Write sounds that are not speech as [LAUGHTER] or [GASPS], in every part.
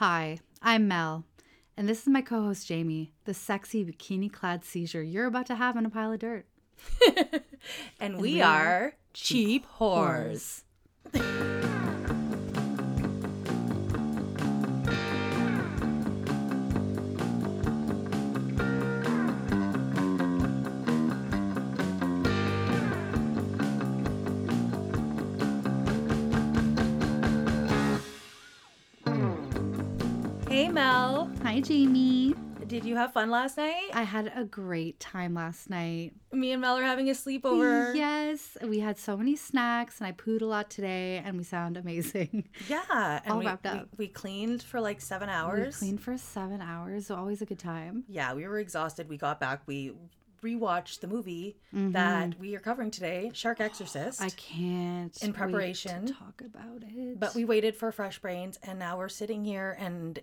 Hi, I'm Mel, and this is my co host Jamie, the sexy bikini clad seizure you're about to have in a pile of dirt. [LAUGHS] and, we, we are, are cheap whores. Hey [LAUGHS] Mel, Hi, Jamie. did you have fun last night? I had a great time last night. Me and Mel are having a sleepover. Yes, we had so many snacks, and I pooed a lot today, and we sound amazing. [LAUGHS] Yeah, and All we, wrapped up. We, cleaned for like seven hours. We cleaned for seven hours, so always a good time. Yeah, we were exhausted. We got back. We rewatched the movie Mhm. that we are covering today, Shark Exorcist. [GASPS] I can't In wait to preparation. talk about it. But we waited for fresh brains, and now we're sitting here, and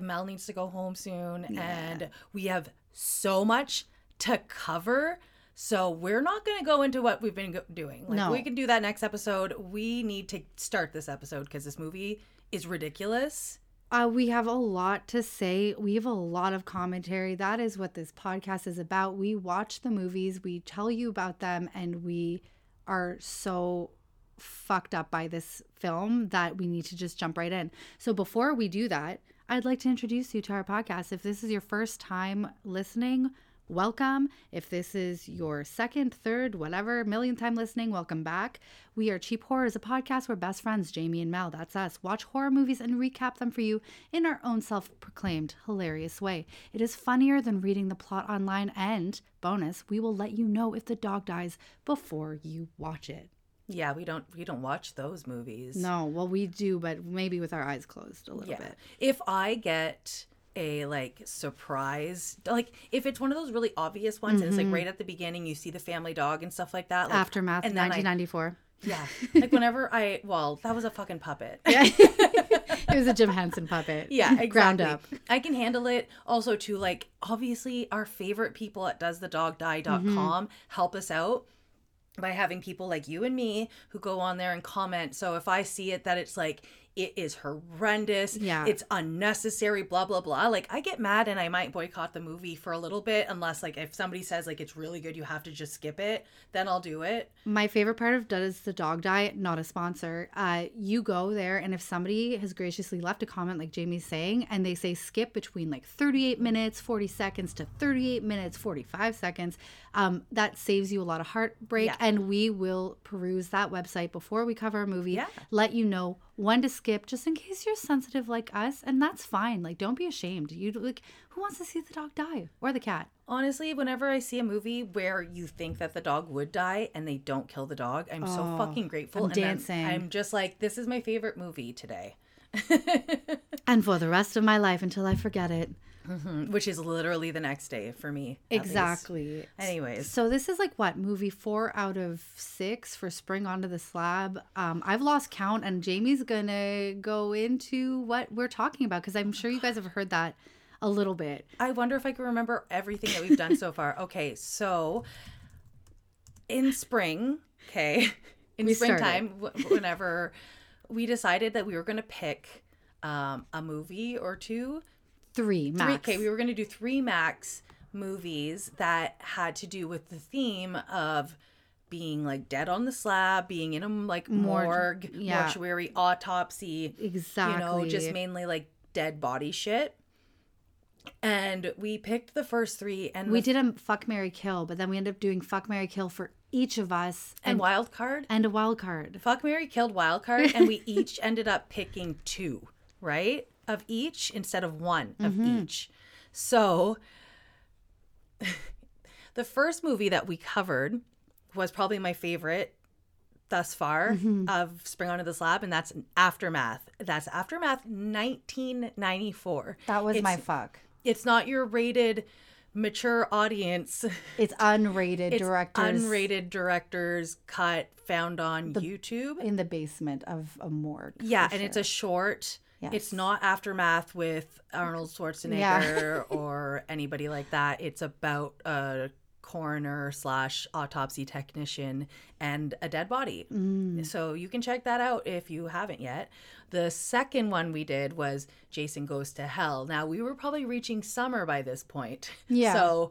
Mel needs to go home soon, Yeah. and we have so much to cover. So we're not going to go into what we've been go- doing. Like No. we can do that next episode. We need to start this episode because this movie is ridiculous. Uh, we have a lot to say. We have a lot of commentary. That is what this podcast is about. We watch the movies, we tell you about them, and we are so fucked up by this film that we need to just jump right in. So before we do that, I'd like to introduce you to our podcast. If this is your first time listening, welcome. If this is your second, third, whatever, millionth time listening, welcome back. We are Cheap Horrors, a podcast where best friends, Jamie and Mel, that's us, watch horror movies and recap them for you in our own self proclaimed hilarious way. It is funnier than reading the plot online, and bonus, we will let you know if the dog dies before you watch it. Yeah, we don't we don't watch those movies. No, well, we do, but maybe with our eyes closed a little Yeah. bit. If I get a like surprise, like if it's one of those really obvious ones and it's like right at the beginning, you see the family dog and stuff like that. Like, Aftermath, and then I- 1994. yeah, [LAUGHS] like whenever I well, that was a fucking puppet. Yeah. [LAUGHS] it was a Jim Henson puppet. Yeah, exactly. Ground up. I can handle it. Also, too, like obviously, our favorite people at doesthedogdie.com Mm-hmm. help us out by having people like you and me who go on there and comment. So if I see it that it's like it is horrendous, Yeah. it's unnecessary, blah blah blah. Like I get mad and I might boycott the movie for a little bit unless like if somebody says like it's really good, you have to just skip it, then I'll do it. My favorite part of Does the Dog Die, Not a sponsor. Uh, you go there, and if somebody has graciously left a comment, like Jamie's saying, and they say skip between like 38 minutes, 40 seconds to 38 minutes, 45 seconds, um, that saves you a lot of heartbreak. Yeah. And we will peruse that website before we cover a movie, Yeah. let you know when to skip, just in case you're sensitive like us, and that's fine. Like, don't be ashamed. You like, who wants to see the dog die or the cat? Honestly, whenever I see a movie where you think that the dog would die and they don't kill the dog, I'm so Oh, fucking grateful. I'm and dancing. I'm just like, this is my favorite movie today. [LAUGHS] And for the rest of my life until I forget it. Mhm, Which is literally the next day for me. at least. Exactly. Anyways, So this is like what movie four out of six for Spring Onto the Slab. Um, I've lost count, and Jamie's gonna go into what we're talking about because I'm sure you guys have heard that a little bit. I wonder if I can remember everything that we've done so far. [LAUGHS] Okay, so in spring, okay, [LAUGHS] in We springtime, wh- whenever we decided that we were going to pick um, a movie or two Three, three, okay, we were going to do three max movies that had to do with the theme of being like dead on the slab, being in a like Mor- morgue, yeah. mortuary, autopsy, exactly. you know, just mainly like dead body shit. And we picked the first three, and we the- did a fuck Mary Kill, but then we ended up doing fuck Mary Kill for each of us and and wild card. and a wild card. Fuck Mary killed wild card, and we [LAUGHS] each ended up picking two, right, of each instead of one of Mm-hmm. each. So [LAUGHS] the first movie that we covered was probably my favorite thus far Mm-hmm. of Spring Onto the Slab, and that's Aftermath. That's Aftermath 1994. That was my fuck. It's not your rated mature audience. [LAUGHS] It's unrated It's directors unrated directors cut found on YouTube. in the basement of a morgue. Yeah, and it's a short. Yes. It's not Aftermath with Arnold Schwarzenegger [LAUGHS] or anybody like that. It's about a coroner slash autopsy technician and a dead body. Mm. So you can check that out if you haven't yet. The second one we did was Jason Goes to Hell. Now we were probably reaching summer by this point. Yeah. So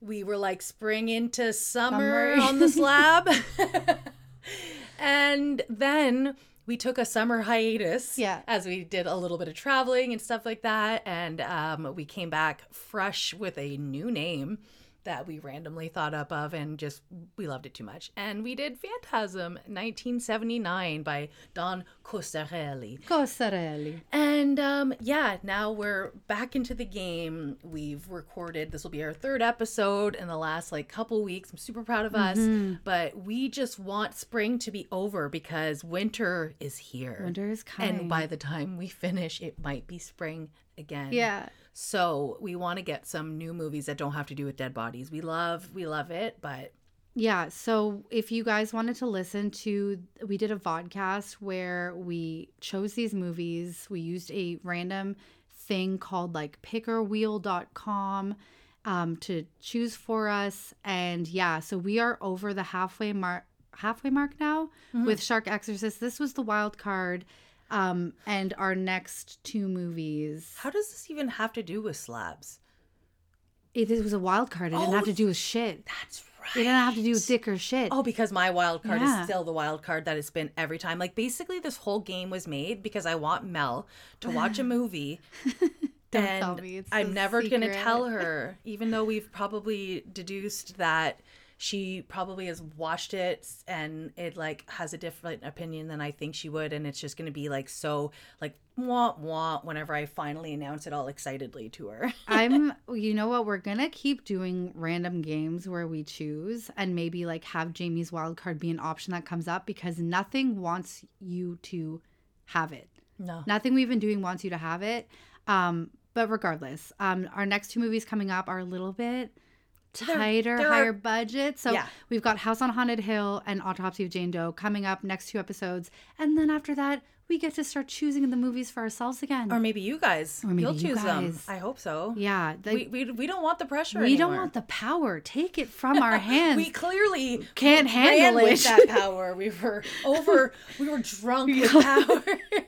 we were like spring into summer, Summer. on the [LAUGHS] slab. [LAUGHS] and then we took a summer hiatus Yeah. as we did a little bit of traveling and stuff like that and um, we came back fresh with a new name that we randomly thought up of and just we loved it too much and we did phantasm 1979 by don costarelli Coscarelli. and um, yeah, now we're back into the game. We've recorded, this will be our third episode in the last like couple weeks. I'm super proud of us. But we just want spring to be over because winter is here. Winter is coming. And by the time we finish, it might be spring again. yeah. So we want to get some new movies that don't have to do with dead bodies. We love, we love it, but Yeah, so if you guys wanted to listen to, we did a vodcast where we chose these movies. We used a random thing called like pickerwheel.com um, to choose for us. And yeah, so we are over the halfway mark halfway mark now with Shark Exorcist. This was the wild card. Um, and our next two movies. how does this even have to do with slabs? It, it was a wild card. It didn't Oh, have to do with shit. That's right. It didn't have to do with dick or shit. Oh, because my wild card Yeah. is still the wild card that it's been every time. Like basically, this whole game was made because I want Mel to watch a [LAUGHS] movie. Don't and tell me, it's I'm never gonna tell [LAUGHS] her, even though we've probably deduced that she probably has watched it and it like has a different opinion than I think she would, and it's just gonna be like so like wah wah whenever I finally announce it all excitedly to her. [LAUGHS] I'm, you know what? We're gonna keep doing random games where we choose and maybe like have Jamie's wild card be an option that comes up because nothing wants you to have it. no. Nothing we've been doing wants you to have it. Um, but regardless, um, our next two movies coming up are a little bit tighter, they're- higher budget. So Yeah. we've got House on Haunted Hill and Autopsy of Jane Doe coming up next two episodes, and then after that, we get to start choosing the movies for ourselves again. Or maybe you guys. Or maybe You'll you choose them. guys. I hope so. yeah, we, we, we don't want the pressure we don't want the power. Take it from our [LAUGHS] hands. we clearly Can't handle with it. that power. We were [LAUGHS] over. we were drunk with power. [LAUGHS]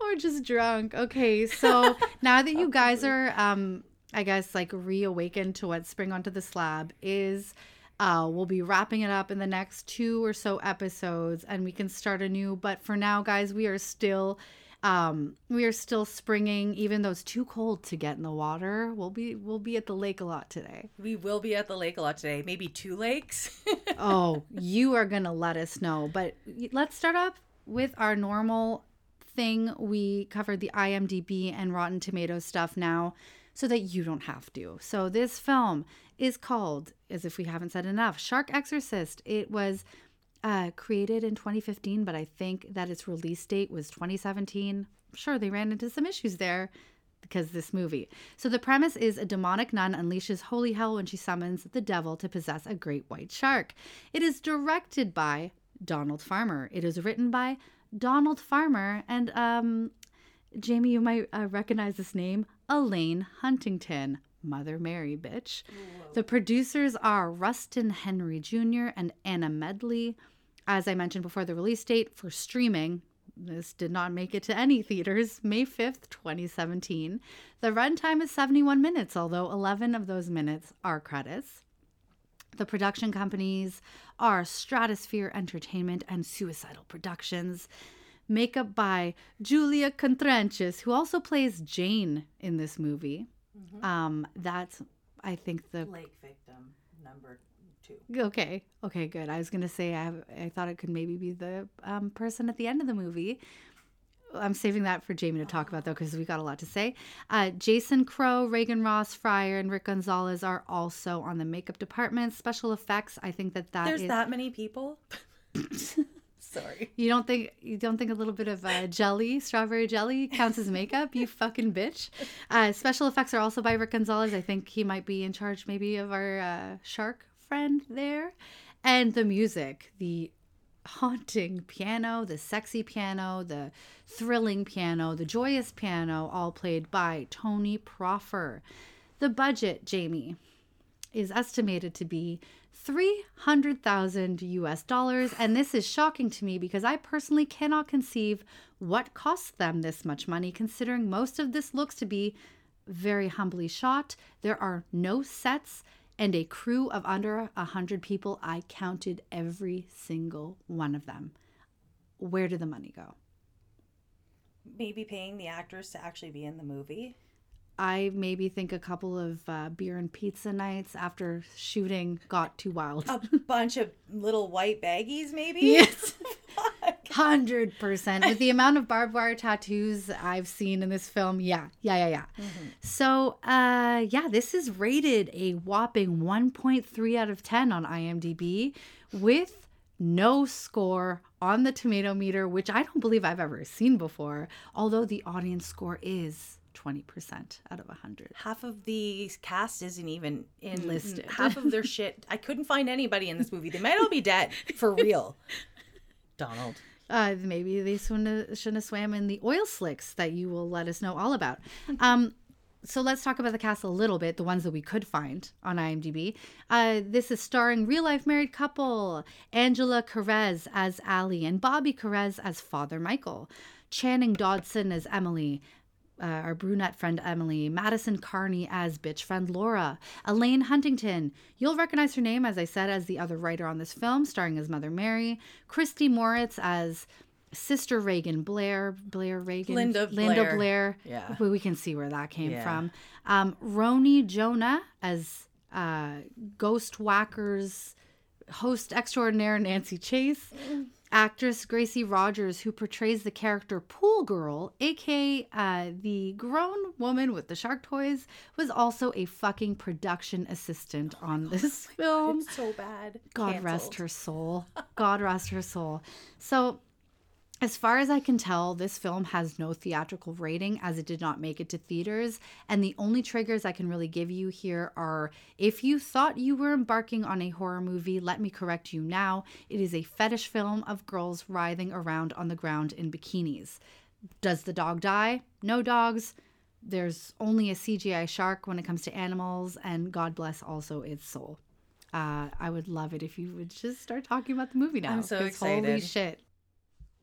or just drunk. Okay, so now that you guys are, um, I guess, like reawakened to what Spring Onto the Slab is, uh, we'll be wrapping it up in the next two or so episodes, and we can start anew. But for now, guys, we are still. Um, we are still springing, even though it's too cold to get in the water. We'll be we'll be at the lake a lot today. we will be at the lake a lot today. Maybe two lakes. [LAUGHS] oh, you are going to let us know. But let's start up with our normal thing. We covered the IMDb and Rotten Tomatoes stuff now so that you don't have to. So this film is called, as if we haven't said enough, Shark Exorcist. It was uh, created in 2015, but I think that its release date was 2017. Sure, they ran into some issues there because this movie. So the premise is a demonic nun unleashes holy hell when she summons the devil to possess a great white shark. It is directed by Donald Farmer. It is written by Donald Farmer and um Jamie, you might uh, recognize this name, Elaine Huntington. Mother Mary, bitch. The producers are Rustin Henry Jr. and Anna Medley. As I mentioned before, the release date for streaming, this did not make it to any theaters, May 5th, 2017. The runtime is 71 minutes, although 11 of those minutes are credits. The production companies are Stratosphere Entertainment and Suicidal Productions. Makeup by Julia Contranches, who also plays Jane in this movie. Um, that's, I think, the lake victim number two. Okay. Okay, good. I was gonna say I have, I thought it could maybe be the um, person at the end of the movie. I'm saving that for Jamie to talk about though, because we got a lot to say. Uh, Jason Crow, Reagan Ross Fryer, and Rick Gonzalez are also on the makeup department. Special effects. I think that that There's is- that many people. [LAUGHS] Sorry. You don't think you don't think a little bit of uh, jelly, strawberry jelly, counts as makeup? You fucking bitch. Uh, special effects are also by Rick Gonzalez. I think he might be in charge, maybe, of our uh, shark friend there. And the music, the haunting piano, the sexy piano, the thrilling piano, the joyous piano, all played by Tony Proffer. The budget, Jamie. is estimated to be 300,000 US dollars. And this is shocking to me because I personally cannot conceive what costs them this much money, considering most of this looks to be very humbly shot. There are no sets and a crew of under 100 people. I counted every single one of them. Where did the money go? Maybe paying the actors to actually be in the movie. I maybe think a couple of uh, beer and pizza nights after shooting got too wild. A [LAUGHS] bunch of little white baggies, maybe? Yes. [LAUGHS] Hundred percent. With the [LAUGHS] amount of barbed wire tattoos I've seen in this film, yeah, yeah, yeah, yeah. Mm-hmm. So, uh, yeah, this is rated a whopping 1.3 out of 10 on IMDb, with no score on the tomato meter, which I don't believe I've ever seen before. Although the audience score is 20% out of 100. half of the cast isn't even in Listed. [LAUGHS] Half of their shit. I couldn't find anybody in this movie. They might all be dead for [LAUGHS] real. Donald. Uh, maybe they shouldn't have, shouldn't have swam in the oil slicks that you will let us know all about. [LAUGHS] Um, so let's talk about the cast a little bit, the ones that we could find on IMDb. Uh, this is starring real life married couple Angela Perez as Allie and Bobby Perez as Father Michael, Channing Dodson as Emily. Uh, our brunette friend Emily, Madison Carney as bitch friend Laura, Elaine Huntington. You'll recognize her name, as I said, as the other writer on this film, starring as Mother Mary, Christy Moritz as Sister Reagan Blair, Blair Reagan, Linda Linda Blair. Blair. Yeah. we, we can see where that came Yeah. from. Um, Roni Jonah as uh, Ghost Whackers host extraordinaire Nancy Chase. Actress Gracie Rogers, who portrays the character Pool Girl, aka uh, the grown woman with the shark toys, was also a fucking production assistant on this [LAUGHS] film. So bad. God rest her soul. God rest her soul. So, as far as I can tell, this film has no theatrical rating as it did not make it to theaters. And the only triggers I can really give you here are if you thought you were embarking on a horror movie, let me correct you now. It is a fetish film of girls writhing around on the ground in bikinis. Does the dog die? No dogs. There's only a CGI shark when it comes to animals, and God bless also its soul. Uh, I would love it if you would just start talking about the movie now. I'm so 'cause Holy shit.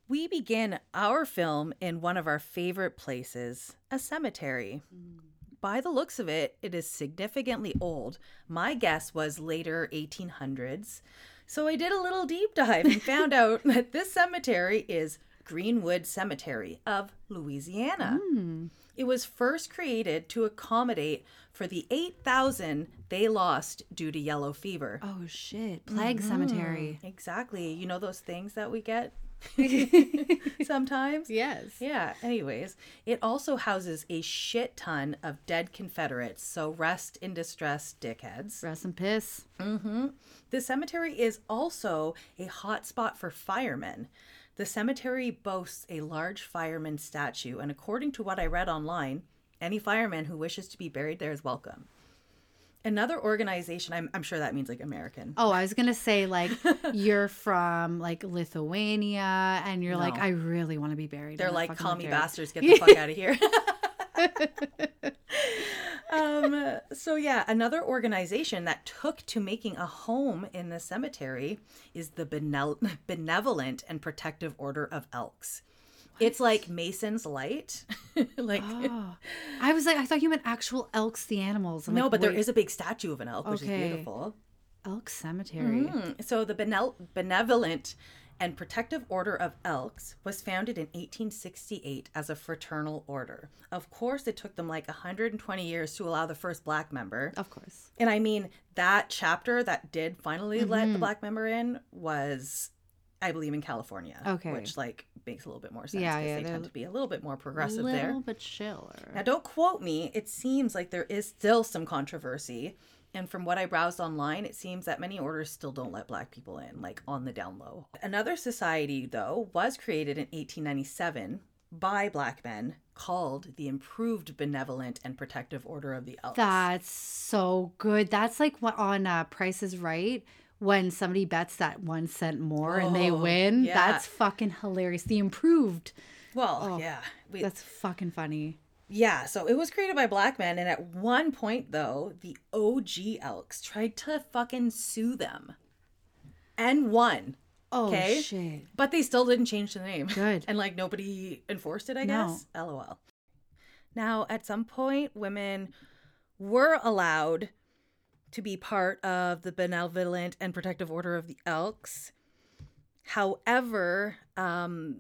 We begin our film in one of our favorite places, a cemetery. Mm. By the looks of it, it is significantly old. My guess was later 1800s. So I did a little deep dive and found [LAUGHS] out that this cemetery is Greenwood Cemetery of Louisiana. Hmm. It was first created to accommodate for the 8,000 they lost due to yellow fever. Oh shit. Plague mm-hmm. Cemetery. Exactly. You know those things that we get [LAUGHS] sometimes? Yes. Yeah, anyways, it also houses a shit ton of dead Confederates, so rest in distress, dickheads. Rest and piss. Mm-hmm. The cemetery is also a hot spot for firemen. The cemetery boasts a large fireman statue, and according to what I read online, any fireman who wishes to be buried there is welcome. Another organization, I'm, I'm sure that means like American. Oh, I was gonna say like [LAUGHS] you're from like Lithuania and you're like, I really want to be buried. They're like, call me cemetery." bastards, get the fuck out of here. [LAUGHS] [LAUGHS] um, so yeah, another organization that took to making a home in the cemetery is the Benel- Benevolent and Protective Order of Elks. It's like Mason's Light. [LAUGHS] like Oh. I was like, I thought you meant actual elks, the animals. I'm no, like, but there wait, is a big statue of an elk, which is beautiful. elk cemetery. Mm, So the Benel- Benevolent and Protective Order of Elks was founded in 1868 as a fraternal order. Of course, it took them like 120 years to allow the first black member. Of course. And I mean, that chapter that did finally let Mm-hmm. the black member in was, I believe, in California. Okay. Which, like, makes a little bit more sense Yeah, because yeah, they tend to be a little bit more A progressive little there. bit chiller. Now, don't quote me. It seems like there is still some controversy. And from what I browsed online, it seems that many orders still don't let black people in, like on the down low. Another society, though, was created in 1897 by black men called the Improved Benevolent and Protective Order of the Elks. That's so good. That's like what on uh, Price is Right when somebody bets that one cent more and they Oh, win. yeah. That's fucking hilarious. The improved. well, oh, yeah. We, That's fucking funny. Yeah, so it was created by black men, and at one point, though, the OG Elks tried to fucking sue them and won. Oh Okay. shit. But they still didn't change the name. Good. [LAUGHS] And like nobody enforced it, I No. guess. LOL. Now, at some point, women were allowed to be part of the benevolent and protective order of the Elks. However, um,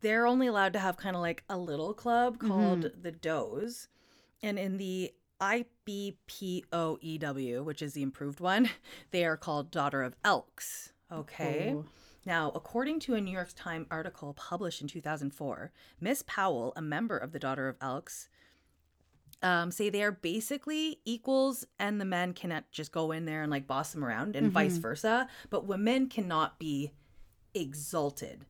they're only allowed to have kind of like a little club called the Does. And in the IBPOEW, which is the improved one, [LAUGHS] they are called Daughter of Elks. Okay. Oh. Now, according to a New York Times article published in 2004, Miss Powell, a member of the Daughter of Elks, um, say they are basically equals, and the men cannot just go in there and like boss them around, and vice versa. But women cannot be exalted,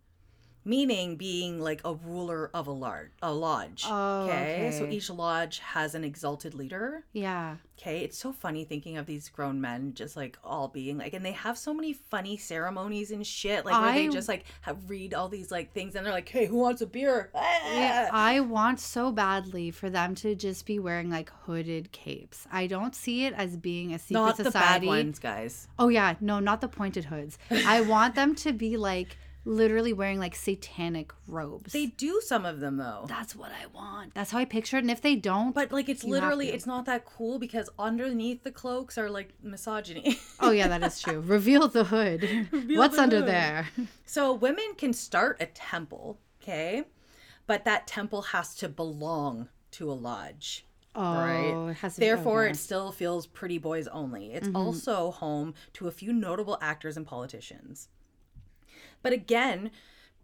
meaning being like a ruler of a large a lodge. Oh, okay, so each lodge has an exalted leader. Yeah. Okay, it's so funny thinking of these grown men just like all being like, and they have so many funny ceremonies and shit, like where they just like have read all these like things, and they're like, "Hey, who wants a beer?" [LAUGHS] Yeah, Ah! I want so badly for them to just be wearing like hooded capes. I don't see it as being a secret Not the bad society. ones, guys. Oh yeah, no, not the pointed hoods. I want them to be like literally wearing like satanic robes. They do some of them though, That's what I want. That's how I picture it. And if they don't, but like it's literally it's not that cool because underneath the cloaks are like misogyny. [LAUGHS] oh yeah, that is true. Reveal the hood. [LAUGHS] Reveal What's the under hood. there? So women can start a temple, okay? But that temple has to belong to a lodge. Oh, Right. it has to Therefore, okay. it still feels pretty boys only. It's Mm-hmm. also home to a few notable actors and politicians. But again,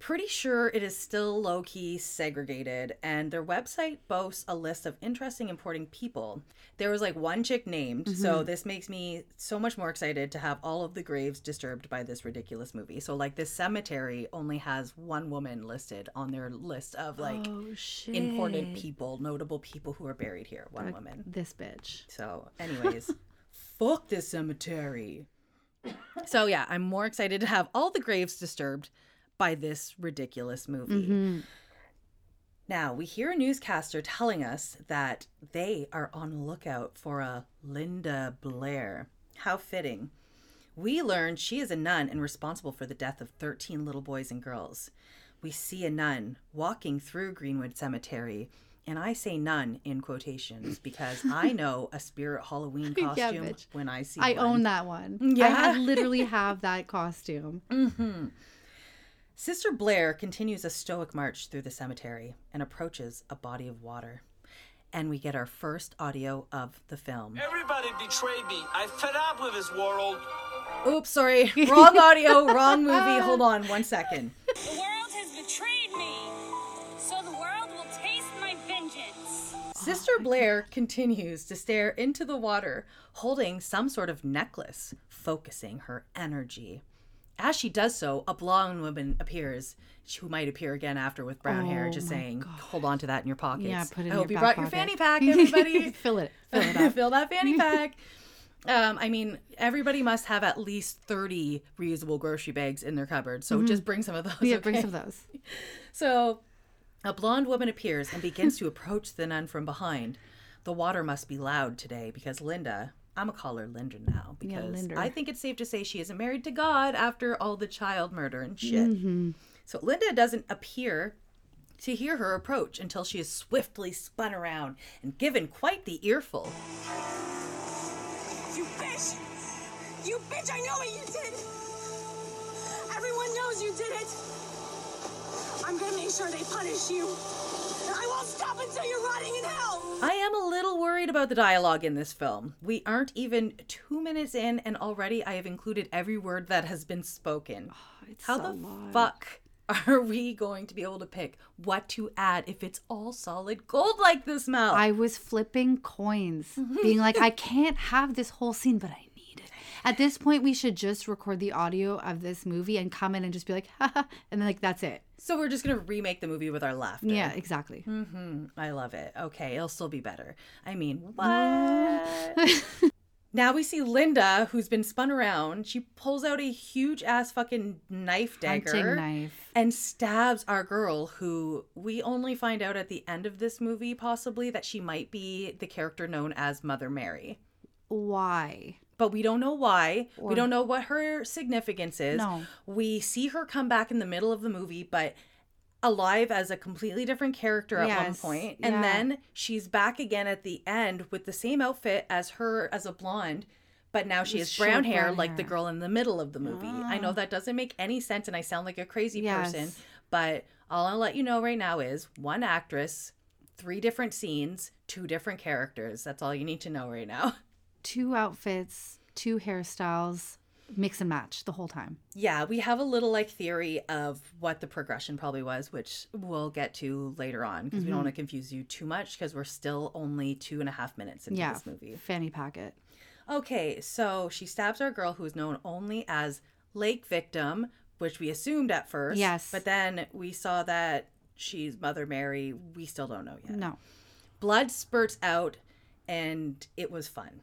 pretty sure it is still low key segregated, and their website boasts a list of interesting, important people. There was like one chick named, Mm-hmm. so this makes me so much more excited to have all of the graves disturbed by this ridiculous movie. So, like, this cemetery only has one woman listed on their list of like oh important people, notable people who are buried here. One woman. This bitch. So, anyways, [LAUGHS] fuck this cemetery. So, yeah, I'm more excited to have all the graves disturbed by this ridiculous movie. Mm-hmm. Now, we hear a newscaster telling us that they are on the lookout for a Linda Blair. How fitting. We learn she is a nun and responsible for the death of 13 little boys and girls. We see a nun walking through Greenwood Cemetery, and I say nun in quotations because [LAUGHS] I know a spirit Halloween [LAUGHS] costume bitch. when I see I one. own that one. I Yeah. have, [LAUGHS] literally have that costume. Mm-hmm. Sister Blair continues a stoic march through the cemetery and approaches a body of water. And we get our first audio of the film. Everybody betrayed me. I fed up with this world. Oops, sorry. Wrong audio, wrong movie. Hold on one second. Sister Blair continues to stare into the water, holding some sort of necklace, focusing her energy. As she does so, a blonde woman appears, who might appear again after with brown hair, Oh just saying, God. "Hold on to that in your pockets." Yeah, put it in I hope you brought your fanny pack, everybody. [LAUGHS] fill it. Fill it [LAUGHS] up. Fill that fanny [LAUGHS] pack. Um, I mean, everybody must have at least thirty reusable grocery bags in their cupboard, so just bring some of those. Mm-hmm. yeah, bring some of those. So, a blonde woman appears and begins to approach the nun from behind. The water must be loud today because Linda, I'm gonna call her Linda now Yeah, because Linda. I think it's safe to say she isn't married to God after all the child murder and shit. Mm-hmm. So Linda doesn't appear to hear her approach until she is swiftly spun around and given quite the earful. You bitch! You bitch, I know what you did! Everyone knows you did it! I'm gonna make sure they punish you! And I won't stop until you're rotting in hell! I am a little worried about the dialogue in this film. We aren't even two minutes in, and already I have included every word that has been spoken. [SIGHS] Oh, it's How so the loud. fuck [LAUGHS] are we going to be able to pick what to add if it's all solid gold like this, Mel? I was flipping coins, [LAUGHS] being like, I can't have this whole scene, but I need it. At this point, we should just record the audio of this movie and come in and just be like, [LAUGHS] haha, and then like that's it. So we're just gonna remake the movie with our laughter. Yeah, exactly. Mm-hmm. I love it. Okay, it'll still be better. I mean, what? [LAUGHS] Now we see Linda, who's been spun around. She pulls out a huge ass fucking knife dagger Hunting knife. and stabs our girl, who we only find out at the end of this movie, possibly, that she might be the character known as Mother Mary. Why? But we don't know why. Or- we don't know what her significance is. No. We see her come back in the middle of the movie, but alive as a completely different character at one point. And yeah. then she's back again at the end with the same outfit as her as a blonde. But now she has brown hair brown like the girl in the middle of the movie. I know ah. that doesn't make any sense and I sound like a crazy person. But all I'll let you know right now is one actress, three different scenes, two different characters. That's all you need to know right now. [LAUGHS] Two outfits, two hairstyles, mix and match the whole time. Yeah, we have a little like theory of what the progression probably was, which we'll get to later on because we don't mm-hmm. want to confuse you too much because we're still only two and a half minutes into Yeah. this movie. Fanny packet. Okay, so she stabs our girl who is known only as Lake Victim, which we assumed at first. Yes. But then we saw that she's Mother Mary. We still don't know yet. No. Blood spurts out, and it was fun.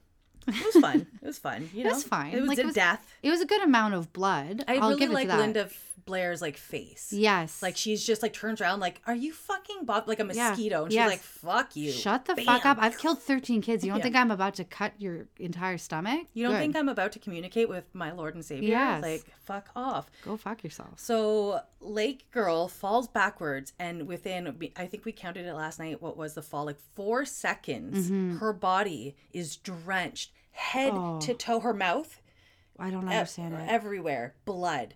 It was fun. it was fun. You know, It was fine. It was Like, a it was- death. It was a good amount of blood. I I'll really give it like. Linda Blair's like face. Yes. Like she's just like turns around like, "Are you fucking Bob?" Like a mosquito, Yeah. and she's Yes. like, "Fuck you." Shut the Bam. fuck up. I've killed 13 kids. You don't Yeah. think I'm about to cut your entire stomach? You don't Good. think I'm about to communicate with my Lord and Savior? Yes. Like, fuck off. Go fuck yourself. So Lake Girl falls backwards, and within, I think we counted it last night. What was the fall? Like four seconds, mm-hmm. her body is drenched, head Oh. to toe, her mouth I don't ev- understand it. everywhere, blood.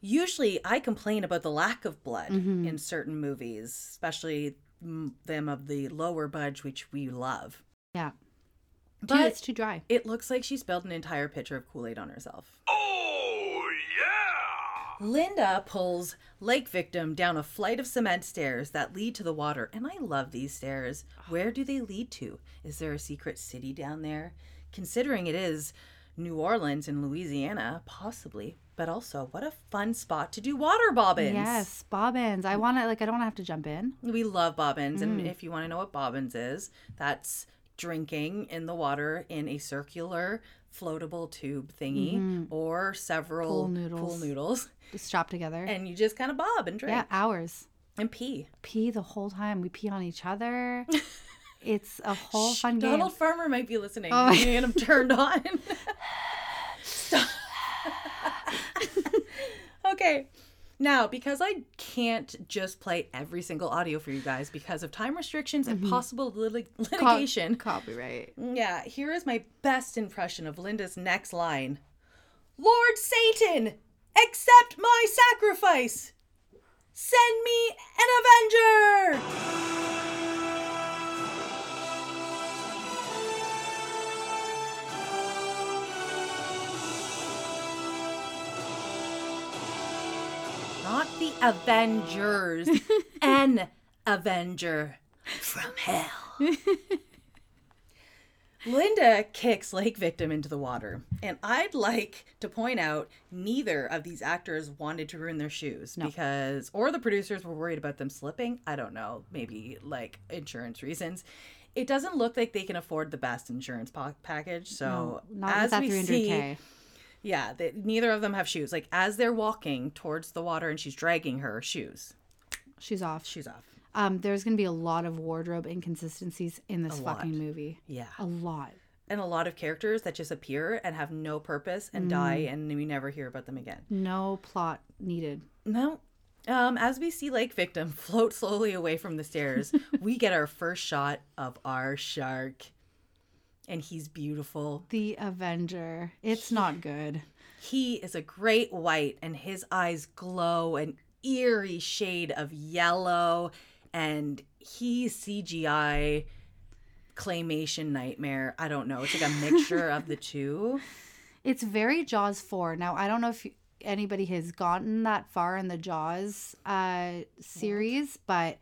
Usually, I complain about the lack of blood Mm-hmm. in certain movies, especially them of the lower budge, which we love. Yeah. Dude, But it's too dry. it looks like she spilled an entire pitcher of Kool Aid on herself. Oh, yeah! Linda pulls Lake Victim down a flight of cement stairs that lead to the water. And I love these stairs. Where do they lead to? Is there a secret city down there? Considering it is New Orleans in Louisiana, possibly. But also, what a fun spot to do water bobbins. Yes, bobbins. I want to, like, I don't want to have to jump in. We love bobbins. And Mm. if you want to know what bobbins is, that's drinking in the water in a circular floatable tube thingy or several Mm-hmm. Pool noodles. pool noodles. Just strap together. And you just kind of bob and drink yeah, hours. and pee. Pee the whole time. We pee on each other. [LAUGHS] it's a whole fun game. Donald Farmer might be listening Oh. and I'm [LAUGHS] turned on. Stop. [LAUGHS] okay. Now, because I can't just play every single audio for you guys because of time restrictions and mm-hmm. possible lit- Co- litigation, copyright. yeah, here is my best impression of Linda's next line Lord Satan, accept my sacrifice! Send me an Avenger! Not the Avengers, [LAUGHS] an Avenger from hell. [LAUGHS] Linda kicks Lake Victim into the water. And I'd like to point out neither of these actors wanted to ruin their shoes because, or the producers were worried about them slipping. I don't know. Maybe like insurance reasons. It doesn't look like they can afford the best insurance pa- package. So, Not as we 300k. see, yeah, they, neither of them have shoes. Like, as they're walking towards the water and she's dragging her shoes, She's off. shoes off. Um, there's gonna be a lot of wardrobe inconsistencies in this A fucking lot. movie. Yeah. A lot. And a lot of characters that just appear and have no purpose and die, and we never hear about them again. No plot needed. No. Um, as we see Lake Victim [LAUGHS] float slowly away from the stairs, we get our first shot of our shark. And he's beautiful. The Avenger. It's not good. He is a great white, and his eyes glow an eerie shade of yellow. And he's CGI claymation nightmare. I don't know. It's like a mixture of the two. [LAUGHS] It's very Jaws 4. Now, I don't know if anybody has gotten that far in the Jaws uh, series, but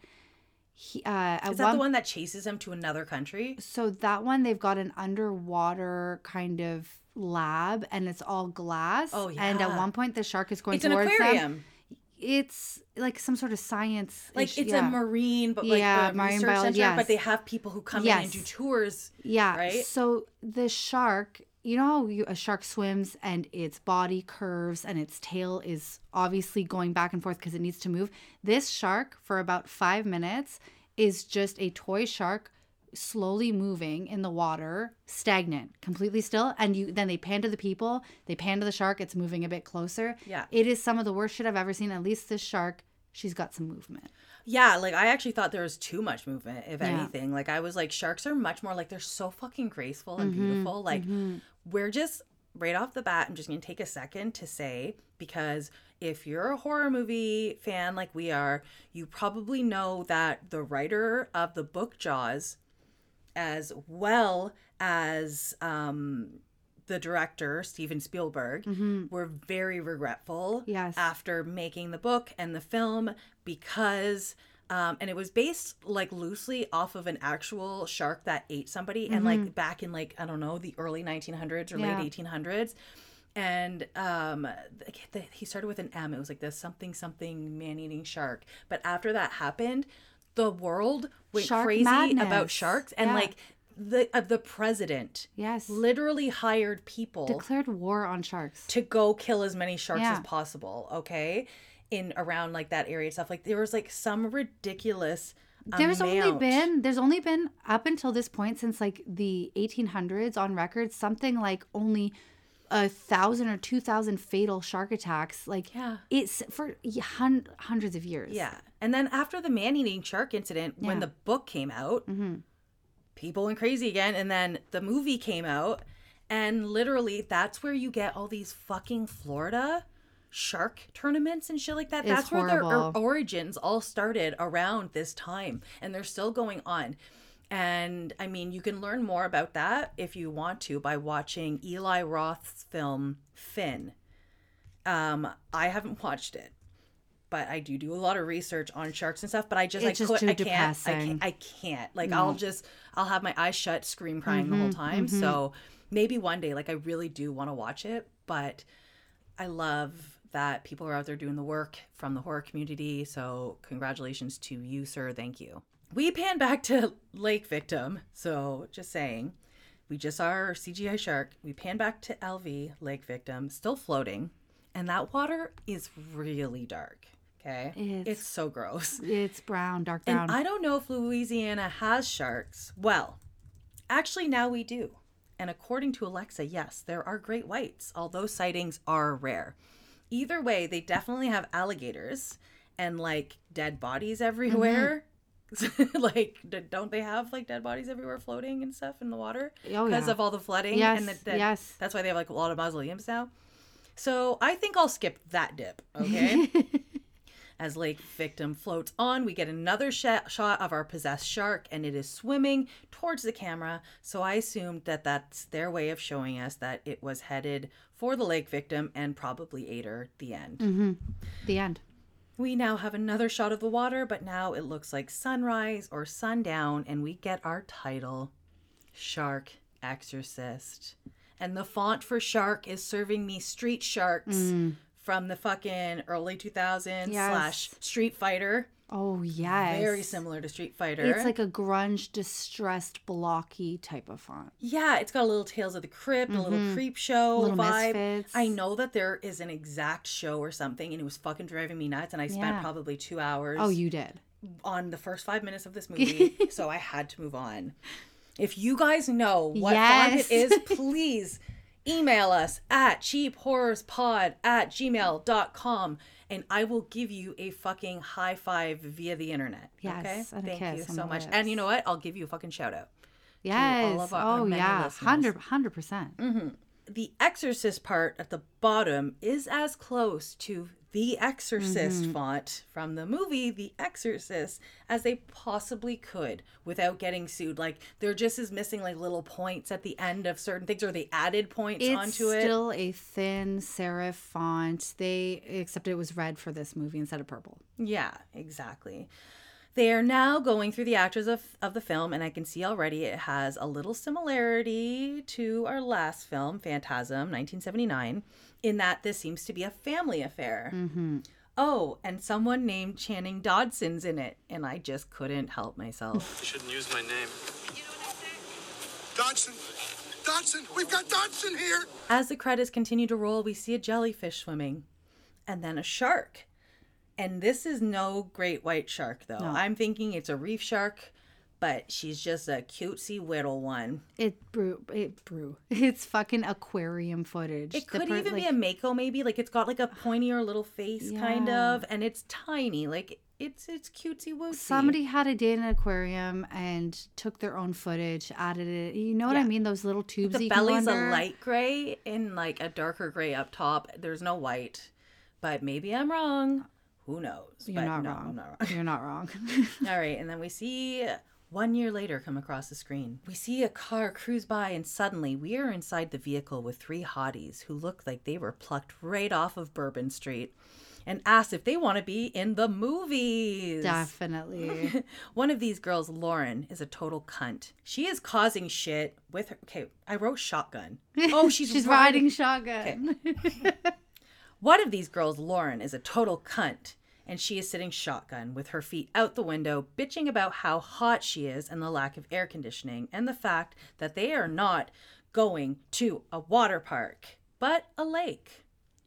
he, uh, Is that one, the one that chases him to another country? So that one, they've got an underwater kind of lab, and it's all glass. Oh, yeah And at one point, the shark is going It's an towards them. aquarium. It's like some sort of science. Like it's a marine, but like Yeah, a marine research biology, center. But they have people who come in and do tours. Yeah. right? So the shark you know how you, a shark swims and its body curves and its tail is obviously going back and forth because it needs to move. This shark, for about five minutes, is just a toy shark slowly moving in the water, stagnant, completely still. And you then they pan to the people, they pan to the shark, it's moving a bit closer. Yeah. It is some of the worst shit I've ever seen. At least this shark, she's got some movement. Yeah, like I actually thought there was too much movement, if Yeah. anything. Like I was like, sharks are much more like they're so fucking graceful and Mm-hmm, beautiful. Like we're just right off the bat, I'm just gonna take a second to say because if you're a horror movie fan like we are, you probably know that the writer of the book Jaws, as well as um the director Steven Spielberg were very regretful Mm-hmm. Yes. after making the book and the film because um, and it was based like loosely off of an actual shark that ate somebody and like back in like I don't know the early 1900s or Mm-hmm. Yeah. late 1800s and um the, the, he started with an M it was like this something something man-eating shark but after that happened the world went Shark crazy about sharks and Yeah. like the uh, the president Yes. literally hired people Declared war on sharks. to go kill as many sharks Yeah. as possible okay in around like that area and stuff like there was like some ridiculous There's only been there's only been up until this point since like the 1800s on record something like only a thousand or two thousand fatal shark attacks. Like Yeah. it's for hun- hundreds of years. yeah and then after the man-eating shark incident when the book came out mm-hmm. people went crazy again and then the movie came out and literally that's where you get all these fucking florida shark tournaments and shit like that It's that's where their origins all started around this time and they're still going on and i mean you can learn more about that if you want to by watching eli roth's film Fin um i haven't watched it but I do do a lot of research on sharks and stuff. But I just It's like just I can't, I can't. I can't. Like mm. I'll just I'll have my eyes shut, scream crying the whole mm-hmm, time. Mm-hmm. So maybe one day, like I really do want to watch it. But I love that people are out there doing the work from the horror community. So congratulations to you, sir. Thank you. We pan back to Lake Victim. So just saying. We just saw our CGI shark. We pan back to LV, Lake Victim, still floating. And that water is really dark. Okay. It's- it's so gross. It's brown, dark brown. And I don't know if Louisiana has sharks. Well, actually, now we do. And according to Alexa, yes, there are great whites, although sightings are rare. Either way, they definitely have alligators and like dead bodies mm-hmm. everywhere. [LAUGHS] like, don't they have like dead bodies everywhere floating and stuff in the water? Oh, Because yeah. of all the flooding. Yes, and the, the- yes. That's why they have like a lot of mausoleums now. So I think I'll skip that dip, okay? [LAUGHS] As Lake Victim floats on, we get another sh- shot of our possessed shark, and it is swimming towards the camera. So I assumed that that's their way of showing us that it was headed for the Lake Victim and probably ate her. The end. Mm-hmm. the end. We now have another shot of the water, but now it looks like sunrise or sundown, and we get our title Shark Exorcist. And the font for shark is serving me street sharks mm. from the fucking early 2000s Yes. slash Street Fighter. Oh yes. Very similar to Street Fighter. It's like a grunge, distressed, blocky type of font. Yeah, it's got a little Tales of the Crypt, a little creep show Mm-hmm. Little vibe. Misfits. I know that there is an exact show or something, and it was fucking driving me nuts. And I spent Yeah. probably two hours. Oh, you did. on the first five minutes of this [LAUGHS] movie, so I had to move on. If you guys know what font it is, [LAUGHS] please email us at cheaphorrorspod at gmail.com and I will give you a fucking high five via the internet. Yes, okay? Thank you so much. lips. And you know what? I'll give you a fucking shout out. Yes. our- our oh many yeah. listeners. Hundred hundred percent. Mm-hmm. The Exorcist part at the bottom is as close to the Exorcist mm-hmm. font from the movie The Exorcist as they possibly could without getting sued. Like they're just as missing like little points at the end of certain things, or they added points It's onto it. It's still a thin serif font. They except it was red for this movie instead of purple. Yeah, exactly. They are now going through the actors of, of the film, and I can see already it has a little similarity to our last film, Phantasm, 1979, in that this seems to be a family affair. Mm-hmm. Oh, and someone named Channing Dodson's in it, and I just couldn't help myself. [LAUGHS] You shouldn't use my name. Dodson, Dodson, we've got Dodson here. As the credits continue to roll, we see a jellyfish swimming and then a shark. And this is no great white shark, though. I'm thinking it's a reef shark, but she's just a cutesy little one. It brew. It brew. [LAUGHS] It's fucking aquarium footage. It The could per- even like, be a mako, maybe. Like it's got like a pointier little face, kind of, and it's tiny. Like it's it's cutesy wootsy. Somebody had a day in an aquarium and took their own footage, added it. You know what I mean? Those little tubes. the you can go belly's a light gray and like a darker gray up top. There's no white, but maybe I'm wrong. Who knows? You're But not no, wrong. I'm not wrong. You're not wrong. [LAUGHS] All right, and then we see one year later come across the screen. We see a car cruise by, and suddenly we are inside the vehicle with three hotties who look like they were plucked right off of Bourbon Street and asked if they want to be in the movies. Definitely. [LAUGHS] One of these girls, Lauren, is a total cunt. She is causing shit with her. Okay, I wrote shotgun. [LAUGHS] Oh, she's, She's riding. riding shotgun. One of these girls, Lauren, is a total cunt, and she is sitting shotgun with her feet out the window, bitching about how hot she is and the lack of air conditioning, and the fact that they are not going to a water park, but a lake.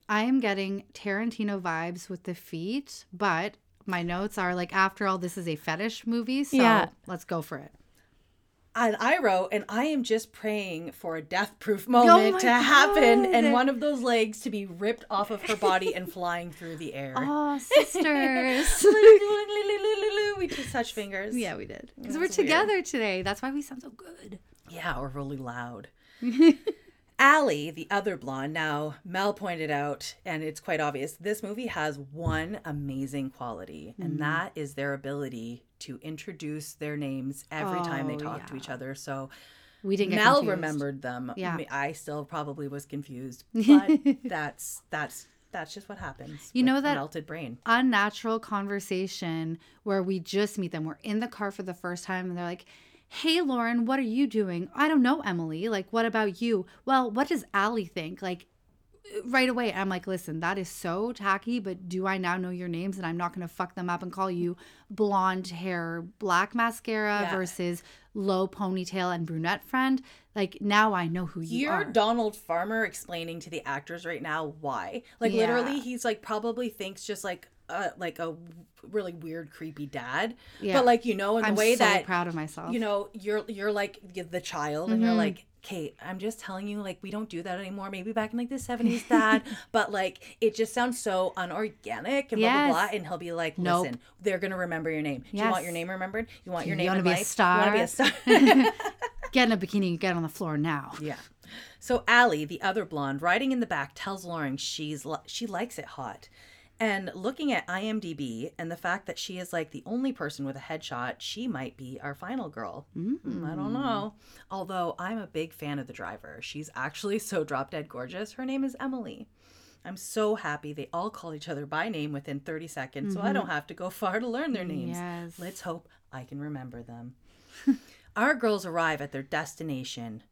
I am getting Tarantino vibes with the feet, but my notes are like, after all, this is a fetish movie, so Yeah. let's go for it. And I wrote, and I am just praying for a death proof oh moment my to happen and one of those legs to be ripped off of her body and flying through the air. Oh, [LAUGHS] sisters. [LAUGHS] we just touch fingers. yeah, we did. Because we're weird. together today. That's why we sound so good. Yeah, or really loud. [LAUGHS] Allie, the other blonde, now Mel pointed out, and it's quite obvious, this movie has one amazing quality, Mm-hmm. and that is their ability to introduce their names every time they Oh, talk to each other. So We didn't Mel confused. remembered them. Yeah. I still probably was confused, [LAUGHS] but that's that's that's just what happens. You know that- melted brain. unnatural conversation where we just meet them. We're in the car for the first time and they're like, Hey, Lauren, what are you doing? I don't know, Emily. Like, what about you? Well, what does Allie think? Like, right away, I'm like, listen, that is so tacky, but do I now know your names and I'm not going to fuck them up and call you blonde hair, black mascara Yeah. versus low ponytail and brunette friend? Like, now I know who you You're are. Donald Farmer explaining to the actors right now why. Like Yeah. literally, he's like probably thinks just like uh like a really weird, creepy dad. Yeah. But like you know, in the I'm way so that proud of myself. you know, you're you're like the child, and you're Mm-hmm. like. Kate, I'm just telling you, like, we don't do that anymore. Maybe back in like the 70s, [LAUGHS] dad. but like, it just sounds so unorganic and blah, blah, blah. And he'll be like, Nope. they're going to remember your name. Do you want your name remembered? You want your You name wanna in be a life? You want to be a star? star? [LAUGHS] Get in a [LAUGHS] bikini and get on the floor now. Yeah. So Allie, the other blonde, riding in the back, tells Lauren she's li- she likes it hot. And looking at IMDb and the fact that she is like the only person with a headshot, she might be our final girl. Mm, I don't know. Although I'm a big fan of the driver. She's actually [LAUGHS] so drop dead gorgeous. Her name is Emily. I'm so happy they all call each other by name within 30 seconds, so I don't have to go far to learn their names. Yes. Let's hope I can remember them. [LAUGHS] Our girls arrive at their destination,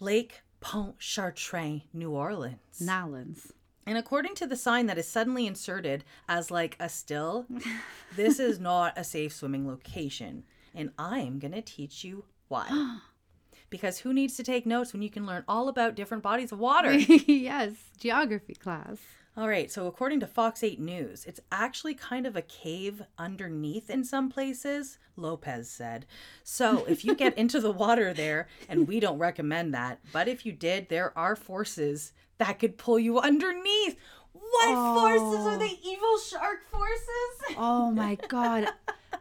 Lake Pontchartrain, New Orleans. Nolans. And according to the sign that is suddenly inserted as like a still, [LAUGHS] this is not a safe swimming location. And I'm going to teach you why. [GASPS] because who needs to take notes when you can learn all about different bodies of water? [LAUGHS] yes, geography class. All right, so according to Fox 8 News, it's actually kind of a cave underneath in some places, Lopez said. So if you get [LAUGHS] into the water there, and we don't recommend that, but if you did, there are forces that could pull you underneath. What forces are they? Evil shark forces? Oh my god.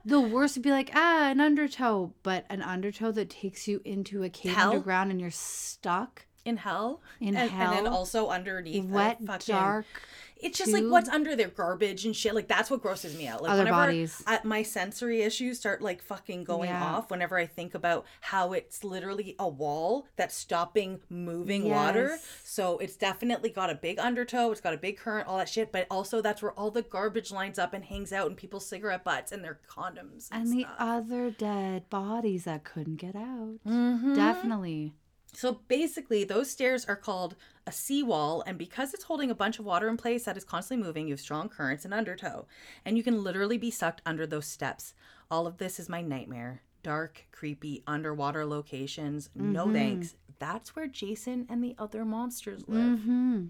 The worst would be like, ah, an undertow, but an undertow that takes you into a cave Hell? underground and you're stuck. In hell? In and, And then also underneath. Wet, fucking- dark. It's just like what's under their garbage and shit. Like that's what grosses me out. Like Other whenever bodies. I, my sensory issues start like fucking going Yeah. off whenever I think about how it's literally a wall that's stopping moving water. So it's definitely got a big undertow. It's got a big current, all that shit. But also that's where all the garbage lines up and hangs out and people's cigarette butts and their condoms and, And the other dead bodies that couldn't get out. Mm-hmm. Definitely. So basically, those stairs are called a seawall, and because it's holding a bunch of water in place that is constantly moving, you have strong currents and undertow, and you can literally be sucked under those steps. All of this is my nightmare. Dark, creepy, underwater locations. No mm-hmm. thanks. that's where Jason and the other monsters live. Mm-hmm.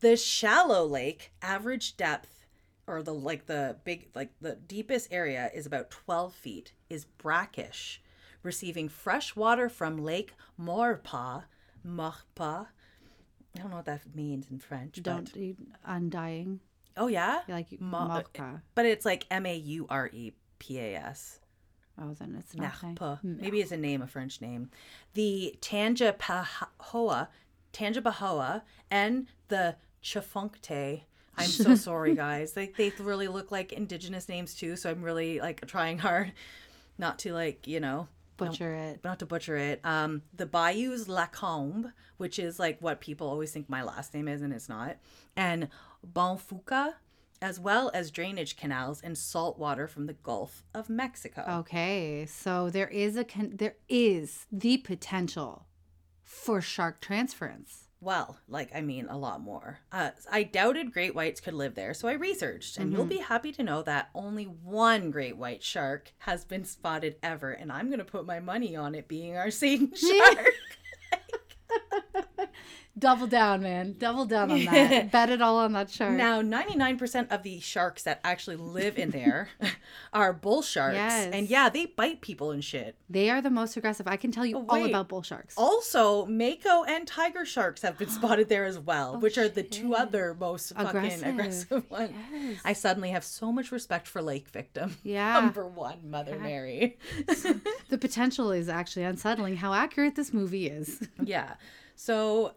The shallow lake average depth or the like the big like the deepest area is about 12 feet is brackish receiving fresh water from lake morpa morpa i don't know what that means in french Don't but eat undying. oh yeah Like Mo- Morpa. but it's like m-a-u-r-e-p-a-s Oh, then it's. Narpa. Maybe it's a name, a French name. The Tangipahoa, Tangipahoa, and the Chifuncte. I'm so [LAUGHS] sorry, guys. Like they really look like indigenous names too, so I'm really like trying hard not to like you know Butcher it. not to butcher it. Um, the Bayous Lacombe, which is like what people always think my last name is, and it's not, and Bonfouca, as well as drainage canals and salt water from the Gulf of Mexico. Okay, so there is a con- there is the potential for shark transference. Well, like, I mean, a lot more. Uh, I doubted great whites could live there, so I researched, and you'll be happy to know that only one great white shark has been spotted ever, and I'm going to put my money on it being our Satan [LAUGHS] shark. Double down, man. Double down on that. [LAUGHS] Bet it all on that shark. now, 99% of the sharks that actually live in there [LAUGHS] are bull sharks. Yes. And yeah, they bite people and shit. They are the most aggressive. I can tell you oh, all about bull sharks. Also, mako and tiger sharks have been [GASPS] spotted there as well, oh, which are the two other most fucking Aggressive. aggressive [LAUGHS] ones. Yes. I suddenly have so much respect for lake victim. Yeah. Number one, Mother Mary. The potential is actually unsettling how accurate this movie is. yeah. So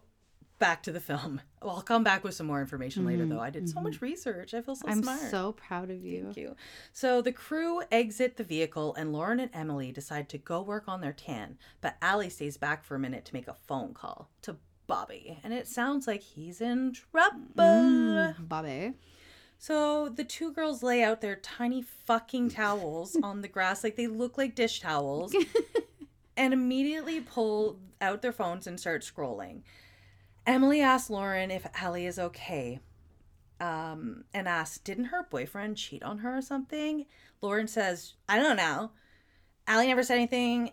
back to the film. [LAUGHS] Well, I'll come back with some more information later, though. I did so much research. I feel so Mm-hmm. I'm so proud of you. Thank you. So the crew exit the vehicle, and Lauren and Emily decide to go work on their tan. But Allie stays back for a minute to make a phone call to Bobby, and it sounds like he's in trouble. Bobby. So the two girls lay out their tiny fucking towels [LAUGHS] on the grass like they look like dish towels [LAUGHS] and immediately pull out their phones and start scrolling. Emily asks Lauren if Allie is okay. Um, and asks, didn't her boyfriend cheat on her or something? Lauren says, I don't know. Allie never said anything.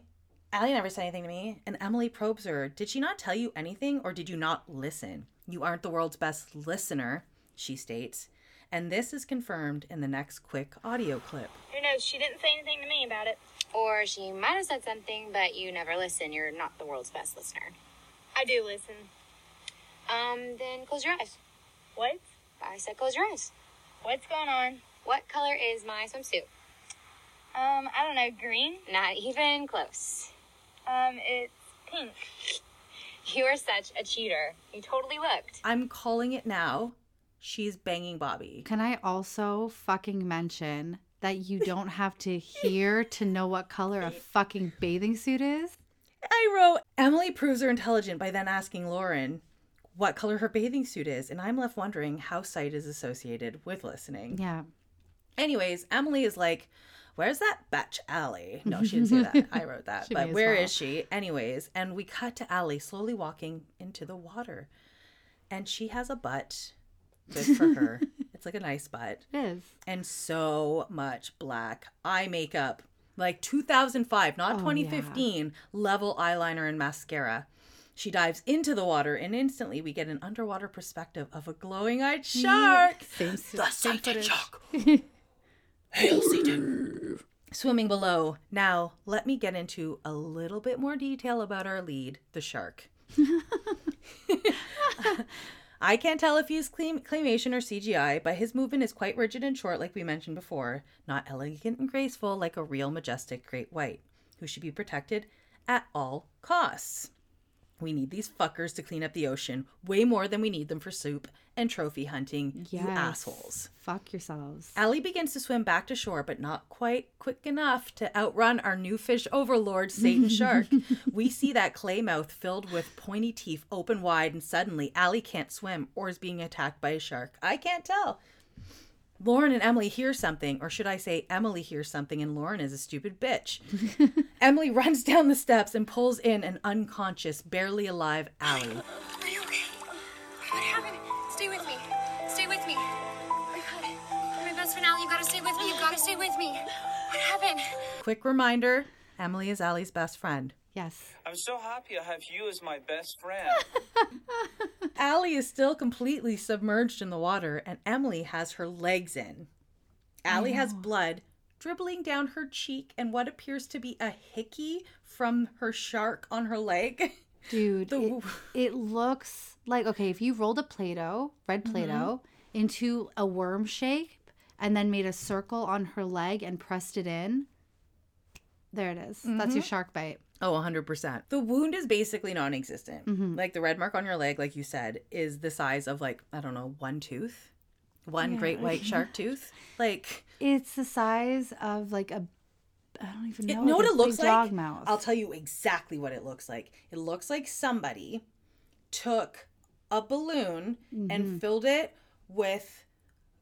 Allie never said anything to me. And Emily probes her, Did she not tell you anything or did you not listen? You aren't the world's best listener, she states. And this is confirmed in the next quick audio clip. Who knows? She didn't say anything to me about it. Or she might have said something, but you never listen. You're not the world's best listener. I do listen. Um, then close your eyes. What? I said close your eyes. What's going on? What color is my swimsuit? Um, I don't know. Green? Not even close. Um, it's pink. [LAUGHS] You are such a cheater. You totally looked. I'm calling it now. She's banging Bobby. Can I also fucking mention that you [LAUGHS] don't have to hear to know what color a fucking bathing suit is? I wrote Emily proves her intelligent by then asking Lauren what color her bathing suit is, and I'm left wondering how sight is associated with listening. Yeah. Anyways, Emily is like, Where's that batch Allie? No, she didn't say that. I wrote that. [LAUGHS] But where is well. she? Anyways, and we cut to Allie slowly walking into the water. And she has a butt. Good for her. [LAUGHS] it's like a nice butt. It is. And so much black eye makeup. Like 2005, not Oh, 2015, level eyeliner and mascara. She dives into the water, and instantly we get an underwater perspective of a glowing eyed shark. Same, The same Satan shark. [LAUGHS] Hail Satan. Swimming below. Now, let me get into a little bit more detail about our lead, the shark. [LAUGHS] I can't tell if he's claim- claymation or CGI, but his movement is quite rigid and short, like we mentioned before, not elegant and graceful like a real majestic great white, who should be protected at all costs. We need these fuckers to clean up the ocean way more than we need them for soup and trophy hunting, you assholes. Fuck yourselves. Allie begins to swim back to shore, but not quite quick enough to outrun our new fish overlord, Satan [LAUGHS] Shark. we see that clay mouth filled with pointy teeth open wide, and suddenly Allie can't swim or is being attacked by a shark. I can't tell. Lauren and Emily hear something, or should I say, Emily hears something, and Lauren is a stupid bitch. [LAUGHS] Emily runs down the steps and pulls in an unconscious, barely alive Allie. Are you okay? What happened? Stay with me. Stay with me. Oh my god. You're my best friend, Allie. You gotta stay with me. You gotta stay with me. What happened? Quick reminder Emily is Allie's best friend. Yes. I'm so happy I have you as my best friend. [LAUGHS] Allie is still completely submerged in the water, and Emily has her legs in. Allie has blood dribbling down her cheek and what appears to be a hickey from her shark on her leg. [LAUGHS] Dude, The- it, it looks like okay, if you rolled a Play Doh, red mm-hmm. Play Doh, into a worm shape and then made a circle on her leg and pressed it in, there it is. That's your mm-hmm. shark bite. Oh, 100%. The wound is basically non existent. Like the red mark on your leg, like you said, is the size of like, I don't know, one tooth, one great white shark tooth. [LAUGHS] Like, It's the size of like a, I don't even know. It- know. know what it looks like? Dog mouth. I'll tell you exactly what it looks like. It looks like somebody took a balloon Mm-hmm. and filled it with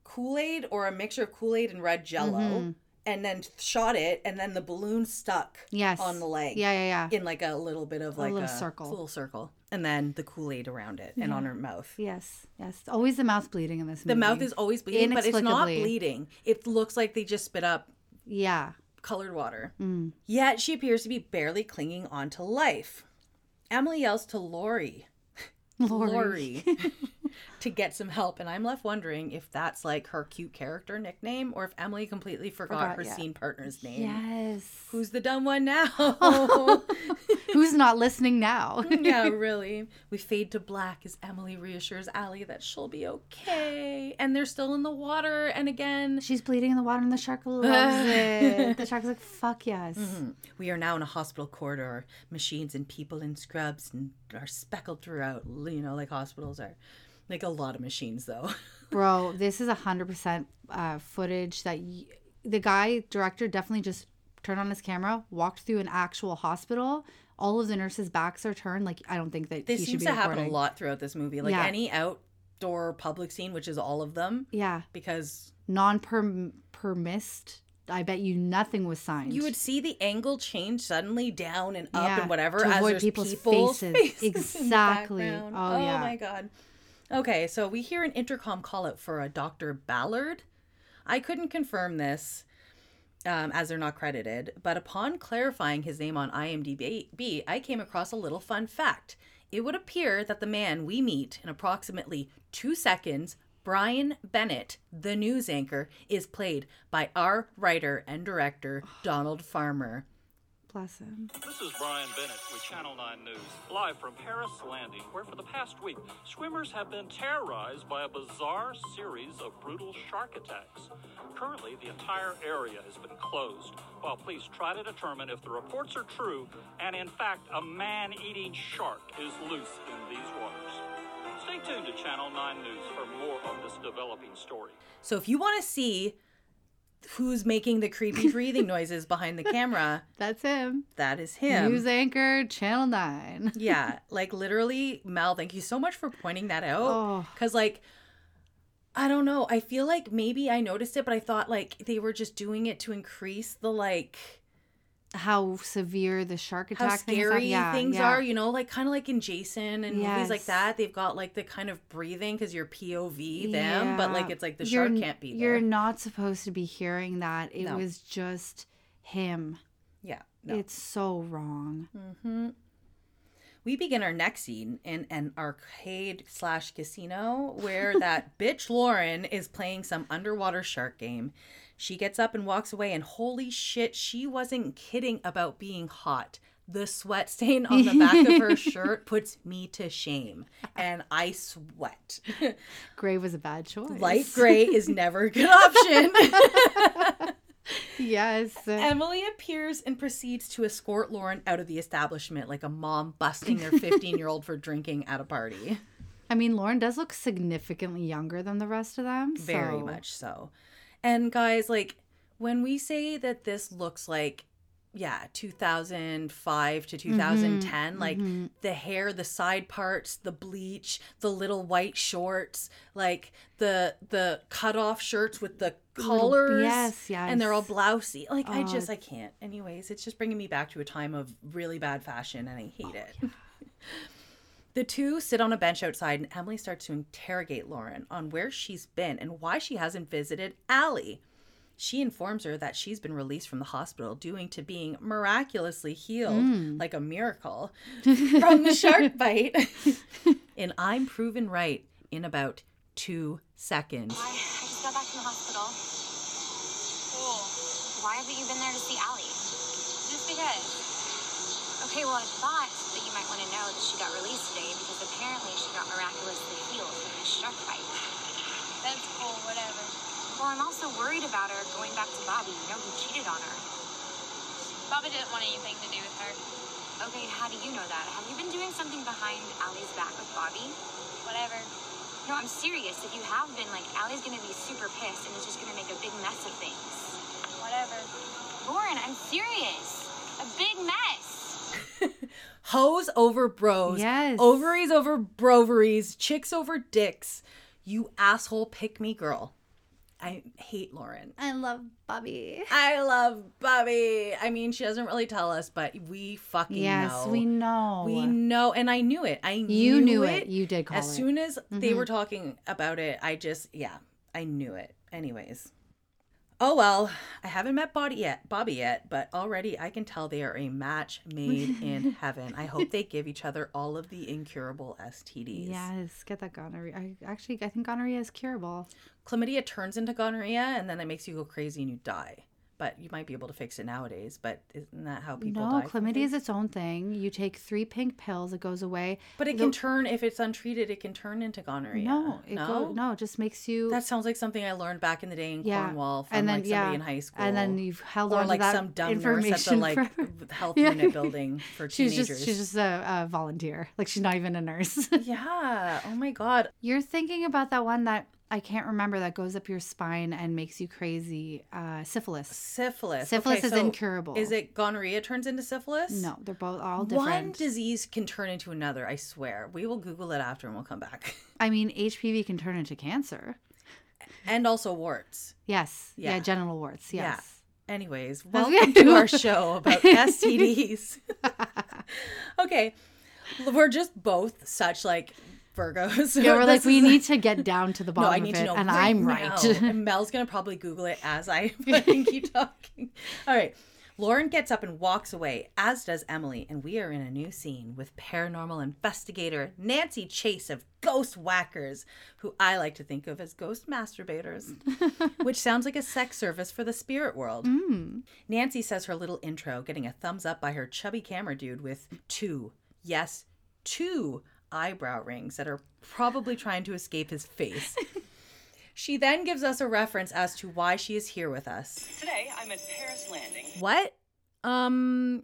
Kool Aid or a mixture of Kool Aid and red jello Mm-hmm. And then shot it, and then the balloon stuck yes. on the leg. Yeah, yeah, yeah. In like a little bit of like a little circle. little circle, and then the Kool Aid around it and on her mouth. yes, yes. Always the mouth bleeding in this movie. The mouth is always bleeding, but it's not bleeding. It looks like they just spit up Yeah. colored water. Mm. Yet she appears to be barely clinging on to life. Emily yells to Lori, [LAUGHS] Lori. Lori, [LAUGHS] to get some help, and I'm left wondering if that's like her cute character nickname or if Emily completely forgot, Forgot, her yeah. scene partner's name. Yes. Who's the dumb one now? [LAUGHS] Who's not listening now? [LAUGHS] yeah, really. We fade to black as Emily reassures Allie that she'll be okay. And they're still in the water. And again, She's bleeding in the water and the shark loves it. The shark's like, fuck yes. [LAUGHS] Mm-hmm. We are now in a hospital corridor. Machines and people in scrubs and are speckled throughout. You know, like hospitals are. Like a lot of machines, though. [LAUGHS] Bro, this is 100% uh, footage that y- the guy, director, definitely just turned on his camera, walked through an actual hospital. All of the nurses' backs are turned. Like, I don't think that This seems to happen a lot throughout this movie. Like Yeah. any outdoor public scene, which is all of them, Yeah. because Non permissed. I bet you nothing was signed. you would see the angle change suddenly down and up Yeah, and whatever to avoid people's faces. faces Exactly. background. Oh, yeah. my god. Okay, so we hear an intercom call out for a Dr. Ballard. I couldn't confirm this um, as they're not credited, but upon clarifying his name on IMDb, I came across a little fun fact. It would appear that the man we meet in approximately two seconds, Brian Bennett, the news anchor, is played by our writer and director, Donald Farmer. Bless him. This is Brian Bennett with Channel 9 News, live from Paris Landing, where for the past week, swimmers have been terrorized by a bizarre series of brutal shark attacks. Currently, the entire area has been closed, while police try to determine if the reports are true and, in fact, a man eating shark is loose in these waters. Stay tuned to Channel 9 News for more on this developing story. So if you want to see who's making the creepy [LAUGHS] breathing noises behind the camera, [LAUGHS] That's him. that is him. News anchor, Channel 9. [LAUGHS] yeah, like literally, Mel, thank you so much for pointing that out. Oh. Because, like, I don't know. I feel like maybe I noticed it, but I thought like they were just doing it to increase the like How severe the shark how attack things are. scary Yeah, things yeah. are, you know, like kind of like in Jason and movies like that. They've got like the kind of breathing because you're POV them, but like it's like the You're shark can't be there. You're not supposed to be hearing that. It No. was just him. yeah, no. It's so wrong. mm-hmm. We begin our next scene in an arcade slash casino where [LAUGHS] that bitch Lauren is playing some underwater shark game. She gets up and walks away, and holy shit, she wasn't kidding about being hot. The sweat stain on the back of her [LAUGHS] shirt puts me to shame, and I sweat. [LAUGHS] Gray was a bad choice. Light gray is never a good option. [LAUGHS] yes. Emily appears and proceeds to escort Lauren out of the establishment like a mom busting their 15 year old for drinking at a party. I mean, Lauren does look significantly younger than the rest of them. Very so- much so. And guys, like when we say that this looks like yeah, 2005 to mm-hmm. 2010, like mm-hmm. the hair, the side parts, the bleach, the little white shorts, like the the cut off shirts with the Little- collars. yes, And they're all yes. blousy. Like I Oh, just I can't. Anyways, it's just bringing me back to a time of really bad fashion and I hate oh, it. [LAUGHS] The two sit on a bench outside, and Emily starts to interrogate Lauren on where she's been and why she hasn't visited Allie. She informs her that she's been released from the hospital due to being miraculously healed, Mm. like a miracle, from the shark [LAUGHS] bite. and I'm proven right in about two seconds. I, I just got back from the hospital. Cool. Why haven't you been there to see Allie? Just because. Okay, well, I thought that you might want to know that she got released today because apparently she got miraculously healed from the shark bite. That's cool, whatever. Well, I'm also worried about her going back to Bobby. You know, he cheated on her. Bobby didn't want anything to do with her. Okay, how do you know that? Have you been doing something behind Allie's back with Bobby? Whatever. No, I'm serious. If you have been, like, Allie's gonna be super pissed and it's just gonna make a big mess of things. Whatever. Lauren, I'm serious. A big mess. [LAUGHS] Hoes over bros. Yes. Ovaries over broveries. Chicks over dicks. You asshole pick me girl. I hate Lauren. I love Bobby. I love Bobby. I mean, she doesn't really tell us, but we fucking Yes, know. we know. We know, and I knew it. I You knew knew it. it. You did call As it. soon as they Mhm. were talking about it, I just yeah, I knew it. Anyways. Oh well, I haven't met Bobby yet, Bobby yet, but already I can tell they are a match made in [LAUGHS] heaven. I hope they give each other all of the incurable STDs. Yes, get that gonorrhea. I actually I think gonorrhea is curable. Chlamydia turns into gonorrhea and then it makes you go crazy and you die. But you might be able to fix it nowadays. But isn't that how people no, die? chlamydia is its own thing. You take three pink pills, it goes away. But it The- can turn if it's untreated. It can turn into gonorrhea. No, it no, go no, it just makes you That sounds like something I learned back in the day in Yeah, Cornwall from and then- like somebody yeah, in high school. and then you've held or on to like that some dumb nurse at the information like forever. [LAUGHS] health [LAUGHS] Yeah. unit building for [LAUGHS] she's teenagers. just she's just a, a volunteer. Like she's not even a nurse. yeah. Oh my god. You're thinking about that one that I can't remember that goes up your spine and makes you crazy. Uh, syphilis. Syphilis. Syphilis Okay, is so incurable. Is it gonorrhea turns into syphilis? No, they're both all different. One disease can turn into another. I swear. We will Google it after and we'll come back. [LAUGHS] I mean, HPV can turn into cancer. and also warts. Yes. Yeah. Yeah. genital warts. Yes. Yeah. Anyways, welcome to our show about [LAUGHS] STDs. [LAUGHS] okay. We're just both such like Virgos. [LAUGHS] Yeah, we're like, we need to get down to the [LAUGHS] No, bottom I need of to know. and right I'm now. right. and [LAUGHS] Mel's gonna probably Google it as I keep talking. All right. Lauren gets up and walks away, as does Emily, and we are in a new scene with paranormal investigator Nancy Chase of Ghost Whackers, who I like to think of as ghost masturbators, which sounds like a sex service for the spirit world. Mm. Nancy says her little intro, getting a thumbs up by her chubby camera dude with two, yes, two eyebrow rings that are probably trying to escape his face. [LAUGHS] she then gives us a reference as to why she is here with us. Today, I'm at Paris Landing, What? Um,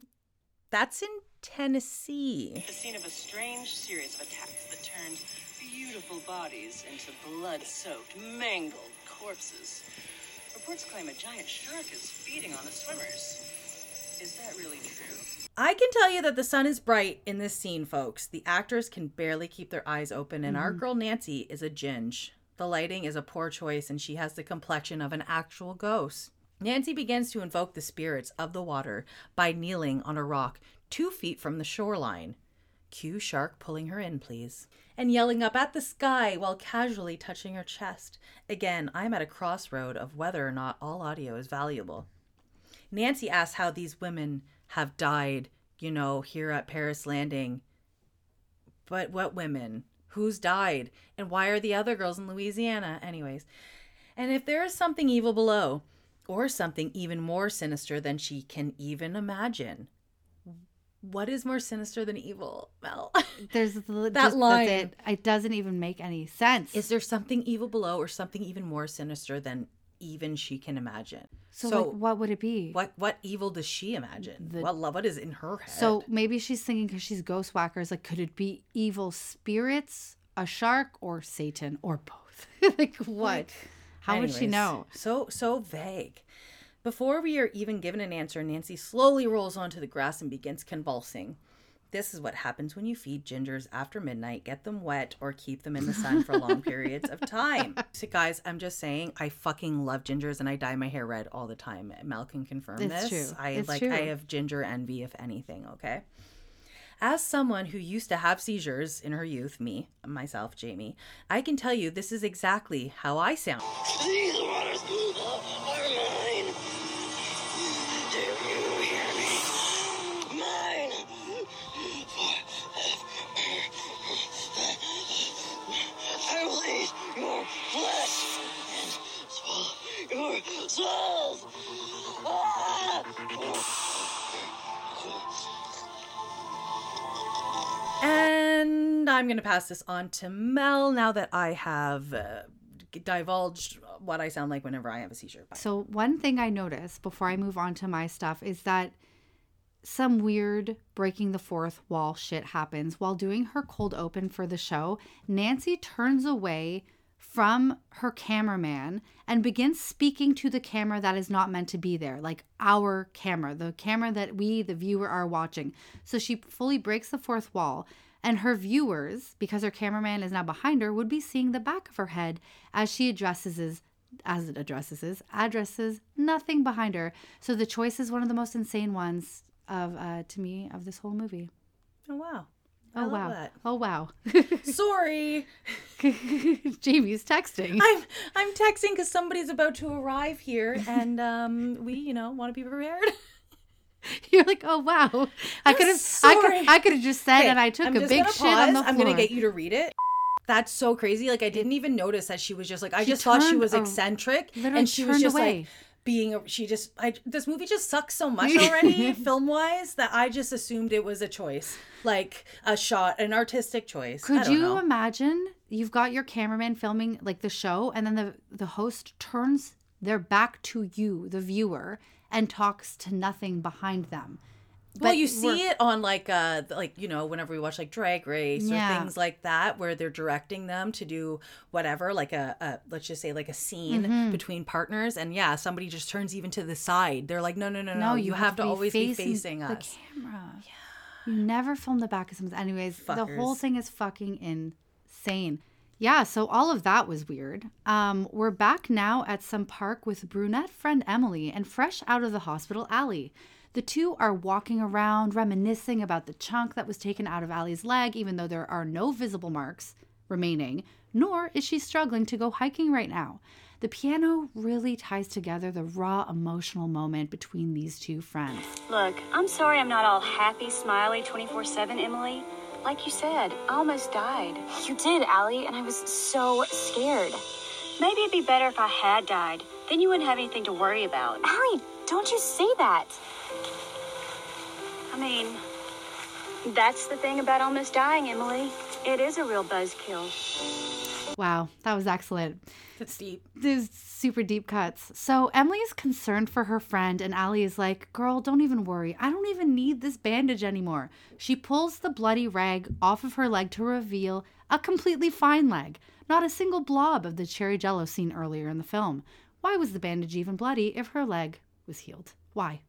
that's in Tennessee. the scene of a strange series of attacks that turned beautiful bodies into blood-soaked, mangled corpses. Reports claim a giant shark is feeding on the swimmers. Is that really true? I can tell you that the sun is bright in this scene, folks. The actors can barely keep their eyes open, and our mm-hmm. girl Nancy is a ginge. The lighting is a poor choice, and she has the complexion of an actual ghost. Nancy begins to invoke the spirits of the water by kneeling on a rock two feet from the shoreline. Cue Shark pulling her in, please. And yelling up at the sky while casually touching her chest. Again, I'm at a crossroad of whether or not all audio is valuable. Nancy asks how these women have died, you know, here at Paris Landing. But what women? Who's died? And why are the other girls in Louisiana? Anyways. And if there is something evil below, or something even more sinister than she can even imagine, what is more sinister than evil, Mel? [LAUGHS] There's the, That just, line. It doesn't even make any sense. is there something evil below, or something even more sinister than even she can imagine? so, like, what would it be? What what evil does she imagine? The- what love? what is in her head? So maybe she's thinking because she's ghost whackers, like, could it be evil spirits, a shark, or Satan, or both? [LAUGHS] like, what? How would she know? So so vague. Before we are even given an answer, Nancy slowly rolls onto the grass and begins convulsing. This is what happens when you feed gingers after midnight, get them wet, or keep them in the sun for long [LAUGHS] periods of time. So, guys, I'm just saying, I fucking love gingers and I dye my hair red all the time. Mel can confirm It's this. true. I It's like true. I have ginger envy, if anything, okay? As someone who used to have seizures in her youth, me, myself, Jamie, I can tell you this is exactly how I sound. Ah. And I'm going to pass this on to Mel now that I have uh, divulged what I sound like whenever I have a seizure. Bye. So, one thing I notice before I move on to my stuff is that some weird breaking the fourth wall shit happens. While doing her cold open for the show, Nancy turns away from her cameraman and begins speaking to the camera that is not meant to be there, like our camera, the camera that we, the viewer, are watching. So she fully breaks the fourth wall. And her viewers, because her cameraman is now behind her, would be seeing the back of her head as she addresses as it addresses addresses nothing behind her. So the choice is one of the most insane ones of uh to me of this whole movie. Oh, wow. Oh love wow. that. Oh wow. [LAUGHS] Sorry. [LAUGHS] Jamie's texting. I'm I'm texting because somebody's about to arrive here, [LAUGHS] and um, we, you know, want to be prepared. You're like, oh wow. I could have I could I could have just said Okay, and I took I'm a big shit on the floor. I'm gonna get you to read it. That's so crazy. Like I didn't even notice that she was just like I She just thought she was eccentric, and she was just away. like being. A, she just I this movie just sucks so much already [LAUGHS] film wise that I just assumed it was a choice, like a shot, an artistic choice. I Could you know. imagine you've got your cameraman filming like the show and then the the host turns their back to you, the viewer, and talks to nothing behind them. Well, But you see it on like uh like you know whenever we watch like Drag Race Yeah. or things like that where they're directing them to do whatever like a, a let's just say like a scene Mhm. between partners and yeah somebody just turns even to the side they're like no no no no, No, you, have, to be always be facing facing the us camera. You never film the back of someone's. Anyways, the whole thing is fucking insane. Yeah, so all of that was weird. Um, we're back now at some park with brunette friend Emily and fresh out of the hospital, Allie. The two are walking around, reminiscing about the chunk that was taken out of Allie's leg, even though there are no visible marks remaining, nor is she struggling to go hiking right now. The piano really ties together the raw emotional moment between these two friends. Look, I'm sorry I'm not all happy, smiley 24 7, Emily. Like you said, I almost died. You did, Allie, and I was so scared. Maybe it'd be better if I had died. Then you wouldn't have anything to worry about. Allie, don't you say that. I mean, that's the thing about almost dying, Emily. It is a real buzzkill. Wow, that was excellent. That's deep. These super deep cuts. So Emily is concerned for her friend, and Allie is like, Girl, don't even worry. I don't even need this bandage anymore. She pulls the bloody rag off of her leg to reveal a completely fine leg, not a single blob of the cherry jello seen earlier in the film. Why was the bandage even bloody if her leg was healed? Why?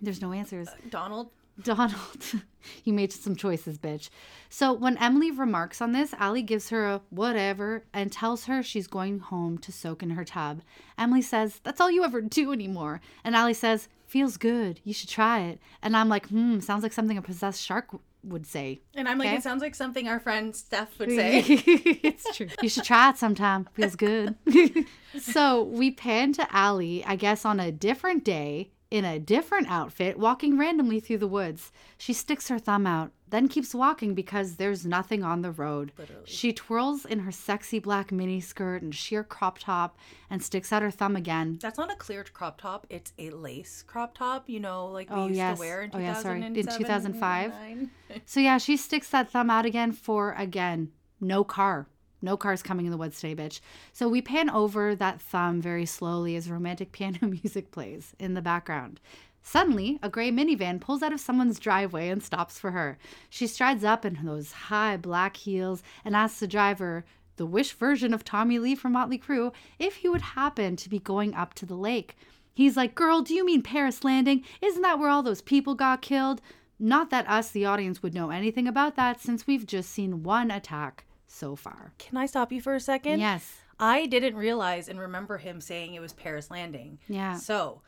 There's no answers. Donald Donald, [LAUGHS] you made some choices, bitch. So when Emily remarks on this, Allie gives her a whatever and tells her she's going home to soak in her tub. Emily says, That's all you ever do anymore. And Allie says, Feels good. You should try it. And I'm like, Hmm, sounds like something a possessed shark would say. and I'm like Okay. it sounds like something our friend Steph would say [LAUGHS] [LAUGHS] it's true. You should try it sometime. Feels good. [LAUGHS] so we pan to Allie, I guess on a different day, in a different outfit, walking randomly through the woods. She sticks her thumb out, then keeps walking because there's nothing on the road. She twirls in her sexy black mini skirt and sheer crop top and sticks out her thumb again. That's not a clear crop top. It's a lace crop top, you know, like we Oh, used yes. to wear in Oh, yeah, sorry. In 2005. [LAUGHS] So yeah, she sticks that thumb out again for again, no car. No cars coming in the woods today, bitch. So we pan over that thumb very slowly as romantic [LAUGHS] piano music plays in the background. Suddenly, a gray minivan pulls out of someone's driveway and stops for her. She strides up in those high black heels and asks the driver, the wish version of Tommy Lee from Motley Crue, if he would happen to be going up to the lake. He's like, Girl, do you mean Paris Landing? Isn't that where all those people got killed? Not that us, the audience, would know anything about that since we've just seen one attack so far. Can I stop you for a second? Yes. I didn't realize and remember him saying it was Paris Landing. Yeah. So,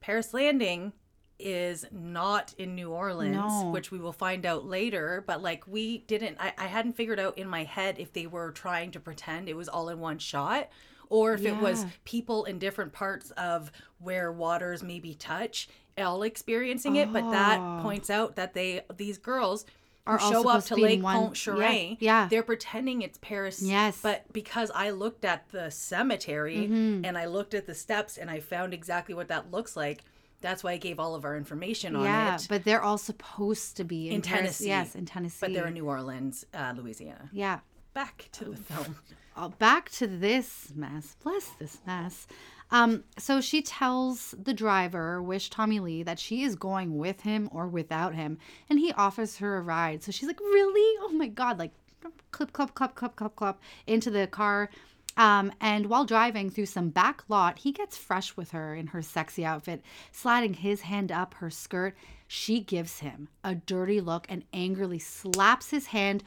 Paris Landing is not in New Orleans, No. which we will find out later. But like, we didn't, I, I hadn't figured out in my head if they were trying to pretend it was all in one shot or if it was people in different parts of where waters maybe touch all experiencing it. But that Oh. points out that they, these girls, Are show up to to Lake Pont. Yeah, yeah. They're pretending it's Paris. Yes. But because I looked at the cemetery Mhm. and I looked at the steps and I found exactly what that looks like, That's why I gave all of our information on yeah, it. but they're all supposed to be in, in Tennessee. Yes, in Tennessee. But they're in New Orleans, uh, Louisiana. Yeah. Back to the film. Uh, [LAUGHS] back to this mess. Bless this mess. Um, so she tells the driver, Wish Tommy Lee, that she is going with him or without him, and he offers her a ride. So she's like, "Really? Oh my god!" Like, clip, clip, clip, clip, clip, clip into the car. Um, and while driving through some back lot, he gets fresh with her in her sexy outfit, sliding his hand up her skirt. She gives him a dirty look and angrily slaps his hand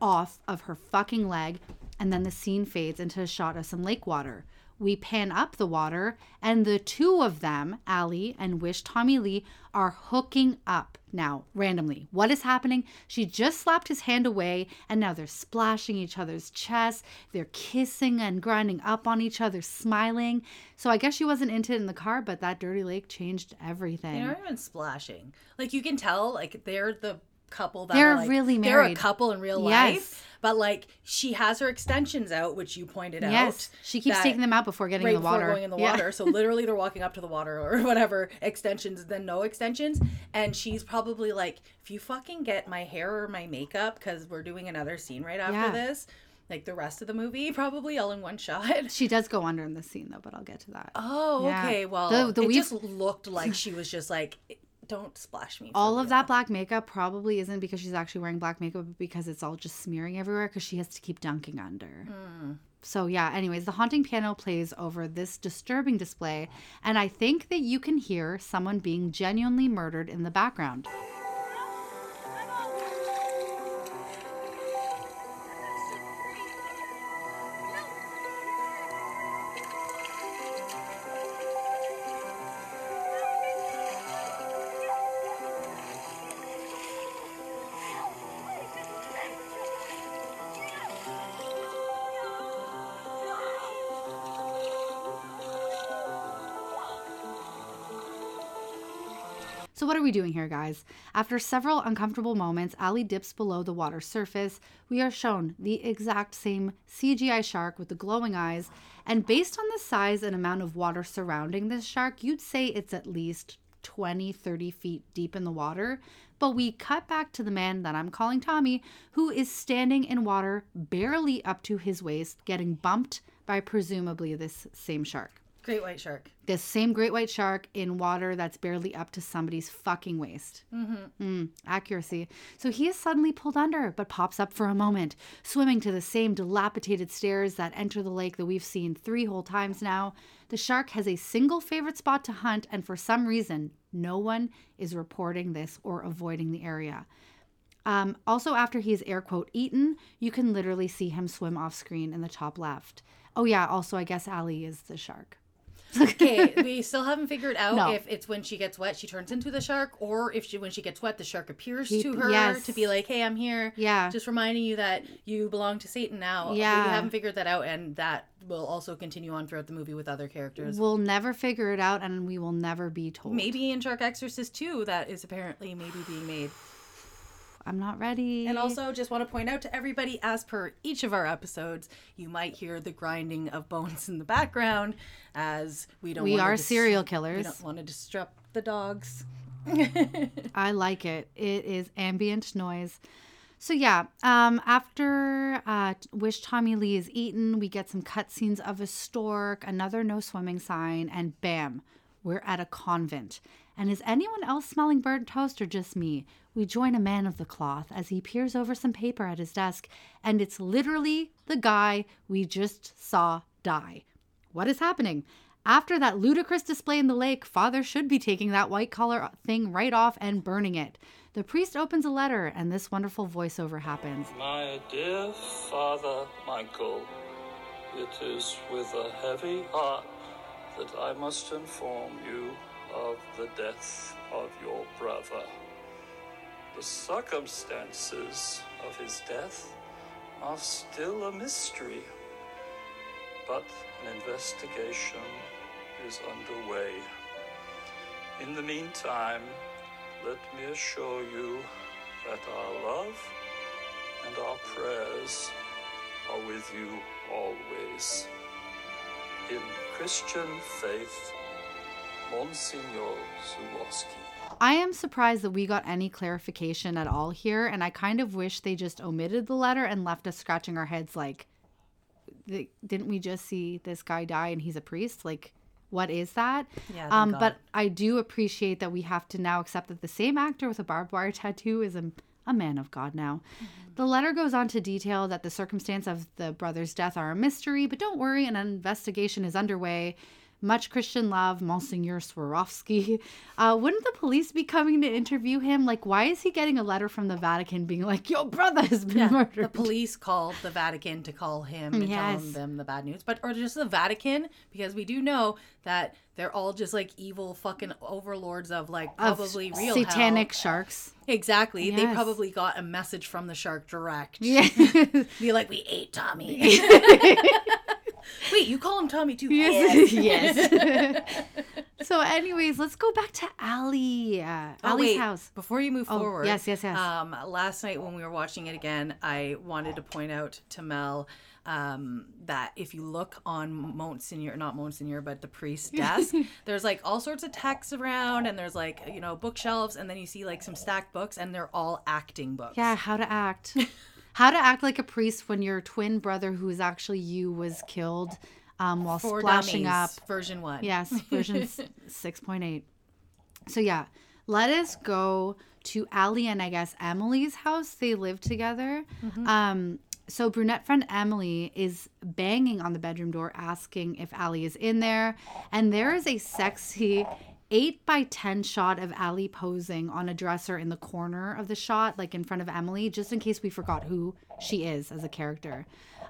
off of her fucking leg. And then the scene fades into a shot of some lake water. We pan up the water, and the two of them, Allie and Wish Tommy Lee, are hooking up now randomly. What is happening? She just slapped his hand away, and now they're splashing each other's chests. They're kissing and grinding up on each other, smiling. So I guess she wasn't into it in the car, but that dirty lake changed everything. They aren't even splashing. Like you can tell, like they're the couple that They're are, like, really They're a couple in real Yes. life. But like she has her extensions out, which you pointed out. Yes, she keeps taking them out before getting right in the water. Before going in the Yeah. water. So [LAUGHS] literally they're walking up to the water or [LAUGHS] whatever, extensions, then no extensions. And she's probably like, if you fucking get my hair or my makeup, because we're doing another scene right after Yeah. this, like the rest of the movie, [LAUGHS] probably all in one shot. She does go under in this scene though, but I'll get to that. Oh, Yeah. okay. Well, The- the it weave- just looked like she was just like, don't splash me. all of real." that black makeup probably isn't because she's actually wearing black makeup, but because it's all just smearing everywhere because she has to keep dunking under. Hmm. So, yeah, anyways, the haunting piano plays over this disturbing display, and I think that you can hear someone being genuinely murdered in the background. What are we doing here, guys? After several uncomfortable moments, Allie dips below the water surface. We are shown the exact same CGI shark with the glowing eyes. And based on the size and amount of water surrounding this shark, you'd say it's at least 20, 30 feet deep in the water. But we cut back to the man that I'm calling Tommy, who is standing in water barely up to his waist, getting bumped by presumably this same shark. Great white shark. This same great white shark in water that's barely up to somebody's fucking waist. Mm-hmm. Mm, accuracy. So he is suddenly pulled under, but pops up for a moment, swimming to the same dilapidated stairs that enter the lake that we've seen three whole times now. The shark has a single favorite spot to hunt, and for some reason, no one is reporting this or avoiding the area. Um, also, after he's air quote eaten, you can literally see him swim off screen in the top left. Oh, yeah, also, I guess Allie is the shark. [LAUGHS] okay, [LAUGHS] we still haven't figured out No. if it's when she gets wet she turns into the shark, or if she when she gets wet the shark appears He- to her yes. to be like, "Hey, I'm here." Yeah. just reminding you that you belong to Satan now. Yeah. we haven't figured that out, and that will also continue on throughout the movie with other characters. We'll never figure it out, and we will never be told. Maybe in Shark Exorcist 2 that is apparently maybe being made. I'm not ready. And also, just want to point out to everybody, as per each of our episodes, you might hear the grinding of bones in the background, as we don't. We are dis- serial killers. We don't want to disrupt the dogs. [LAUGHS] I like it. It is ambient noise. So yeah, um, after uh, Wish Tommy Lee is eaten, we get some cutscenes of a stork, another no swimming sign, and bam, we're at a convent. And is anyone else smelling burnt toast or just me? We join a man of the cloth as he peers over some paper at his desk, and it's literally the guy we just saw die. What is happening? After that ludicrous display in the lake, Father should be taking that white collar thing right off and burning it. The priest opens a letter, and this wonderful voiceover happens. My dear Father Michael, it is with a heavy heart that I must inform you of the death of your brother. The circumstances of his death are still a mystery, but an investigation is underway. In the meantime, let me assure you that our love and our prayers are with you always. In Christian faith, Monsignor Suwalski. I am surprised that we got any clarification at all here, and I kind of wish they just omitted the letter and left us scratching our heads like, didn't we just see this guy die and he's a priest? Like, what is that? Yeah, Um, but I do appreciate that we have to now accept that the same actor with a barbed wire tattoo is a, a man of God now. The letter goes on to detail that the circumstance of the brother's death are a mystery, but don't worry, an investigation is underway. Much Christian love, Monsignor Swarovski. Uh, wouldn't the police be coming to interview him? Like, why is he getting a letter from the Vatican being like, your brother has been Yeah, murdered? the police called the Vatican to call him and Yes. tell them the bad news, but or just the Vatican because we do know that they're all just like evil fucking overlords of like Of probably real satanic hell. sharks. Exactly, they probably got a message from the shark direct. Yeah. be like, we ate Tommy. [LAUGHS] [LAUGHS] Wait, you call him Tommy too? Yes. yes. [LAUGHS] [LAUGHS] so, anyways, let's go back to Allie. Uh, Oh, Allie's wait, house. Before you move Oh, forward, yes, yes, yes. Um, last night when we were watching it again, I wanted to point out to Mel um, that if you look on Monsignor, not Monsignor, but the priest's [LAUGHS] desk, there's like all sorts of texts around, and there's like you know bookshelves, and then you see like some stacked books, and they're all acting books. Yeah, how to act. How to act like a priest when your twin brother, who is actually you, was killed um, while For splashing Dummies, up. version one. Yes, [LAUGHS] version 6.8. So, yeah, let us go to Allie and I guess Emily's house. They live together. Mm-hmm. Um, so, brunette friend Emily is banging on the bedroom door asking if Allie is in there. And there is a sexy 8 by 10 shot of Allie posing on a dresser in the corner of the shot, like in front of Emily, just in case we forgot who she is as a character.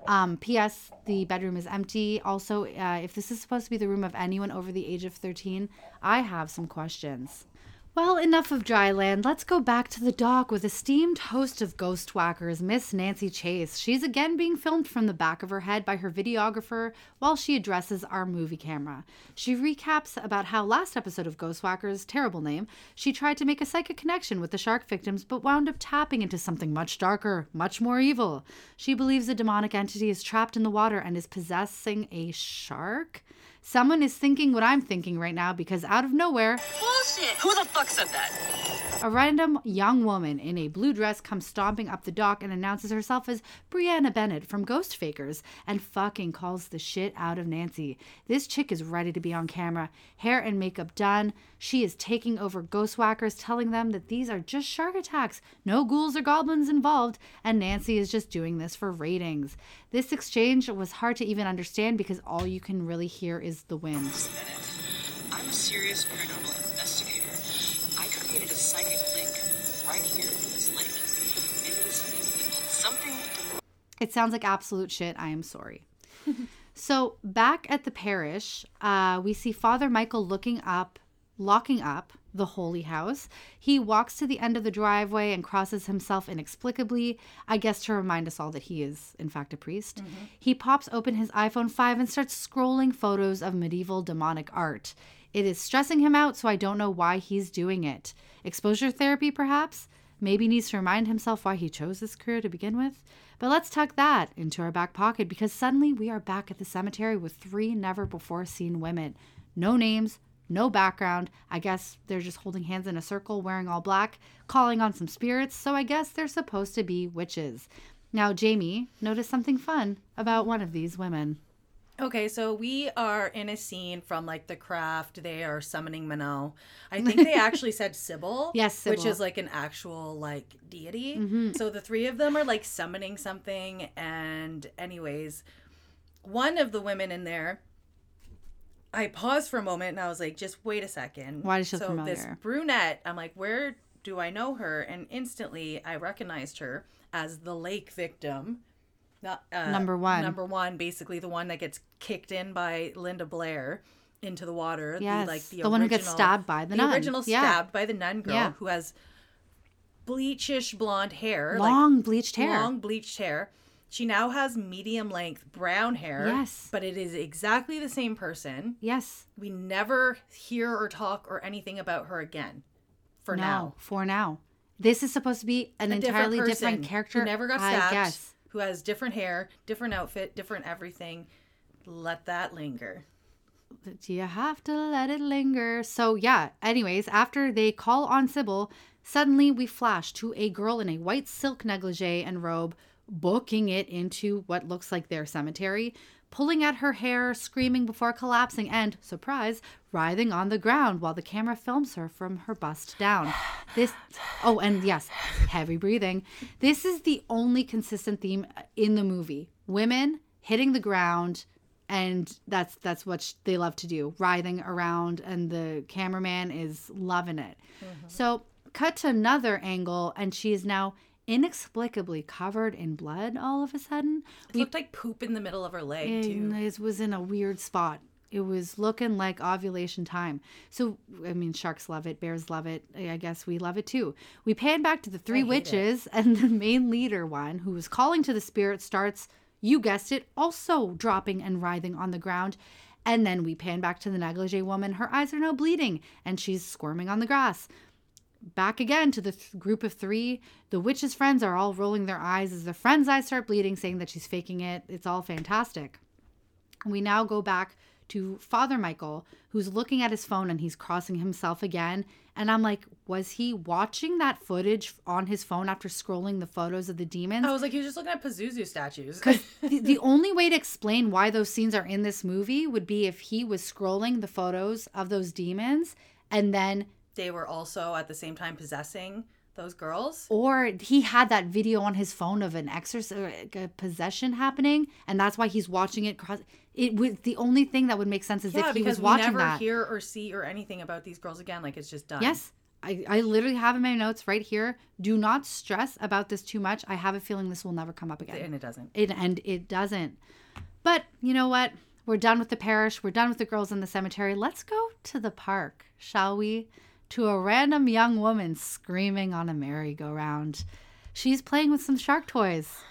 Um, P.S. The bedroom is empty. Also, uh, if this is supposed to be the room of anyone over the age of 13, I have some questions. Well, enough of Dryland. Let's go back to the dock with esteemed host of Ghost Whackers, Miss Nancy Chase. She's again being filmed from the back of her head by her videographer while she addresses our movie camera. She recaps about how last episode of Ghost Whackers, terrible name, she tried to make a psychic connection with the shark victims but wound up tapping into something much darker, much more evil. She believes a demonic entity is trapped in the water and is possessing a shark. Someone is thinking what I'm thinking right now because out of nowhere, Bullshit! Who the fuck said that? a random young woman in a blue dress comes stomping up the dock and announces herself as Brianna Bennett from Ghost Fakers and fucking calls the shit out of Nancy. This chick is ready to be on camera, hair and makeup done. She is taking over Ghost Whackers, telling them that these are just shark attacks, no ghouls or goblins involved, and Nancy is just doing this for ratings. This exchange was hard to even understand because all you can really hear is the wind. I'm a serious paranormal investigator. I created a psychic link right here in this lake. Maybe this something It sounds like absolute shit. I am sorry. [LAUGHS] so, back at the parish, uh, we see Father Michael looking up, locking up the holy house. He walks to the end of the driveway and crosses himself inexplicably, I guess to remind us all that he is, in fact, a priest. Mm-hmm. He pops open his iPhone 5 and starts scrolling photos of medieval demonic art. It is stressing him out, so I don't know why he's doing it. Exposure therapy, perhaps? Maybe needs to remind himself why he chose this career to begin with. But let's tuck that into our back pocket because suddenly we are back at the cemetery with three never before seen women. No names, no background. I guess they're just holding hands in a circle, wearing all black, calling on some spirits, so I guess they're supposed to be witches. Now, Jamie noticed something fun about one of these women. Okay, so we are in a scene from like The Craft. They are summoning Minot. I [LAUGHS] think they actually said Sybil. Yes, Which is like an actual like deity. Mhm. So the three of them are like summoning something. And, anyways, one of the women in there, I paused for a moment and I was like, just wait a second. Why does she look so this brunette, I'm like, where do I know her? And instantly I recognized her as the lake victim. Not, uh, Number one. Number one, basically the one that gets kicked in by Linda Blair into the water. Yes, the, like the, the one who gets stabbed by the the nun. original Yeah. stabbed by the nun girl Yeah. who has bleachish blonde hair, Long bleached hair. long bleached hair. She now has medium length brown hair. Yes. but it is exactly the same person. Yes. We never hear or talk or anything about her again. For no, now, For now. This is supposed to be an A entirely different, person character. who never got I stabbed. guess. Who has different hair, different outfit, different everything. Let that linger. Do you have to let it linger? So, yeah, anyways, after they call on Sybil, suddenly we flash to a girl in a white silk negligee and robe booking it into what looks like their cemetery, pulling at her hair, screaming before collapsing, and, surprise, writhing on the ground while the camera films her from her bust down. [SIGHS] This, oh, and yes, heavy breathing. This is the only consistent theme in the movie women hitting the ground. And that's that's what sh- they love to do, writhing around, and the cameraman is loving it. Mm-hmm. So, cut to another angle, and she is now inexplicably covered in blood all of a sudden. It looked like poop in the middle of her leg too. It was in a weird spot. It was looking like ovulation time. So, I mean, sharks love it, bears love it. I guess we love it too. We pan back to the three hate it. witches, [LAUGHS] and the main leader one, who was calling to the spirit, starts, you guessed it, also dropping and writhing on the ground. And then we pan back to the negligee woman. Her eyes are now bleeding, and she's squirming on the grass back again to the th- group of three. The witch's friends are all rolling their eyes as the friend's eyes start bleeding, saying that she's faking it. It's all fantastic. We now go back to Father Michael, who's looking at his phone and he's crossing himself again. And I'm like, was he watching that footage on his phone after scrolling the photos of the demons? I was like, he was just looking at Pazuzu statues. [LAUGHS] the, the only way to explain why those scenes are in this movie would be if he was scrolling the photos of those demons and then they were also at the same time possessing those girls. or he had that video on his phone of an exorc a possession happening and that's why he's watching it cross it would the only thing that would make sense is Yeah, if he was watching never that hear or see or anything about these girls again. Like it's just done. yes I, I literally have in my notes right here do not stress about this too much i have a feeling this will never come up again and it doesn't. it and it doesn't but you know what we're done with the parish we're done with the girls in the cemetery let's go to the park shall we to a random young woman screaming on a merry-go-round she's playing with some shark toys oh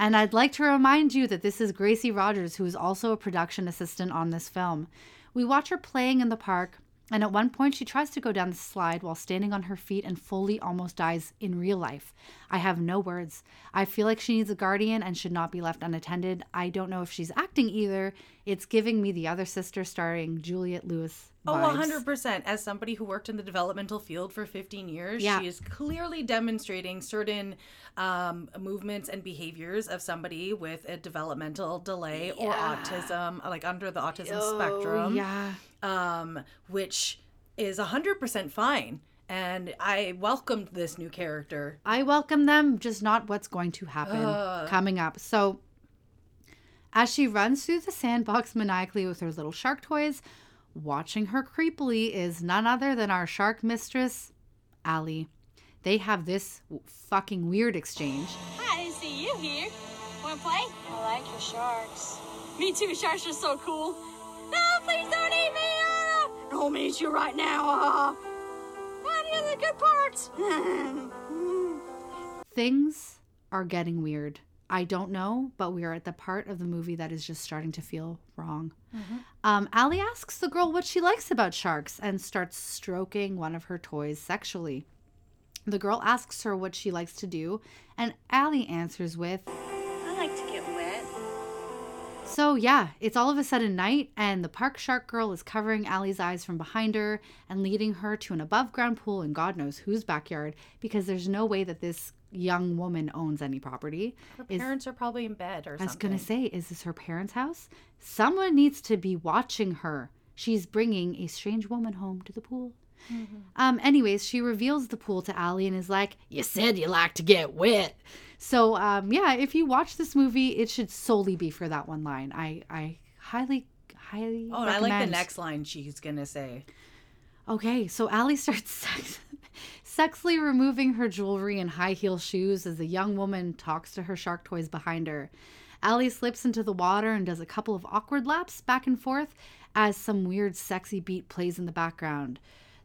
and I'd like to remind you that this is Gracie Rogers, who is also a production assistant on this film. We watch her playing in the park, and at one point she tries to go down the slide while standing on her feet and fully almost dies in real life. I have no words. I feel like she needs a guardian and should not be left unattended. I don't know if she's acting either. It's giving me the other sister starring Juliette Lewis. Oh, vibes. 100%. As somebody who worked in the developmental field for 15 years, Yeah. she is clearly demonstrating certain um, movements and behaviors of somebody with a developmental delay or autism, like under the autism Oh, spectrum. yeah. Um, which is 100% fine. And I welcomed this new character. I welcome them, just not what's going to happen Ugh. coming up. So, as she runs through the sandbox maniacally with her little shark toys, watching her creepily is none other than our shark mistress, Allie. They have this fucking weird exchange. Hi, I didn't see you here. Wanna play? I like your sharks. Me too, sharks are so cool. No, please don't eat me! No, I'm gonna eat you right now. Ah. Find the good parts. [LAUGHS] Things are getting weird. I don't know, but we are at the part of the movie that is just starting to feel wrong. Um, Allie asks the girl what she likes about sharks and starts stroking one of her toys sexually. The girl asks her what she likes to do, and Allie answers with, I like to get wet. So, yeah, it's all of a sudden night, and the park shark girl is covering Allie's eyes from behind her and leading her to an above ground pool in God knows whose backyard because there's no way that this young woman owns any property. Her Is- parents are probably in bed or something. I was going to say, is this her parents' house? Someone needs to be watching her. She's bringing a strange woman home to the pool. Um, anyways, she reveals the pool to Allie and is like, You said you like to get wet. So, um, yeah, if you watch this movie, it should solely be for that one line. I, I highly, highly. Oh, and I like the next line she's going to say. Okay, so Allie starts [LAUGHS] sex- sexily removing her jewelry and high heel shoes as the young woman talks to her shark toys behind her. Allie slips into the water and does a couple of awkward laps back and forth as some weird sexy beat plays in the background.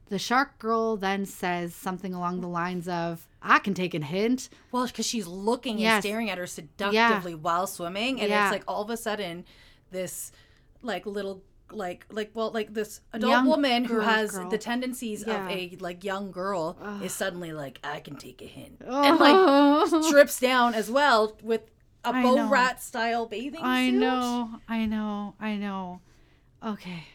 The shark girl then says something along the lines of, I can take a hint. Well, because she's looking Yes. and staring at her seductively while swimming, and Yeah. it's like all of a sudden, this like little like like well like this adult Young woman who has girl. the tendencies Yeah. of a like young girl is suddenly like I can take a hint Oh. and like [LAUGHS] strips down as well with a I know. Borat style bathing suit. I suit. know, I know, I know. Okay.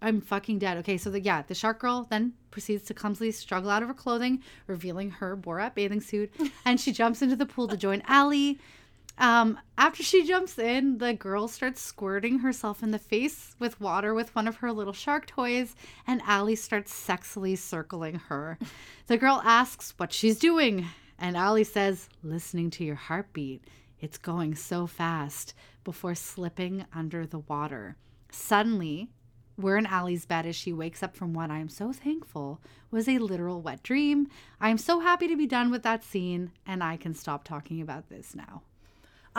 I'm fucking dead. Okay, so the yeah, the shark girl then proceeds to clumsily struggle out of her clothing, revealing her Borat bathing suit, [LAUGHS] and she jumps into the pool to join Allie. Um, after she jumps in, the girl starts squirting herself in the face with water with one of her little shark toys, and Allie starts sexily circling her. The girl asks what she's doing, and Allie says, listening to your heartbeat. It's going so fast before slipping under the water. Suddenly, we're in Allie's bed as she wakes up from what I am so thankful was a literal wet dream. I am so happy to be done with that scene, and I can stop talking about this now.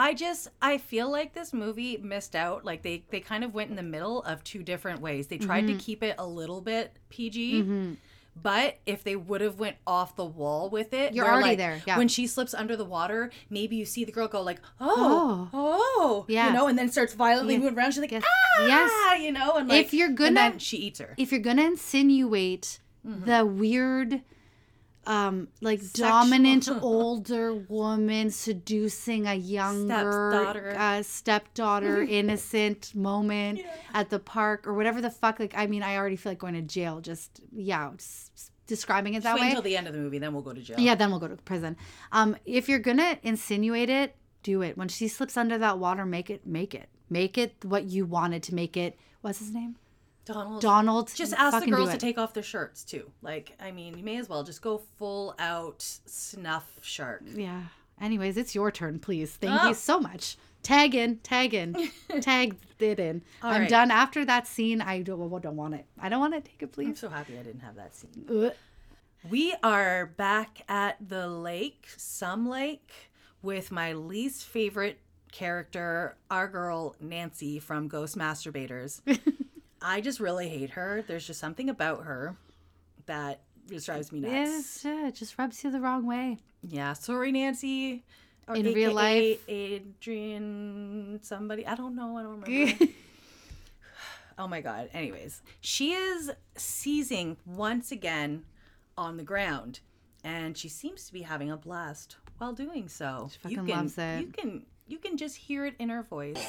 I just I feel like this movie missed out. Like they they kind of went in the middle of two different ways. They tried Mhm. to keep it a little bit PG. Mhm. But if they would have went off the wall with it, You're already like, there, yeah. When she slips under the water, maybe you see the girl go like, "Oh, oh, Yeah. you know, and then starts violently Yeah. moving around. She's like, Yes. "Ah," Yes. you know, and like, if you're and gonna then she eats her. if you're gonna insinuate Mm-hmm. the weird um like Sexual- dominant [LAUGHS] older woman seducing a younger Stepdaughter. uh, stepdaughter [LAUGHS] innocent moment at the park or whatever the fuck like i mean i already feel like going to jail just yeah describing it that Just wait way. until the end of the movie, then we'll go to jail. yeah then we'll go to prison. Um if you're gonna insinuate it do it. When she slips under that water make it make it. Make it what you wanted to make it. What's his name Donald. Donald, Just ask the girls to take off their shirts too. Like, I mean, you may as well just go full out snuff shark. Yeah. Anyways, it's your turn, please. Thank Oh. you so much. Tag in, tag in, [LAUGHS] tag it in. All I'm right. done after that scene. I don't, don't want it. I don't want to take it, please. I'm so happy I didn't have that scene. Ugh. We are back at the lake, some lake, with my least favorite character, our girl Nancy from Ghost Masturbators. [LAUGHS] I just really hate her. There's just something about her that just drives me nuts. Yes, yeah, it just rubs you the wrong way. Yeah, sorry, Nancy. Or In real life. Adrian, somebody. I don't know. I don't remember. [LAUGHS] oh my God. Anyways, she is seizing once again on the ground, and she seems to be having a blast while doing so. She fucking can, loves it. You can you can just hear it in her voice.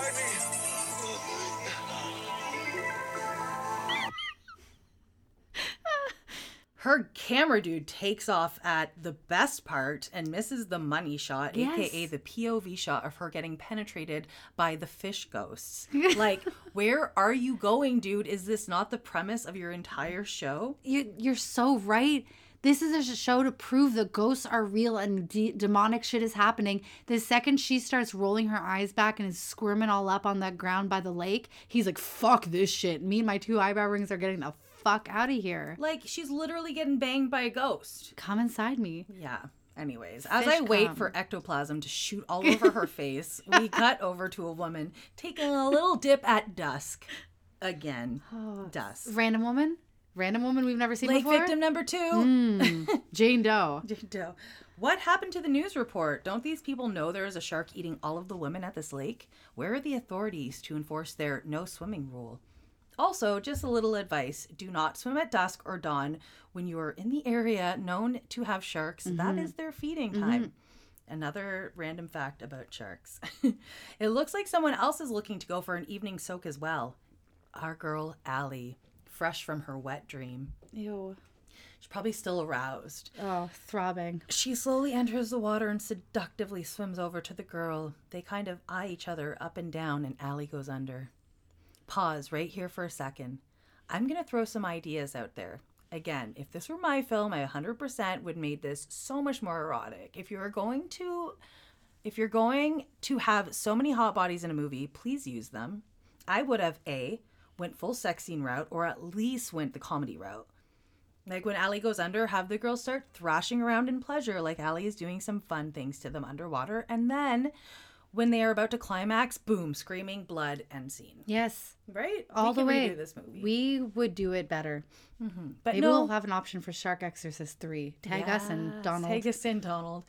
Me. Her camera dude takes off at the best part and misses the money shot, aka the POV shot of her getting penetrated by the fish ghosts. [LAUGHS] like, where are you going, dude? Is this not the premise of your entire show? You, you're so right. This is a show to prove that ghosts are real and de- demonic shit is happening. The second she starts rolling her eyes back and is squirming all up on that ground by the lake, he's like, fuck this shit. Me and my two eyebrow rings are getting the fuck out of here. Like, she's literally getting banged by a ghost. Come inside me. Yeah. Anyways, as Fish I wait for ectoplasm to shoot all [LAUGHS] over her face, we cut over to a woman taking a little dip at dusk. Again, [SIGHS] dusk. Random woman? Random woman we've never seen Lake before? victim number two. Mm, Jane Doe. [LAUGHS] Jane Doe. What happened to the news report? Don't these people know there is a shark eating all of the women at this lake? Where are the authorities to enforce their no swimming rule? Also, just a little advice do not swim at dusk or dawn when you are in the area known to have sharks. That Mhm. is their feeding time. Another random fact about sharks. [LAUGHS] it looks like someone else is looking to go for an evening soak as well. Our girl, Allie, fresh from her wet dream. Ew. She's probably still aroused. Oh, throbbing. She slowly enters the water and seductively swims over to the girl. They kind of eye each other up and down, and Allie goes under. Pause right here for a second. I'm going to throw some ideas out there. Again, if this were my film, I 100% would made this so much more erotic. If you're going to if you're going to have so many hot bodies in a movie, please use them. I would have A, went full sex scene route or at least went the comedy route. Like when Allie goes under, have the girls start thrashing around in pleasure, like Allie is doing some fun things to them underwater. And then when they are about to climax, boom, screaming, blood, end scene. Yes. Right? All We the can way. redo this movie. We would do it better. Mm-hmm. But Maybe no- we'll have an option for Shark Exorcist 3. Tag us and Donald. Tag us in, Donald.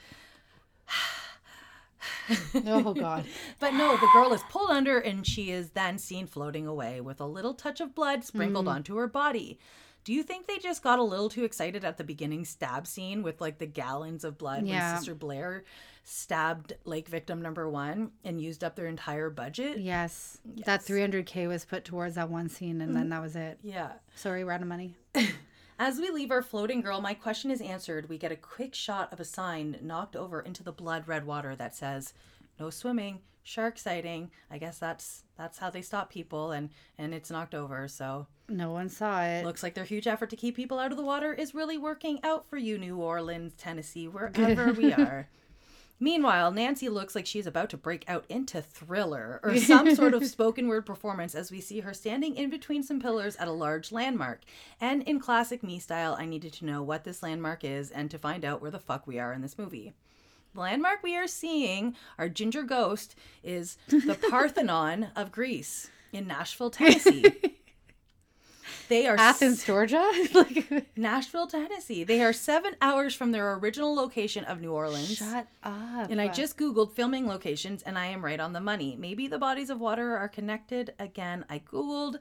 Oh, God. [LAUGHS] But no, the girl is pulled under and she is then seen floating away with a little touch of blood sprinkled Mhm. onto her body. Do you think they just got a little too excited at the beginning stab scene with like the gallons of blood Yeah. when Sister Blair stabbed lake victim number one and used up their entire budget? Yes. That 300K was put towards that one scene, and then that was it. Yeah. Sorry, we're out of money. [LAUGHS] As we leave our floating girl, my question is answered. We get a quick shot of a sign knocked over into the blood red water that says, "No swimming, shark sighting." I guess that's that's how they stop people, and and it's knocked over. So No one saw it. looks like their huge effort to keep people out of the water is really working out for you, New Orleans, Tennessee, wherever [LAUGHS] we are. Meanwhile, Nancy looks like she's about to break out into thriller or [LAUGHS] some sort of spoken word performance as we see her standing in between some pillars at a large landmark. And in classic me style, I needed to know what this landmark is and to find out where the fuck we are in this movie. The landmark we are seeing, our ginger ghost, is the [LAUGHS] Parthenon of Greece in Nashville, Tennessee. [LAUGHS] They are Athens, Georgia? [LAUGHS] like, Nashville, Tennessee. They are seven hours from their original location of New Orleans. shut up. And I just Googled filming locations and I am right on the money. Maybe the bodies of water are connected. Again, I Googled.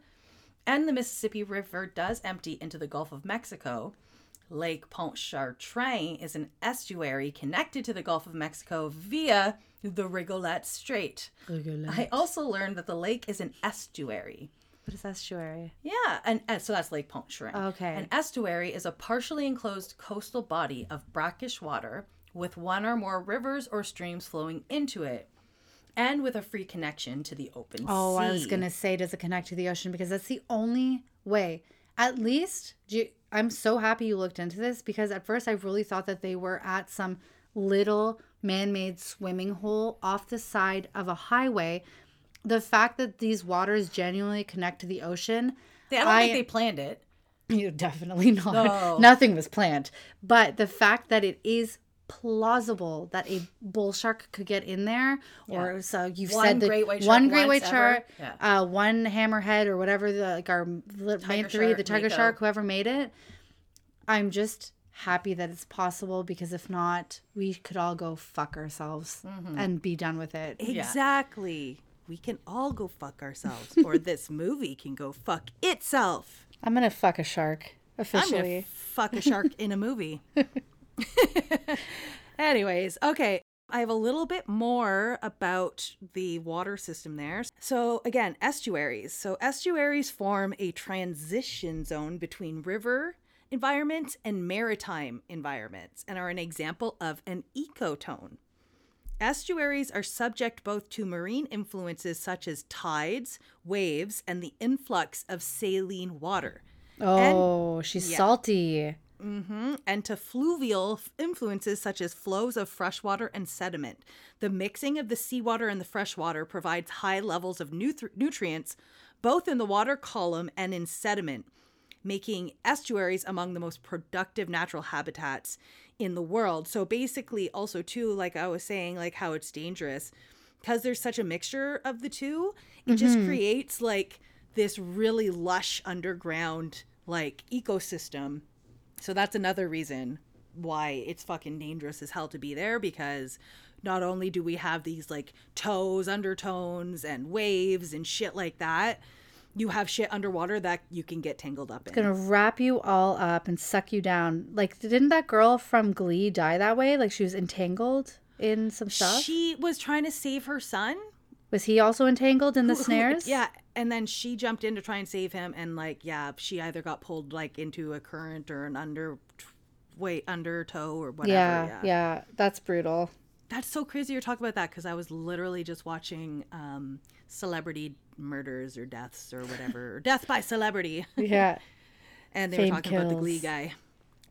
And the Mississippi River does empty into the Gulf of Mexico. Lake Pontchartrain is an estuary connected to the Gulf of Mexico via the Rigolets Strait. I also learned that the lake is an estuary. What is estuary? Yeah, and, and so that's Lake Pontchartrain. Okay. An estuary is a partially enclosed coastal body of brackish water with one or more rivers or streams flowing into it, and with a free connection to the open sea. Oh, sea. I was gonna say, does it connect to the ocean? Because that's the only way. At least, do you- I'm so happy you looked into this because at first I really thought that they were at some little man-made swimming hole off the side of a highway. The fact that these waters genuinely connect to the ocean, They- I don't think they planned it. You definitely [LAUGHS] not. No. Nothing was planned. But the fact that it is plausible that a bull shark could get in there, or Yeah. so you've One said the great white one great white shark, ever. uh, one hammerhead, or whatever the like our the main Tiger three, the tiger Mako. shark, whoever made it. I'm just happy that it's possible because if not, we could all go fuck ourselves Mm-hmm. and be done with it. Exactly. We can all go fuck ourselves, or [LAUGHS] this movie can go fuck itself. I'm gonna fuck a shark I'm officially. gonna fuck a shark in a movie. [LAUGHS] [LAUGHS] Anyways, okay. I have a little bit more about the water system there. So, again, estuaries. So, estuaries form a transition zone between river environments and maritime environments and are an example of an ecotone. Estuaries are subject both to marine influences such as tides, waves, and the influx of saline water. oh, she's yeah. salty. hmm And to fluvial influences such as flows of freshwater and sediment. The mixing of the seawater and the freshwater provides high levels of nutri- nutrients both in the water column and in sediment, making estuaries among the most productive natural habitats in the world. So basically, also, too, like I was saying, like how it's dangerous because there's such a mixture of the two, it just Mhm. creates like this really lush underground like ecosystem so that's another reason why it's fucking dangerous as hell to be there because not only do we have these like toes, undertones, and waves and shit like that, you have shit underwater that you can get tangled up in. It's gonna wrap you all up and suck you down. Like, didn't that girl from Glee die that way? Like, she was entangled in some stuff. She was trying to save her son. was he also entangled in the snares? yeah, and then she jumped in to try and save him, and like, yeah, she either got pulled like into a current or an under, wait, undertow or whatever. yeah, yeah. That's brutal. That's so crazy you're talking about that because I was literally just watching um, celebrity murders or deaths or whatever, or death by celebrity. Yeah. [LAUGHS] and they Fame were talking about the Glee guy,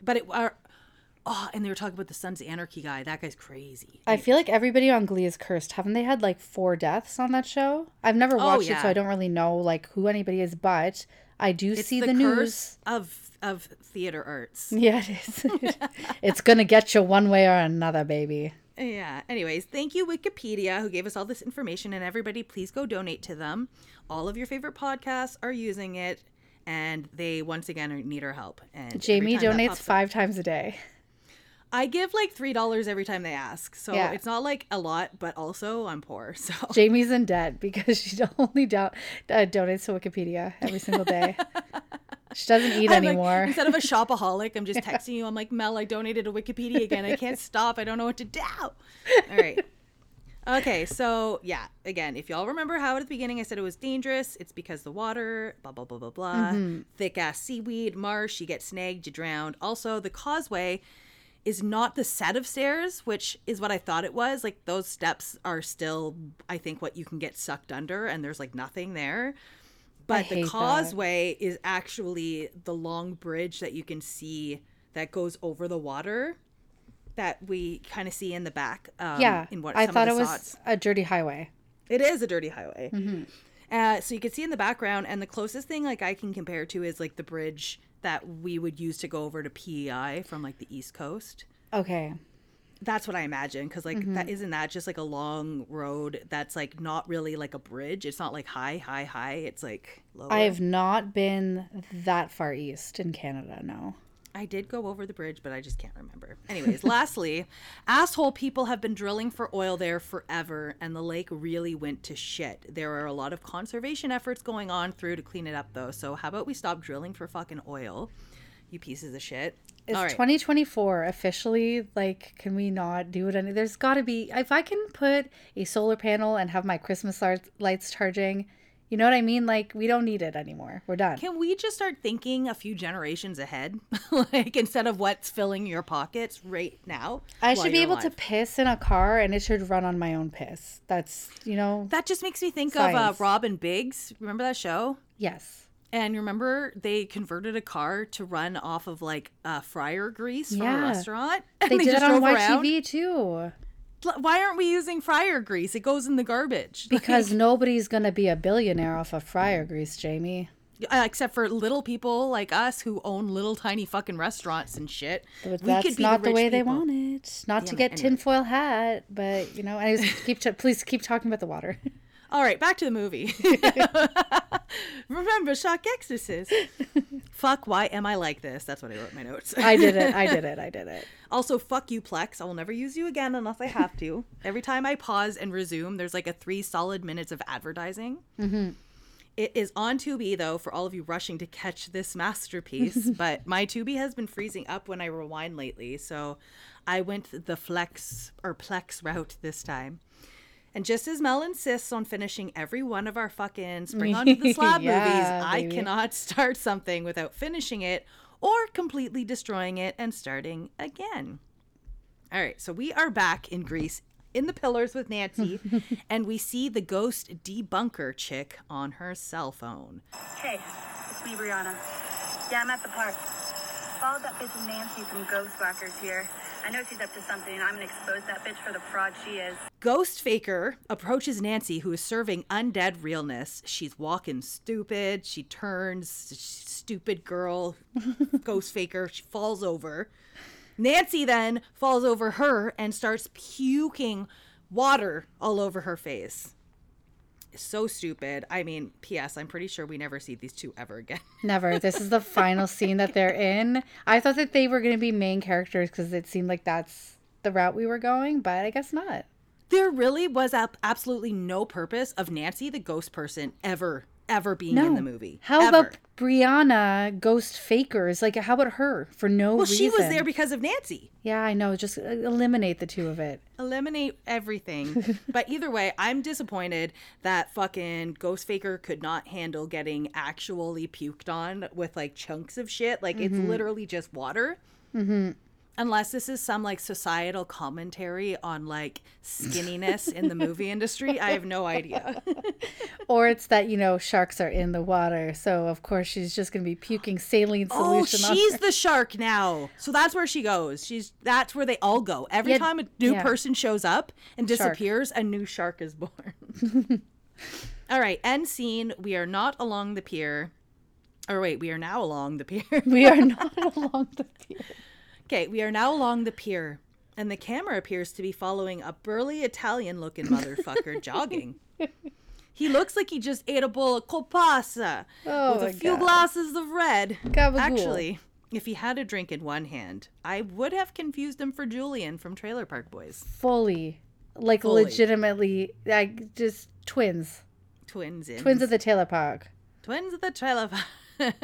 but it are. Oh, and they were talking about the Sons of Anarchy guy. That guy's crazy. I feel like everybody on Glee is cursed. Haven't they had like four deaths on that show? I've never Oh, watched it, so. I don't really know like who anybody is. But I do It's see the, the, news. of of theater arts. Yeah, it is. [LAUGHS] it's gonna get you one way or another, baby. Yeah. Anyways, thank you, Wikipedia, who gave us all this information. And everybody, please go donate to them. All of your favorite podcasts are using it, and they once again need our help. And Jamie donates pops up- five times a day. I give like three dollars every time they ask, so Yeah. it's not like a lot, but also I'm poor, [LAUGHS] so Jamie's in debt because [LAUGHS] she only do- uh, donates to Wikipedia every single day. [LAUGHS] She doesn't eat [LAUGHS] I'm like- anymore. instead of a shopaholic, I'm just [LAUGHS] texting you. I'm like, Mel, I donated to Wikipedia again. I can't [LAUGHS] stop. I don't know what to do. All right. Okay, so yeah, again, if y'all remember how at the beginning I said it was dangerous, it's because the water, blah, blah, blah, blah, blah. Mhm. Thick ass seaweed, marsh, you get snagged, you drowned. Also, the causeway is not the set of stairs, which is what I thought it was. Like, those steps are still, I think, what you can get sucked under, and there's like nothing there. But the causeway is actually the long bridge that you can see that goes over the water that we kind of see in the back. Um, yeah. in what I thought it was a dirty highway. It is a dirty highway. Mhm. Uh, so you can see in the background, and the closest thing like I can compare to is like the bridge that we would use to go over to PEI from like the East Coast. Okay. That's what I imagine because like Mhm. that isn't that just like a long road that's like not really like a bridge. It's not like high, high, high. It's like lower. I have not been that far east in Canada, no. I did go over the bridge, but I just can't remember. Anyways, [LAUGHS] lastly, asshole people have been drilling for oil there forever, and the lake really went to shit. There are a lot of conservation efforts going on through to clean it up, though. So how about we stop drilling for fucking oil, you pieces of shit? Is All right. 2024 officially like can we not do it any there's got to be if I can put a solar panel and have my Christmas lights, lights charging, you know what I mean? Like we don't need it anymore. We're done. Can we just start thinking a few generations ahead, [LAUGHS] like instead of what's filling your pockets right now? I should be you're able to piss in a car and it should run on my own piss. That's, you know, That just makes me think of uh, Science. Robin Biggs. Remember that show? yes. And remember, they converted a car to run off of like uh, fryer grease from a Yeah. restaurant. [LAUGHS] They, And did it on around. YTV too. Why aren't we using fryer grease? It goes in the garbage. [LAUGHS] Because nobody's going to be a billionaire off of fryer grease, Jamie. Uh, except for little people like us who own little tiny fucking restaurants and shit. But We that's could be not the, rich way they want it. Not to Damn it, get anyway. tinfoil hat, but you know, anyways, keep t- please keep talking about the water. [LAUGHS] All right, back to the movie. [LAUGHS] Remember, shock exorcist. fuck, why am I like this? That's what I wrote in my notes. I did it. I did it. I did it. [LAUGHS] Also, fuck you, Plex. I will never use you again unless I have to. Every time I pause and resume, there's like a three solid minutes of advertising. Mm-hmm. It is on Tubi though for all of you rushing to catch this masterpiece. [LAUGHS] but my Tubi has been freezing up when I rewind lately, so I went the flex or plex route this time. And just as Mel insists on finishing every one of our fucking spring onto the [LAUGHS] slab Yeah, movies, I cannot [LAUGHS] start something without finishing it or completely destroying it and starting again. All right, so we are back in Greece in the pillars with Nancy, [LAUGHS] and we see the ghost debunker chick on her cell phone. Hey, it's me, Brianna. Yeah, I'm at the park. Followed that bitch Nancy from Ghostwalkers here. I know she's up to something, and I'm gonna expose that bitch for the fraud she is. Ghost Faker approaches Nancy, who is serving undead realness. She's walking stupid. She turns, stupid girl, [LAUGHS] Ghost Faker. She falls over. Nancy then falls over her and starts puking water all over her face. So stupid. I mean, P.S. I'm pretty sure we never see these two ever again. [LAUGHS] Never. This is the final scene that they're in. I thought that they were going to be main characters because it seemed like that's the route we were going, but I guess not. There really was ab- absolutely no purpose of Nancy, the ghost person, ever, ever being in the movie. How Ever. about Brianna, Ghost Fakers? Like, how about her for no Well, reason? she was there because of Nancy. Yeah, I know. Just uh, eliminate the two of it. Eliminate everything. [LAUGHS] but either way, I'm disappointed that fucking Ghost Faker could not handle getting actually puked on with like chunks of shit. Like it's Mhm. literally just water. Mm-hmm. Unless this is some like societal commentary on like skinniness in the movie [LAUGHS] industry, I have no idea. [LAUGHS] Or it's that, you know, sharks are in the water. So, of course, she's just going to be puking saline Oh, solution on she's the shark now. So that's where she goes. She's that's where they all go. Every Yeah, time a new yeah. person shows up and Shark. disappears, a new shark is born. [LAUGHS] all right, end scene. We are not along the pier. Or wait, we are now along the pier. We are not along the pier. Okay, we are now along the pier, and the camera appears to be following a burly Italian-looking motherfucker [LAUGHS] jogging. He looks like he just ate a bowl of copassa Oh with a few God. glasses of red. Gabagool. Actually, if he had a drink in one hand, I would have confused him for Julian from Trailer Park Boys. Fully. Like, Fully. legitimately, like, just twins. Twins in. Twins of the trailer Park. Twins of the Trailer Park.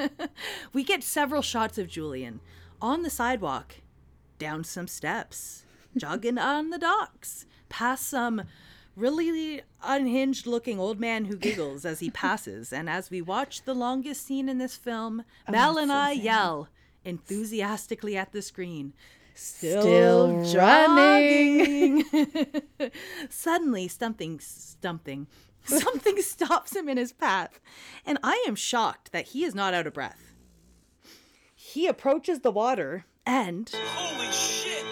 [LAUGHS] we get several shots of Julian on the sidewalk, down some steps, jogging on the docks, past some really unhinged looking old man who giggles as he passes. And as we watch the longest scene in this film, oh, Mel and I yell enthusiastically at the screen. Still, Still running." jogging." [LAUGHS] Suddenly, something, something, [LAUGHS] something stops him in his path, and I am shocked that he is not out of breath. He approaches the water and Holy shit!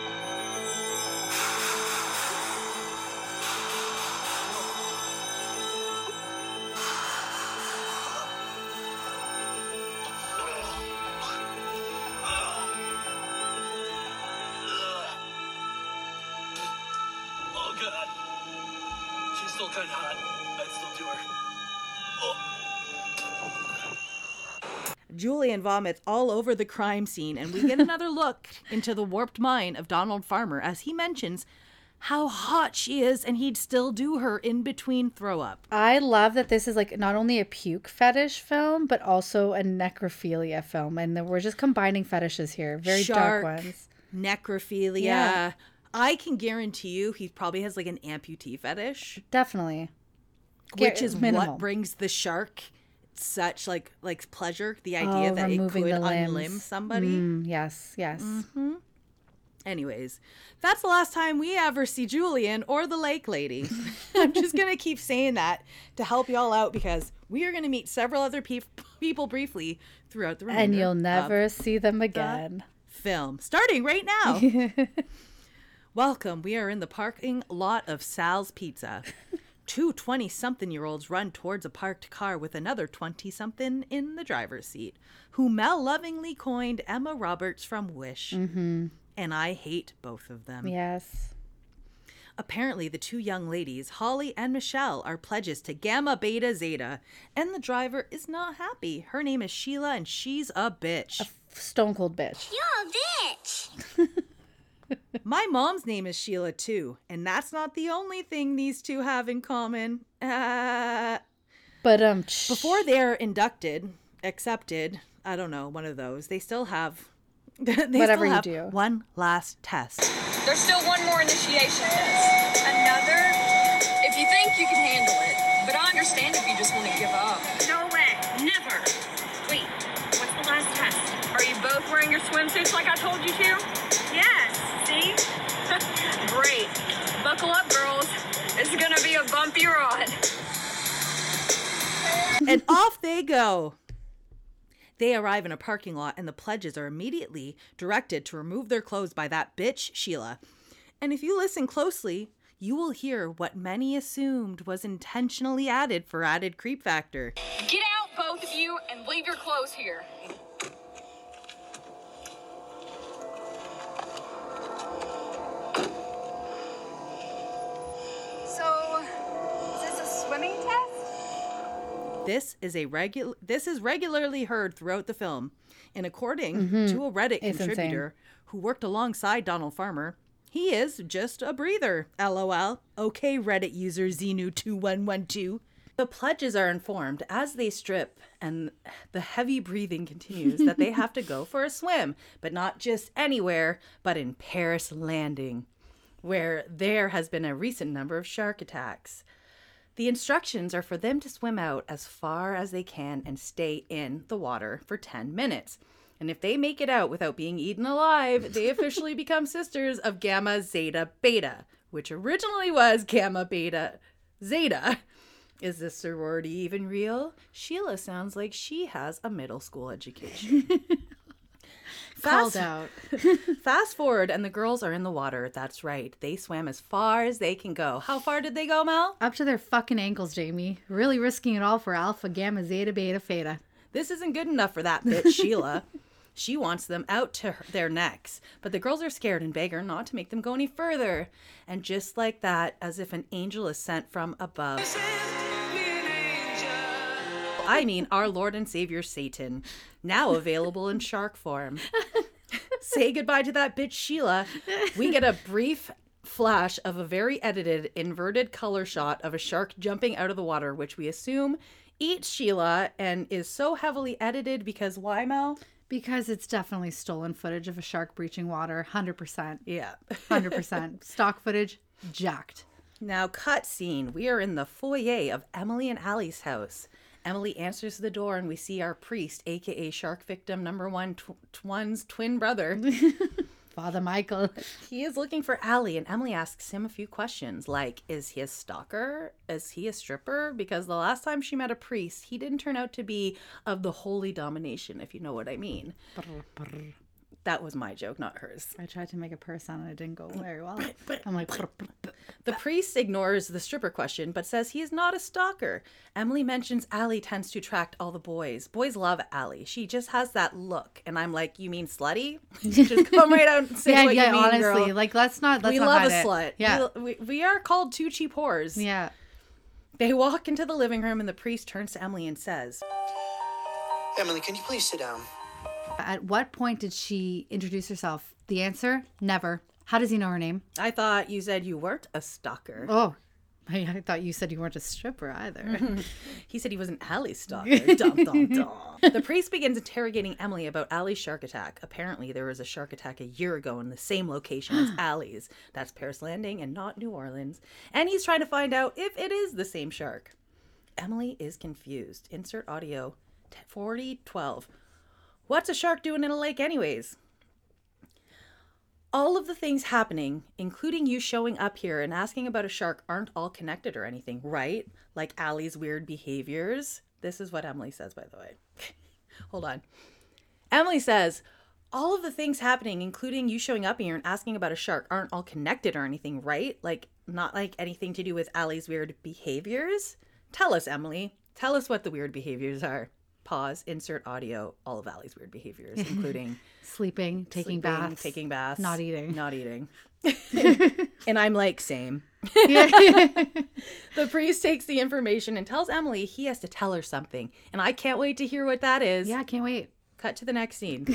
Julian vomits all over the crime scene, and we get [LAUGHS] another look into the warped mind of Donald Farmer as he mentions how hot she is and he'd still do her in between throw up. I love that this is like not only a puke fetish film, but also a necrophilia film. And we're just combining fetishes here. Very Shark, dark ones. Necrophilia. Yeah. I can guarantee you he probably has like an amputee fetish, Definitely. which is minimal. what brings the shark such like like pleasure. The idea Oh, that it could the unlimb somebody. Mm, yes, yes. hmm Anyways, that's the last time we ever see Julian or the lake lady. [LAUGHS] I'm just going to keep saying that to help y'all out because we are going to meet several other peop people briefly throughout the And you'll never see them again. film starting right now. [LAUGHS] Welcome. We are in the parking lot of Sal's Pizza. [LAUGHS] Two 20 something year olds run towards a parked car with another 20 something in the driver's seat, who Mel lovingly coined Emma Roberts from Wish. Mm-hmm. And I hate both of them. Yes. Apparently, the two young ladies, Holly and Michelle, are pledges to Gamma Beta Zeta, and the driver is not happy. Her name is Sheila, and she's a bitch. A stone cold bitch. You're a bitch. [LAUGHS] My mom's name is Sheila too, and that's not the only thing these two have in common. Uh, But um, before they're inducted, accepted, I don't know, one of those, they still have. [LAUGHS] they Whatever still you do. One last test. There's still one more initiation test. Another? If you think you can handle it. But I understand if you just want to give up. No way. Never. Wait, what's the last test? Are you both wearing your swimsuits like I told you to? Yes. See? Great. Buckle up, girls. It's gonna be a bumpy ride. and off they go. They arrive in a parking lot, and the pledges are immediately directed to remove their clothes by that bitch, Sheila. And if you listen closely, you will hear what many assumed was intentionally added for added creep factor. Get out, both of you, and leave your clothes here. This is a regular. This is regularly heard throughout the film, and according Mhm. to a Reddit It's insane. contributor who worked alongside Donald Farmer, he is just a breather. LOL. Okay, Reddit user Xenu2112. The pledges are informed as they strip, and the heavy breathing continues that they have to go for a swim, but not just anywhere, but in Paris Landing, where there has been a recent number of shark attacks. The instructions are for them to swim out as far as they can and stay in the water for 10 minutes. And if they make it out without being eaten alive, they [LAUGHS] officially become sisters of Gamma Zeta Beta, which originally was Gamma Beta Zeta. Is this sorority even real? Sheila sounds like she has a middle school education. [LAUGHS] Called Fast- out. [LAUGHS] Fast forward, and the girls are in the water. That's right. They swam as far as they can go. How far did they go, Mel? Up to their fucking ankles, Jamie. Really risking it all for alpha, gamma, zeta, beta, theta. This isn't good enough for that bitch, [LAUGHS] Sheila. She wants them out to her, their necks, but the girls are scared and beg her not to make them go any further. And just like that, as if an angel is sent from above. I mean, our Lord and Savior Satan, now available in shark form. Say goodbye to that bitch Sheila. We get a brief flash of a very edited inverted color shot of a shark jumping out of the water, which we assume eats Sheila and is so heavily edited because why, Mel? Because it's definitely stolen footage of a shark breaching water. 100%. Yeah. 100%. [LAUGHS] Stock footage, jacked. Now, cut scene. We are in the foyer of Emily and Allie's house. Emily answers the door, and we see our priest, aka shark victim number one, tw- one's twin brother. [LAUGHS] Father Michael. He is looking for Allie, and Emily asks him a few questions like, Is he a stalker? Is he a stripper? Because the last time she met a priest, he didn't turn out to be of the holy domination, if you know what I mean. That was my joke, not hers. I tried to make a purr sound and it didn't go very well. I'm like, The priest ignores the stripper question, but says he is not a stalker. Emily mentions Allie tends to attract all the boys. Boys love Allie. She just has that look, and I'm like, you mean slutty? [LAUGHS] just come right out and say yeah, what yeah, you mean, honestly. girl. Like, let's not, let's we not love a it. slut. Yeah. we, we, we are called two cheap whores. Yeah. They walk into the living room, and the priest turns to Emily and says, Emily, can you please sit down? At what point did she introduce herself? The answer, never. How does he know her name? I thought you said you weren't a stalker. Oh, [LAUGHS] I, I thought you said you weren't a stripper either. [LAUGHS] he said he was an Allie stalker. [LAUGHS] dum, dum, dum. The priest begins interrogating Emily about Allie's shark attack. Apparently, there was a shark attack a year ago in the same location as [GASPS] Allie's. That's Paris Landing and not New Orleans. And he's trying to find out if it is the same shark. Emily is confused. Insert audio 4012. What's a shark doing in a lake, anyways? all of the things happening, including you showing up here and asking about a shark, aren't all connected or anything, right? Like Allie's weird behaviors. This is what Emily says, by the way. [LAUGHS] Hold on. Emily says, all of the things happening, including you showing up here and asking about a shark, aren't all connected or anything, right? Like, not like anything to do with Allie's weird behaviors? Tell us, Emily. Tell us what the weird behaviors are. Pause, insert audio, all of Allie's weird behaviors, [LAUGHS] including Sleeping, taking sleeping, baths, taking baths, not eating. not eating. [LAUGHS] and I'm like, same. [LAUGHS] The priest takes the information and tells Emily he has to tell her something. And I can't wait to hear what that is. Yeah, I can't wait. Cut to the next scene.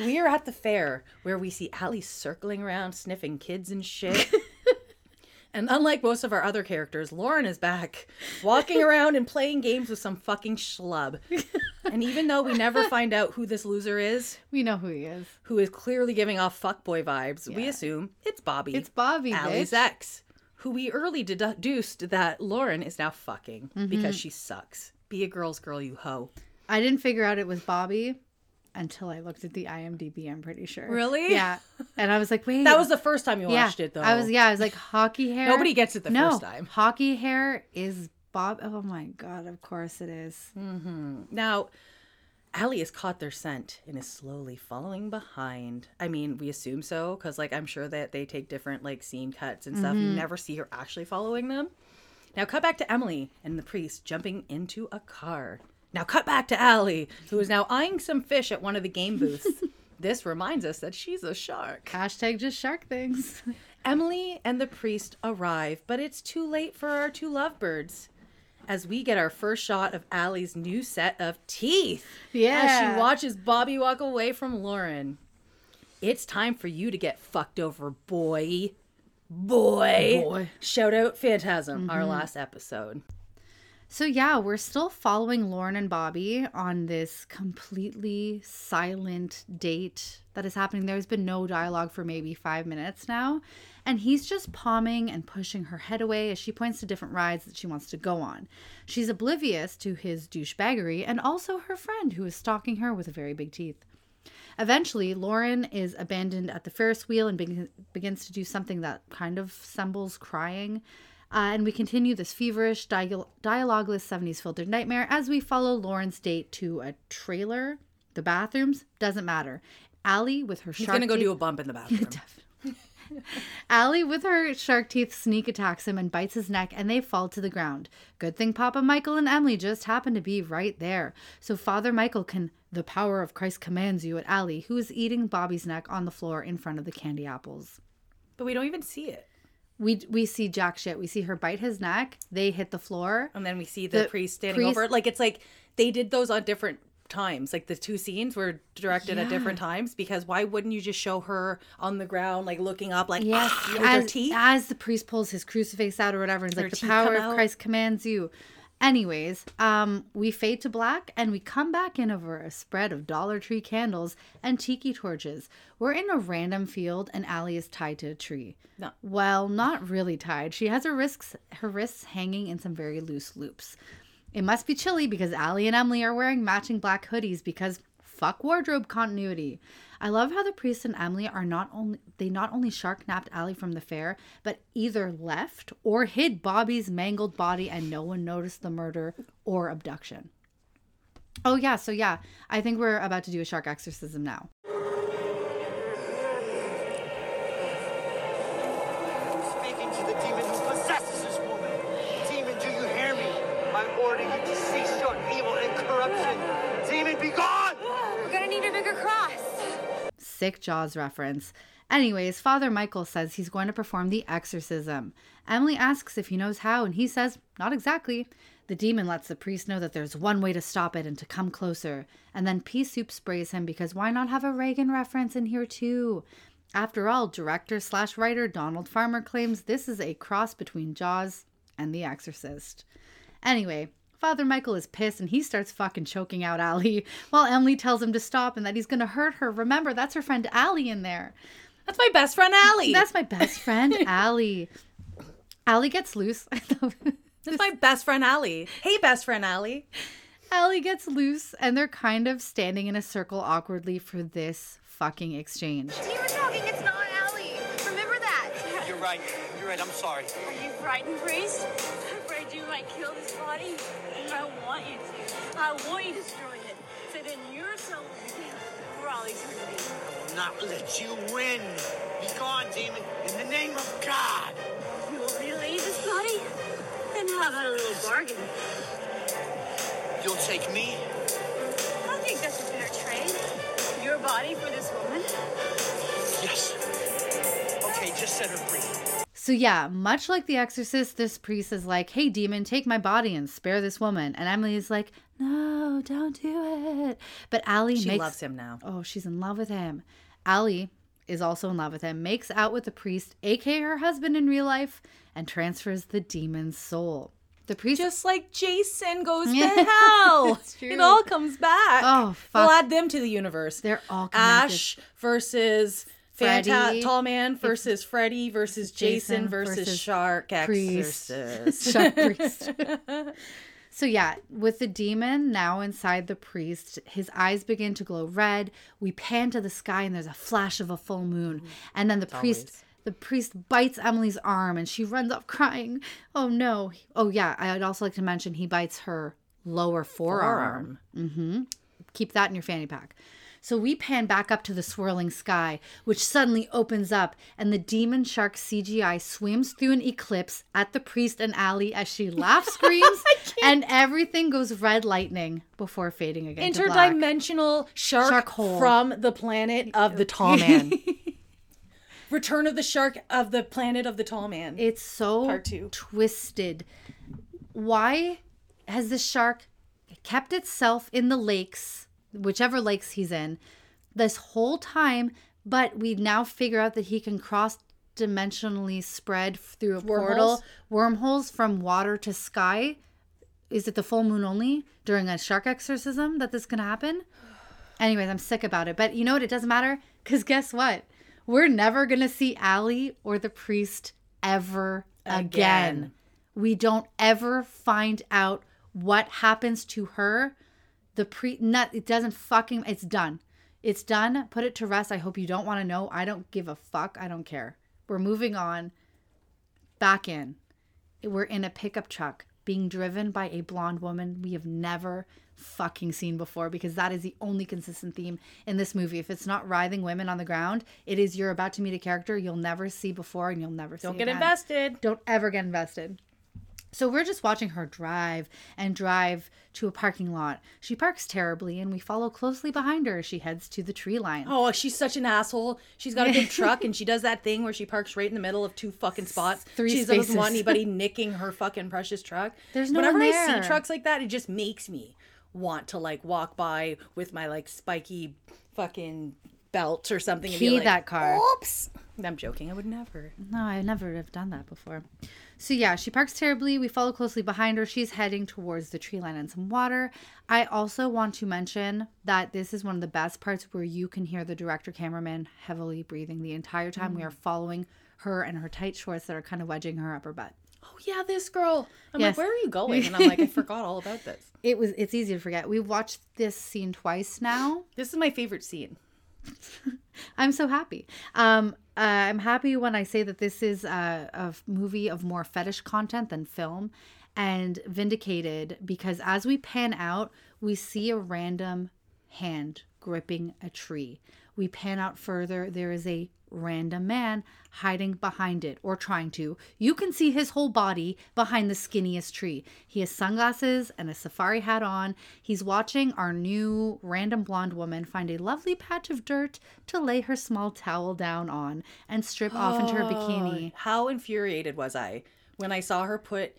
we are at the fair where we see Allie circling around, sniffing kids and shit. And unlike most of our other characters, Lauren is back, walking [LAUGHS] around and playing games with some fucking schlub. and even though we never [LAUGHS] find out who this loser is, we know who he is. Who is clearly giving off fuckboy vibes, we assume it's Bobby. It's Bobby, Allie's bitch. ex, who we early deduced that Lauren is now fucking because Mhm. she sucks. Be a girl's girl, you hoe. I didn't figure out it was Bobby until I looked at the IMDb, I'm pretty sure. Really? Yeah. And I was like, wait. That was the first time you Yeah. watched it, though. I was, yeah, I was like, hockey hair. Nobody gets it the no, first time. Hockey hair is Bob. Oh my God, of course it is. Mm-hmm. Now, Allie has caught their scent and is slowly following behind. I mean, we assume so because, like, I'm sure that they take different like scene cuts and stuff. You Mhm. never see her actually following them. Now, cut back to Emily and the priest jumping into a car. Now, cut back to Allie, who is now eyeing some fish at one of the game booths. [LAUGHS] this reminds us that she's a shark. Hashtag just shark things. [LAUGHS] Emily and the priest arrive, but it's too late for our two lovebirds. As we get our first shot of Allie's new set of teeth. Yeah. As she watches Bobby walk away from Lauren. It's time for you to get fucked over, boy. Boy. Boy. Shout out Phantasm, our Mhm. last episode. So yeah, we're still following Lauren and Bobby on this completely silent date that is happening. There's been no dialogue for maybe five minutes now. And he's just palming and pushing her head away as she points to different rides that she wants to go on. She's oblivious to his douchebaggery and also her friend who is stalking her with very big teeth. Eventually, Lauren is abandoned at the Ferris wheel and begin, begins to do something that kind of sembles crying. Uh, and we continue this feverish, dial- dialogueless 70s filtered nightmare as we follow Lauren's date to a trailer. The bathrooms doesn't matter. Allie with her He's shark gonna go teeth- do a bump in the [LAUGHS] bathroom. [LAUGHS] Allie with her shark teeth sneak attacks him and bites his neck and they fall to the ground. Good thing Papa Michael and Emily just happen to be right there. So Father Michael can the power of Christ commands you at Allie, who is eating Bobby's neck on the floor in front of the candy apples. But we don't even see it. We we see jack shit. We see her bite his neck. They hit the floor. And then we see the, The priest standing priest- over it. Like it's like they did those on different times. Like the two scenes were directed at different times because why wouldn't you just show her on the ground, like looking up, like Yes, ah, as, teeth? as the priest pulls his crucifix out or whatever, and he's Her like, "The power of. Christ commands you." Anyways, um, we fade to black and we come back in over a spread of Dollar Tree candles and tiki torches. We're in a random field and Allie is tied to a tree. No. Well, not really tied. She has her wrists her wrists hanging in some very loose loops. It must be chilly because Allie and Emily are wearing matching black hoodies because fuck wardrobe continuity. I love how the priest and Emily are not only they not only shark napped Allie from the fair, but either left or hid Bobby's mangled body and no one noticed the murder or abduction. Oh yeah, so yeah, I think we're about to do a shark exorcism now. Sick Jaws reference. Anyways, Father Michael says he's going to perform the exorcism. Emily asks if he knows how, and he says, not exactly. The demon lets the priest know that there's one way to stop it and to come closer. And then Pea Soup sprays him because why not have a Regan reference in here too? After all, director slash writer Donald Farmer claims this is a cross between Jaws and The Exorcist. Anyway, Father Michael is pissed and he starts fucking choking out Allie while Emily tells him to stop and that he's gonna hurt her. Remember, that's her friend Allie in there. That's my best friend Allie. That's my best friend [LAUGHS] Allie. Allie gets loose. [LAUGHS] That's my best friend Allie. Hey, best friend Allie. Allie gets loose and they're kind of standing in a circle awkwardly for this fucking exchange. You were talking, it's not Allie. Remember that. You're right. You're right. I'm sorry. Are you frightened, priest? Afraid you might kill this body? I want you to. I want you destroyed it. So then your soul will begin for all eternity. I will not let you win. Be gone, demon. In the name of God. You will me to leave this body? Then how about a little bargain? You'll take me. I think that's a fair trade. Your body for this woman? Yes. Okay, just set her free. So yeah, much like The Exorcist, this priest is like, "Hey demon, take my body and spare this woman." And Emily is like, "No, don't do it." But Allie She makes loves him now. Oh, she's in love with him. Allie is also in love with him, makes out with the priest, aka her husband in real life, and transfers the demon's soul. The priest Just like Jason goes to [LAUGHS] hell. It all comes back. Oh, We'll add them to the universe. They're all connected. Ash versus Freddy. Fanta- Tall Man versus Freddy versus Jason, Jason versus, versus Shark priest. Exorcist. [LAUGHS] Shark priest. [LAUGHS] So yeah, with the demon now inside the priest, his eyes begin to glow red. We pan to the sky and there's a flash of a full moon. And then the priest always. the priest bites Emily's arm and she runs off crying. Oh no. Oh yeah, I'd also like to mention he bites her lower forearm. Mm-hmm. Keep that in your fanny pack. So we pan back up to the swirling sky, which suddenly opens up, and the demon shark CGI swims through an eclipse at the priest and Allie as she laughs, screams, and everything goes red lightning before fading again. to black. Interdimensional shark, Shark hole. from the planet of the Tall [LAUGHS] Man. Return of the Shark of the planet of the Tall Man. It's so Part two. twisted. Why has the shark kept itself in the lakes, whichever lakes he's in, this whole time? But we now figure out that he can cross dimensionally spread through a portal, Wormholes? wormholes from water to sky. Is it the full moon only during a shark exorcism that this can happen? Anyways, I'm sick about it. But you know what? It doesn't matter because guess what? We're never going to see Allie or the priest ever again. Again. We don't ever find out what happens to her. The pre not it doesn't fucking it's done. It's done. Put it to rest. I hope you don't want to know. I don't give a fuck. I don't care. We're moving on. Back in. We're in a pickup truck being driven by a blonde woman we have never fucking seen before because that is the only consistent theme in this movie. If it's not writhing women on the ground, it is you're about to meet a character you'll never see before and you'll never see Don't get again. invested. Don't ever get invested. So we're just watching her drive and drive to a parking lot. She parks terribly and we follow closely behind her as she heads to the tree line. Oh, she's such an asshole. She's got a big [LAUGHS] truck and she does that thing where she parks right in the middle of two fucking spots. Three she doesn't want anybody [LAUGHS] nicking her fucking precious truck. There's no Whenever I see trucks like that, it just makes me want to like walk by with my like spiky fucking belt or something and Key be like, that car. Oops. I'm joking. I would never. No, I never have done that before. So yeah, she parks terribly. We follow closely behind her. She's heading towards the tree line and some water. I also want to mention that this is one of the best parts where you can hear the director cameraman heavily breathing the entire time. We Mm. are following her and her tight shorts that are kind of wedging her upper butt. Oh yeah, this girl. I'm Yes. like, where are you going? And I'm like, I forgot all about this. [LAUGHS] It was it's easy to forget. We've watched this scene twice now. This is my favorite scene. [LAUGHS] I'm so happy. Um, uh, I'm happy when I say that this is a, a movie of more fetish content than film, and vindicated because as we pan out, we see a random hand gripping a tree. We pan out further, there is a random man hiding behind it or trying to. You can see his whole body behind the skinniest tree. He has sunglasses and a safari hat on. He's watching our new random blonde woman find a lovely patch of dirt to lay her small towel down on and strip off into her bikini. Oh, [GASPS] How infuriated was I when I saw her put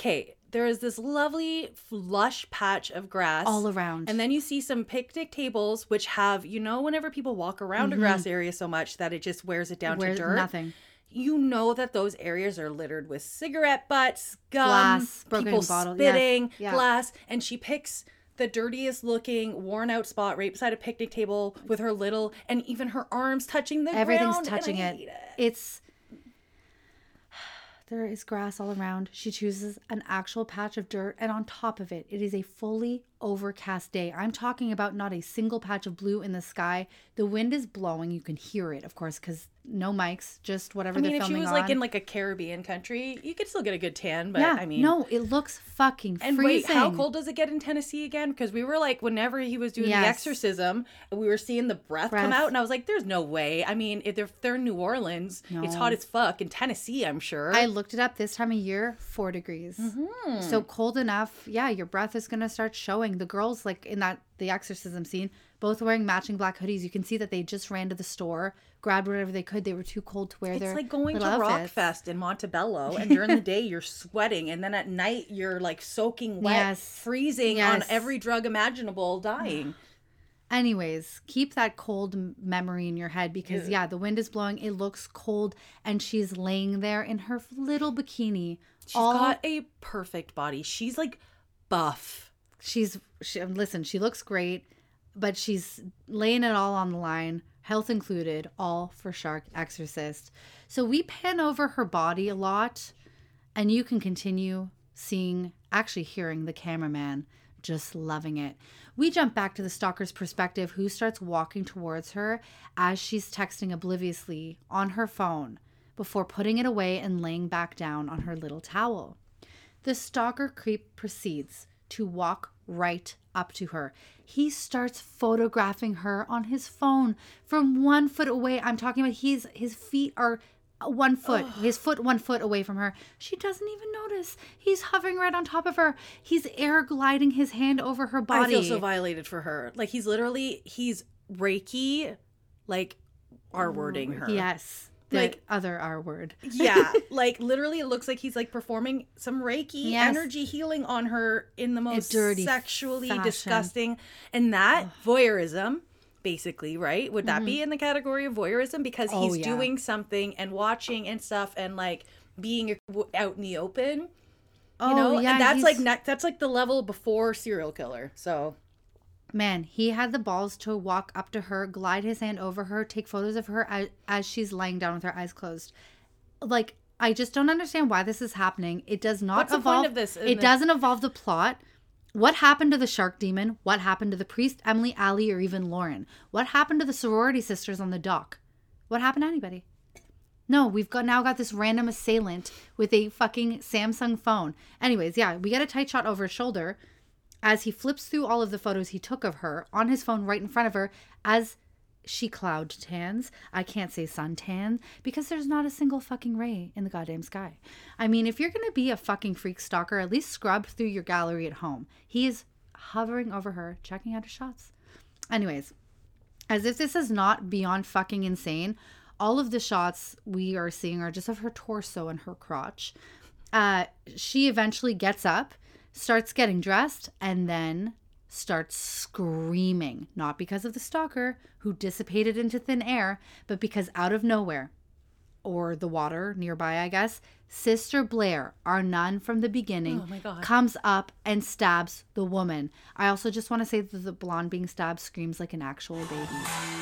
Okay, there is this lovely lush patch of grass All around. And then you see some picnic tables which have, you know, whenever people walk around a mm-hmm. grass area so much that it just wears it down to dirt. nothing. You know that those areas are littered with cigarette butts, gum, Glass, broken people bottle- spitting, yeah. glass, and she picks the dirtiest looking worn out spot right beside a picnic table with her little and even her arms touching the Everything's ground, touching it. hate It's there is grass all around. She chooses an actual patch of dirt, and on top of it, it is a fully overcast day. I'm talking about not a single patch of blue in the sky. The wind is blowing. You can hear it, of course, because no mics, just whatever I mean, if she was on. like in like a Caribbean country, you could still get a good tan. But yeah, I mean, no, it looks fucking And freezing. wait, how cold does it get in Tennessee again? Because we were like, whenever he was doing Yes. the exorcism, we were seeing the breath, come out, and I was like, "There's no way." I mean, if they're, if they're in New Orleans, it's No. hot as fuck. In Tennessee, I'm sure. I looked it up this time of year, four degrees. Mhm. So cold enough, yeah, your breath is gonna start showing. The girls, like in that the exorcism scene, both wearing matching black hoodies. You can see that they just ran to the store, grabbed whatever they could. They were too cold to wear it's their. It's like going to outfits. Rockfest in Montebello, and [LAUGHS] during the day you're sweating, and then at night you're like soaking wet, Yes. freezing on every drug imaginable, dying. [SIGHS] Anyways, keep that cold memory in your head because Yeah. yeah, the wind is blowing. It looks cold, and she's laying there in her little bikini. She's all got a perfect body. She's like buff. she's she, listen she looks great but she's laying it all on the line health included all for shark exorcist. So we pan over her body a lot and you can continue seeing actually hearing the cameraman just loving it. We jump back to the stalker's perspective who starts walking towards her as she's texting obliviously on her phone before putting it away and laying back down on her little towel. The stalker creep proceeds to walk right up to her. He starts photographing her on his phone from one foot away. I'm talking about he's his feet are one foot, his foot one foot away from her. She doesn't even notice. He's hovering right on top of her. He's air gliding his hand over her body. I feel so violated for her. Like he's literally he's Reiki, like R wording her. Yes. The Like- other R word. [LAUGHS] yeah, [LAUGHS] like literally, it looks like he's like performing some Reiki Yes. energy healing on her in the most sexually fashion. disgusting, and that voyeurism, basically, right? Would that Mhm. be in the category of voyeurism because Oh, he's yeah. doing something and watching and stuff and like being out in the open, you Oh, know? yeah, and that's like ne- that's like the level before serial killer. So Man, he had the balls to walk up to her, glide his hand over her, take photos of her as, as she's lying down with her eyes closed. Like, I just don't understand why this is happening. It does not What's the evolve. point of this It the- doesn't evolve the plot. What happened to the shark demon? What happened to the priest, Emily, Allie, or even Lauren? What happened to the sorority sisters on the dock? What happened to anybody? No, we've got now got this random assailant with a fucking Samsung phone. Anyways, yeah, we get a tight shot over his shoulder as he flips through all of the photos he took of her on his phone right in front of her as she cloud tans. I can't say suntan because there's not a single fucking ray in the goddamn sky. I mean, if you're going to be a fucking freak stalker, at least scrub through your gallery at home. He is hovering over her, checking out her shots. Anyways, as if this is not beyond fucking insane, all of the shots we are seeing are just of her torso and her crotch. Uh, she eventually gets up, starts getting dressed, and then starts screaming, not because of the stalker who dissipated into thin air, but because out of nowhere, or the water nearby, I guess, Sister Blair, our nun from the beginning, Oh comes up and stabs the woman. I also just want to say that the blonde being stabbed screams like an actual baby.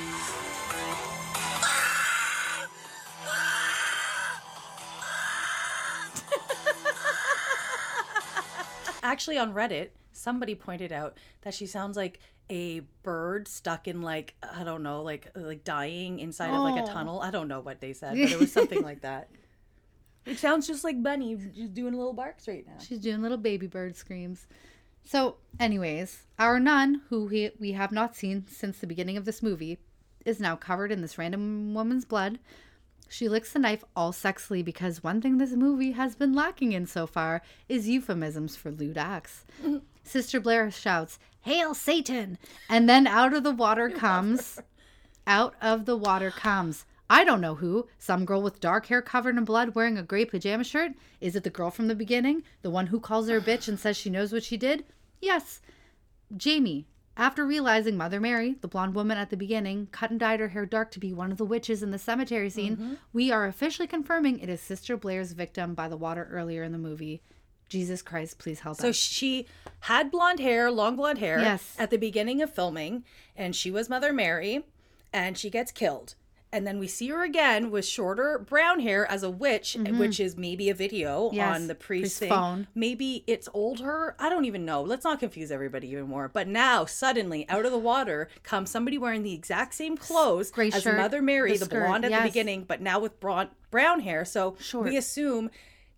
Actually, on Reddit, somebody pointed out that she sounds like a bird stuck in like I don't know, like like dying inside of like a Oh. tunnel. I don't know what they said, but it was [LAUGHS] something like that. It sounds just like Bunny just doing little barks right now. She's doing little baby bird screams. So, anyways, our nun, who we, we have not seen since the beginning of this movie, is now covered in this random woman's blood. She licks the knife all sexily because one thing this movie has been lacking in so far is euphemisms for lewd acts. [LAUGHS] Sister Blair shouts, Hail Satan! And then out of the water [LAUGHS] comes, out of the water comes. I don't know who. Some girl with dark hair covered in blood wearing a gray pajama shirt? Is it the girl from the beginning? The one who calls her a bitch and says she knows what she did? Yes. Jamie, after realizing Mother Mary, the blonde woman at the beginning, cut and dyed her hair dark to be one of the witches in the cemetery scene, Mhm. we are officially confirming it is Sister Blair's victim by the water earlier in the movie. Jesus Christ, please help So us. So she had blonde hair, long blonde hair, Yes. at the beginning of filming, and she was Mother Mary, and she gets killed. And then we see her again with shorter brown hair as a witch, which is maybe a video Mm-hmm. Yes, on the priest's priest thing. phone. Maybe it's old her. I don't even know. Let's not confuse everybody even more. But now, suddenly, out of the water comes somebody wearing the exact same clothes Gray as shirt, Mother Mary, the the, blonde at yes. the beginning, but now with brown brown hair. So Short. we assume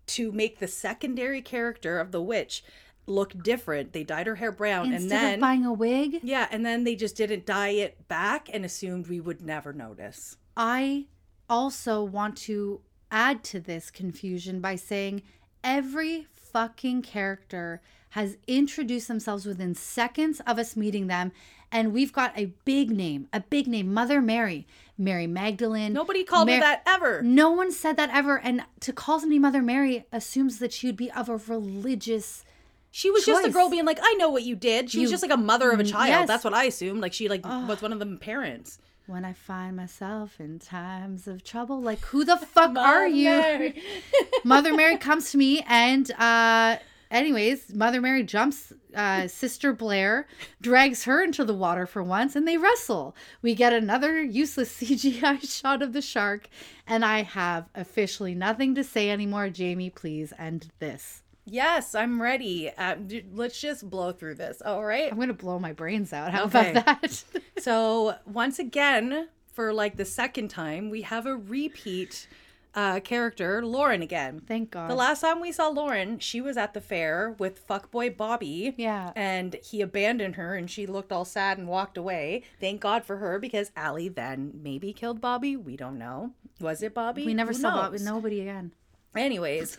to make the secondary character of the witch look different. They dyed her hair brown Instead and then of buying a wig, yeah, and then they just didn't dye it back and assumed we would never notice. I also want to add to this confusion by saying every fucking character has introduced themselves within seconds of us meeting them. And we've got a big name, a big name, Mother Mary, Mary Magdalene. Nobody called her that ever. No one said that ever. And to call somebody Mother Mary assumes that she would be of a religious. She was just a girl being like, I know what you did. She was just like a mother of a Mm, child. yes. That's what I assumed. Like she like was one of the parents. When I find myself in times of trouble, like who the fuck are you? Mary. [LAUGHS] Mother Mary comes to me and uh anyways, Mother Mary jumps uh Sister Blair, drags her into the water for once and they wrestle. We get another useless [LAUGHS] CGI shot of the shark and I have officially nothing to say anymore. Jamie, please end this. Yes, I'm ready. Uh, let's just blow through this. All right. I'm going to blow my brains out. How Okay. about that? [LAUGHS] so once again, for like the second time, we have a repeat uh, character, Lauren again. Thank God. The last time we saw Lauren, she was at the fair with fuckboy Bobby. Yeah. And he abandoned her and she looked all sad and walked away. Thank God for her because Allie then maybe killed Bobby. We don't know. Was it Bobby? we never Who saw knows? nobody again. Anyways,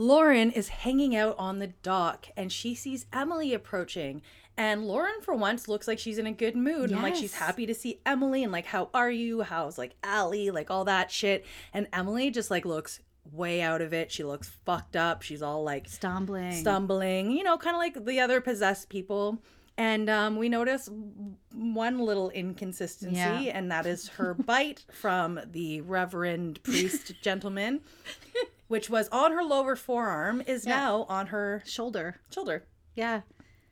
Lauren is hanging out on the dock and she sees Emily approaching. And Lauren, for once, looks like she's in a good mood and like she's happy to see Emily and like, how are you? How's like Allie? Like all that shit. And Emily just like looks way out of it. She looks fucked up. She's all like Stumbling. stumbling, you know, kind of like the other possessed people. And um, we notice one little inconsistency, Yeah. and that is her bite from the Reverend Priest [LAUGHS] gentleman, which was on her lower forearm, is Yeah. now on her Shoulder. shoulder. Yeah.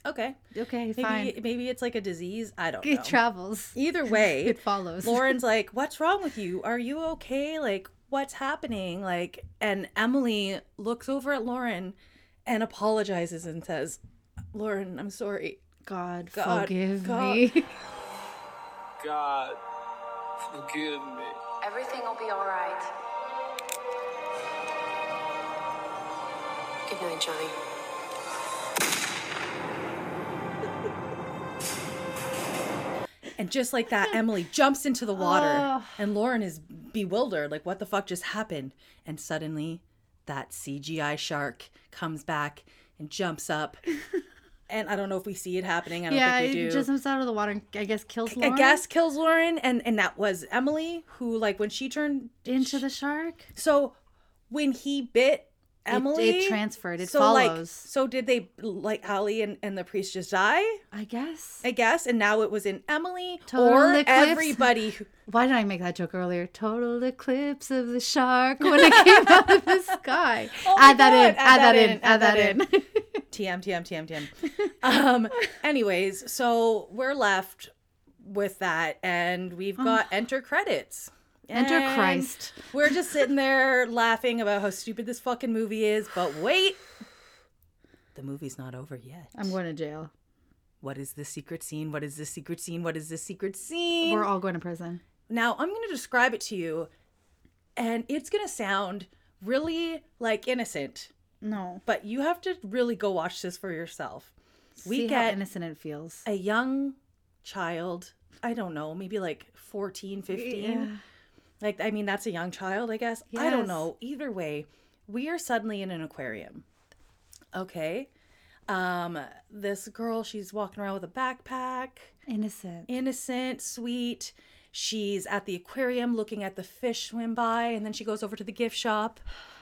Okay. Okay, Maybe fine. maybe it's like a disease. I don't know. It travels. Either [LAUGHS] way, It follows. Lauren's [LAUGHS] like, "What's wrong with you? Are you okay? Like, what's happening?" Like, and Emily looks over at Lauren and apologizes and says, "Lauren, I'm sorry. God, God, forgive God." me. [LAUGHS] God, forgive me. Everything will be all right. Good night, Johnny. And just like that, Emily jumps into the water, Ugh. and Lauren is bewildered, like, "What the fuck just happened?" And suddenly, that CGI shark comes back and jumps up. [LAUGHS] and I don't know if we see it happening. I don't yeah, think we it do. just comes out of the water and I guess kills Lauren. I guess kills Lauren, and and that was Emily who like when she turned into the shark. So when he bit Emily it transferred. It so, follows. Like, so did they like Allie and, and the priest just die? I guess. I guess. And now it was in Emily Total or eclipse. everybody. who- [LAUGHS] Why did I make that joke earlier? Total eclipse of the shark when it came out of the [LAUGHS] sky. Oh my add that in. Add, that in. Add that in. [LAUGHS] TM, TM, TM, TM. Um, anyways, so we're left with that, and we've got enter credits. Enter And Christ. We're just sitting there laughing about how stupid this fucking movie is, but wait, the movie's not over yet. I'm going to jail. What is the secret scene? What is the secret scene? What is the secret scene? We're all going to prison. Now, I'm going to describe it to you, and it's going to sound really like innocent, No. but you have to really go watch this for yourself. We See how get innocent it feels. a young child, I don't know, maybe like 14, 15. Yeah. Like, I mean, that's a young child, I guess. I don't know. Either way, we are suddenly in an aquarium. Okay. Um, this girl, she's walking around with a backpack Innocent. innocent, sweet. She's at the aquarium looking at the fish swim by, and then she goes over to the gift shop,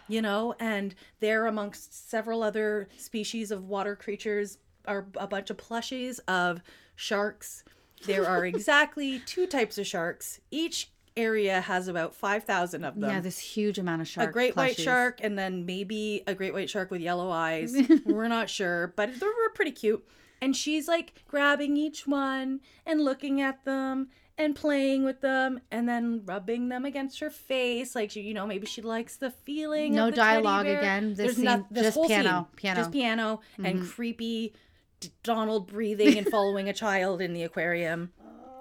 you know, and there, amongst several other species of water creatures, are a bunch of plushies of sharks. There are [LAUGHS] exactly two types of sharks. Each area has about 5,000 of them Yeah, this huge amount of shark. a great white shark and then maybe a great white shark with yellow eyes. [LAUGHS] We're not sure, but they were pretty cute. And she's like grabbing each one and looking at them and playing with them and then rubbing them against her face. Like, she, you know, maybe she likes the feeling. No of the dialogue again. This There's not, this just whole piano, scene, piano. Just piano and Mhm. creepy Donald breathing and following a child in the aquarium.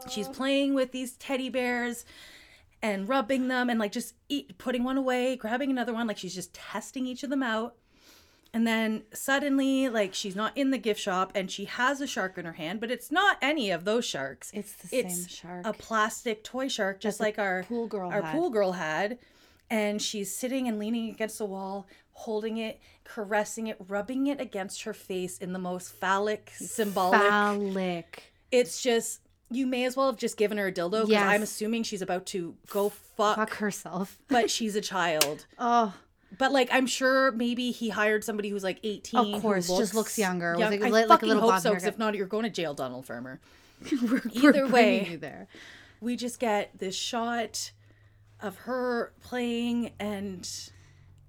She's playing with these teddy bears and rubbing them and like just eat, putting one away, grabbing another one. Like she's just testing each of them out. And then suddenly, like she's not in the gift shop and she has a shark in her hand, but it's not any of those sharks. It's the it's same shark. a plastic toy shark, just like our pool girl our had. pool girl had. And she's sitting and leaning against the wall, holding it, caressing it, rubbing it against her face in the most phallic, symbolic. Phallic. It's just you may as well have just given her a dildo because I'm assuming she's about to go fuck, Fuck herself. [LAUGHS] but she's a child. Oh, But like I'm sure maybe he hired somebody who's like 18. Of course, just looks younger, young- a- I like a fucking little hope so so. 'cause haircut. if not, you're going to jail, Donald Farmer. [LAUGHS] we're, Either we're way, there. we just get this shot of her playing and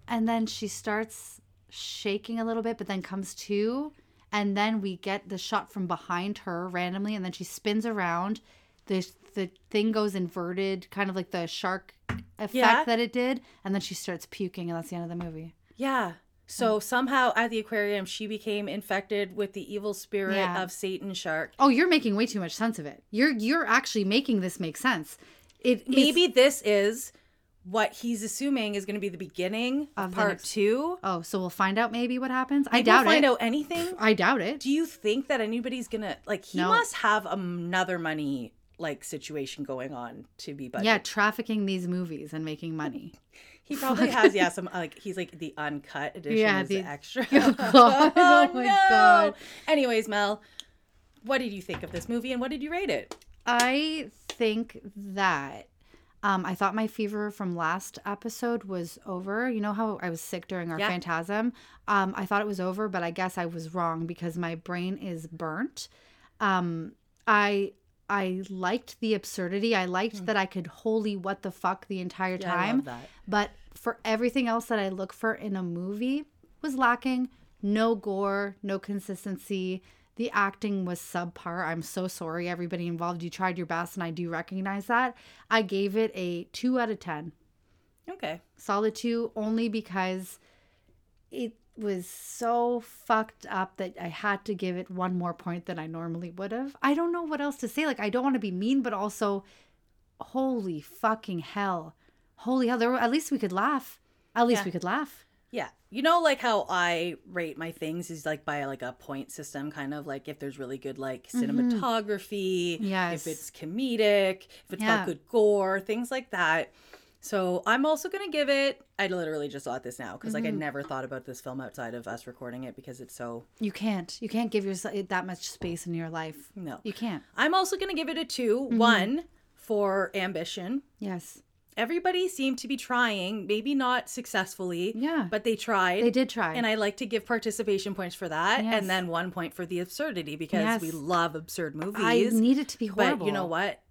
And then she starts shaking a little bit, but then comes to. And then we get the shot from behind her randomly, and then she spins around. The the thing goes inverted, kind of like the shark effect Yeah. that it did, and then she starts puking, and that's the end of the movie. yeah. So mm. somehow at the aquarium she became infected with the evil spirit Yeah. of Satan shark. Oh, you're making way too much sense of it. You're you're actually making this make sense. It Maybe this is what he's assuming is going to be the beginning of part next- two. Oh, so we'll find out maybe what happens. I Maybe we'll doubt find it. out anything. I doubt it. Do you think that anybody's gonna like? He No. must have another money like situation going on to be budget. Yeah, trafficking these movies and making money. he probably has. Yeah, some [LAUGHS] like he's like the uncut edition. Yeah, is the- the extra. [LAUGHS] Oh, God. [LAUGHS] Oh, oh, my no! God. Anyways, Mel, what did you think of this movie and what did you rate it? I think that um, I thought my fever from last episode was over. You know how I was sick during our Yeah. phantasm? Um, I thought it was over, but I guess I was wrong because my brain is burnt. Um, I I liked the absurdity. I liked that I could holy what the fuck the entire. Yeah, time. But for everything else that I look for in a movie was lacking. No gore, no consistency. The acting was subpar. I'm so sorry, everybody involved. You tried your best, and I do recognize that. I gave it a two out of 10. Okay. Solid two, only because it was so fucked up that I had to give it one more point than I normally would have. I don't know what else to say. Like, I don't want to be mean, but also, holy fucking hell. Holy hell. There were, at least we could laugh. At least Yeah. we could laugh. Yeah. You know like how I rate my things is like by like a point system kind of like if there's really good like cinematography, Yes. if it's comedic, if it's Yeah. got good gore, things like that. So I'm also gonna give it. I literally just thought this now because like I Mhm. never thought about this film outside of us recording it because it's so. You can't. You can't give yourself that much space in your life. No. You can't. I'm also gonna give it a 2 Mhm. One for ambition. Yes. Everybody seemed to be trying, maybe not successfully. Yeah. But they tried. They did try. And I like to give participation points for that. Yes. And then one point for the absurdity because we love absurd movies. I need it to be horrible. But you know what?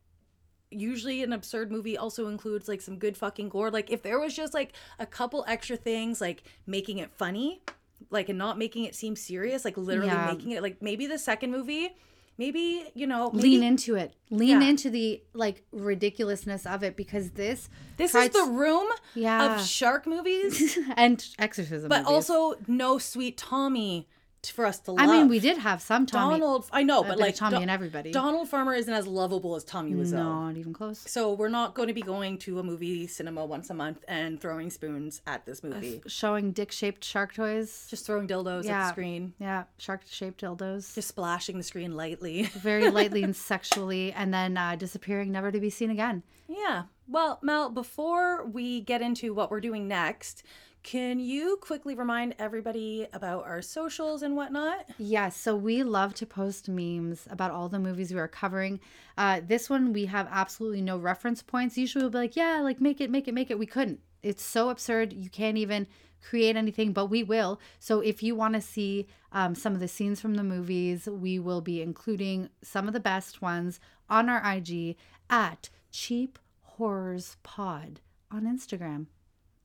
Usually an absurd movie also includes like some good fucking gore. Like if there was just like a couple extra things like making it funny, like and not making it seem serious, like literally Yeah. making it like maybe the second movie, maybe, you know, lean into it lean Yeah. into the like ridiculousness of it because this This is the room Yeah. of shark movies, [LAUGHS] and exorcism but movies. also no sweet Tommy for us to love. i mean we did have some tommy Donald, I know, but like Tommy Do- and everybody. Donald Farmer isn't as lovable as Tommy Wiseau. No, not even close. So we're not going to be going to a movie cinema once a month and throwing spoons at this movie. showing dick-shaped shark toys Just throwing dildos at the screen. yeah shark-shaped dildos Just splashing the screen lightly. [LAUGHS] very lightly and [LAUGHS] sexually and then uh, disappearing never to be seen again Yeah. Well, Mel, before we get into what we're doing next, can you quickly remind everybody about our socials and whatnot? Yes, so we love to post memes about all the movies we are covering. Uh, this one we have absolutely no reference points. Usually we'll be like, yeah, like make it, make it, make it. We couldn't. It's so absurd. You can't even create anything, but we will. So if you want to see um, some of the scenes from the movies, we will be including some of the best ones on our IG at Cheap Horrors Pod on Instagram.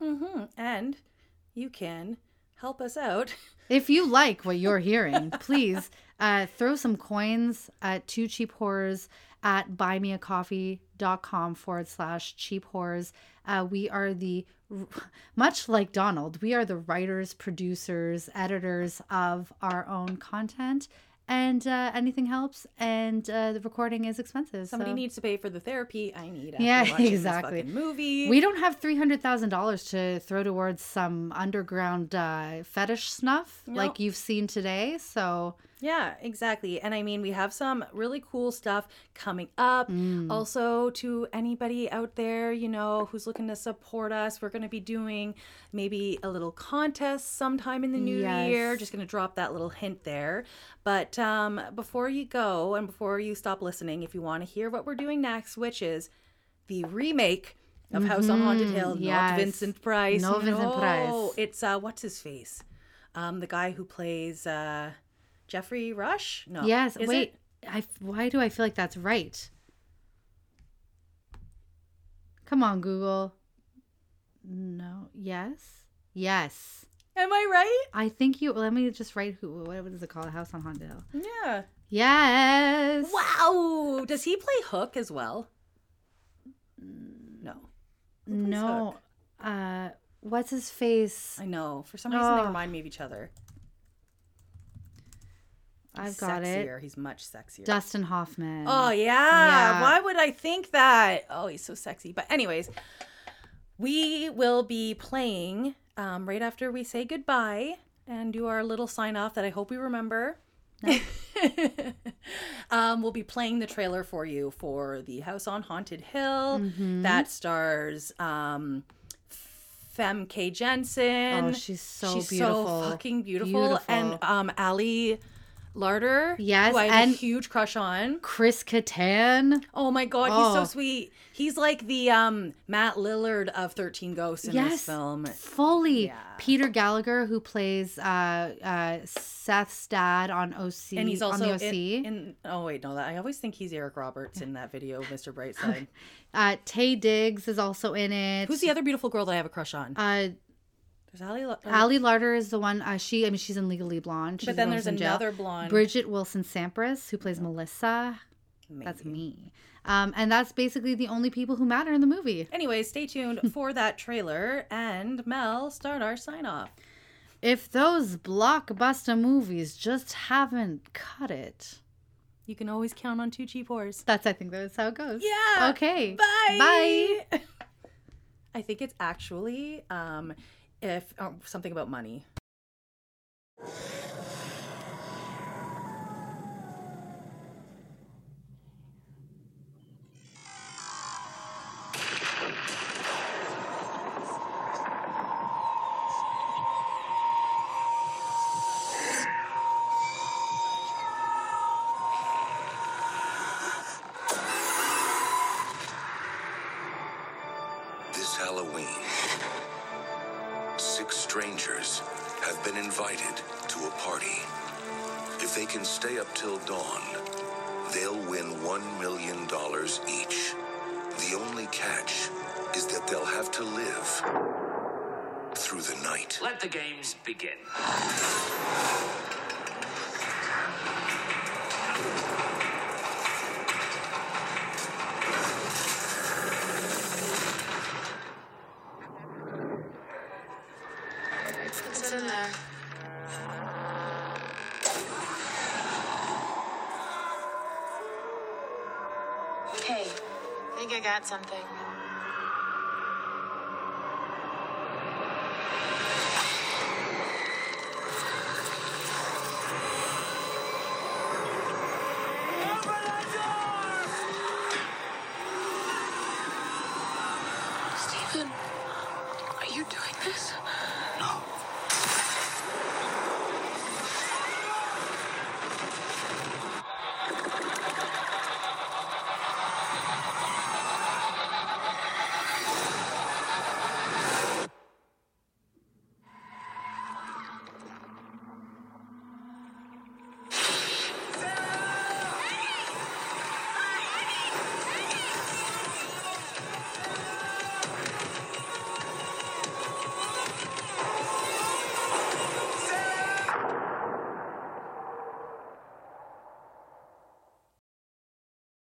Mm-hmm. And you can help us out. [LAUGHS] If you like what you're hearing, please [LAUGHS] uh, throw some coins at two cheap horrors at buymeacoffee.com forward slash cheap horrors. Uh, we are the, [LAUGHS] much like Donald, we are the writers, producers, editors of our own content. And uh, anything helps, and uh, the recording is expensive. Somebody so- needs to pay for the therapy I need yeah, [LAUGHS] exactly. movie. We don't have three hundred thousand dollars to throw towards some underground uh, fetish snuff No. like you've seen today. So Yeah, exactly. And I mean, we have some really cool stuff coming up. Mm. Also, to anybody out there, you know, who's looking to support us, we're going to be doing maybe a little contest sometime in the new year. Just going to drop that little hint there. But um, before you go and before you stop listening, if you want to hear what we're doing next, which is the remake of House on Haunted Hill, yes. not Vincent Price. No Vincent Price. No, It's uh, what's his face? Um, the guy who plays uh, Geoffrey Rush. No. yes, Is wait. it? I why do I feel like that's right? Come on, Google. No. Yes. Yes. Am I right? I think you. Let me just write who. What is it called? A House on Haunted Hill. Yeah. Yes. Wow. Does he play Hook as well? No. No. Uh, what's his face? I know. For some reason, they Oh. remind me of each other. I've got sexier. it. He's much sexier. Dustin Hoffman. Oh yeah. Yeah. Why would I think that? Oh, he's so sexy. But anyways, we will be playing um, right after we say goodbye and do our little sign off that I hope we remember. [LAUGHS] um, we'll be playing the trailer for you for the House on Haunted Hill Mhm. that stars um, Famke Janssen. Oh, she's so she's beautiful. so fucking beautiful. And um, Ali Larter, Yes, who I have and a huge crush on. Chris Kattan. Oh my god, he's so Oh. sweet. He's like the um Matt Lillard of Thirteen Ghosts in this Yes, film. fully. Peter Gallagher, who plays uh, uh, Seth's dad on OC, And he's also on the OC. in, in oh wait, no, that I always think he's Eric Roberts in that video, Mr. [LAUGHS] Brightside. uh, Taye Diggs is also in it. Who's the other beautiful girl that I have a crush on? Uh, There's Ali. La- Ali Larter is the one. Uh, she, I mean, she's in Legally Blonde. She's But then there's jail. another blonde. Bridgette Wilson Sampras, who plays Melissa. That's me. Um, and that's basically the only people who matter in the movie. Anyway, stay tuned [LAUGHS] for that trailer and Mel start our sign off. If those blockbuster movies just haven't cut it, you can always count on two cheap whores. That's I think that's how it goes. Yeah. Okay. Bye. Bye. [LAUGHS] I think it's actually um if oh, something about money. Let the games begin. Hey, I think I got something.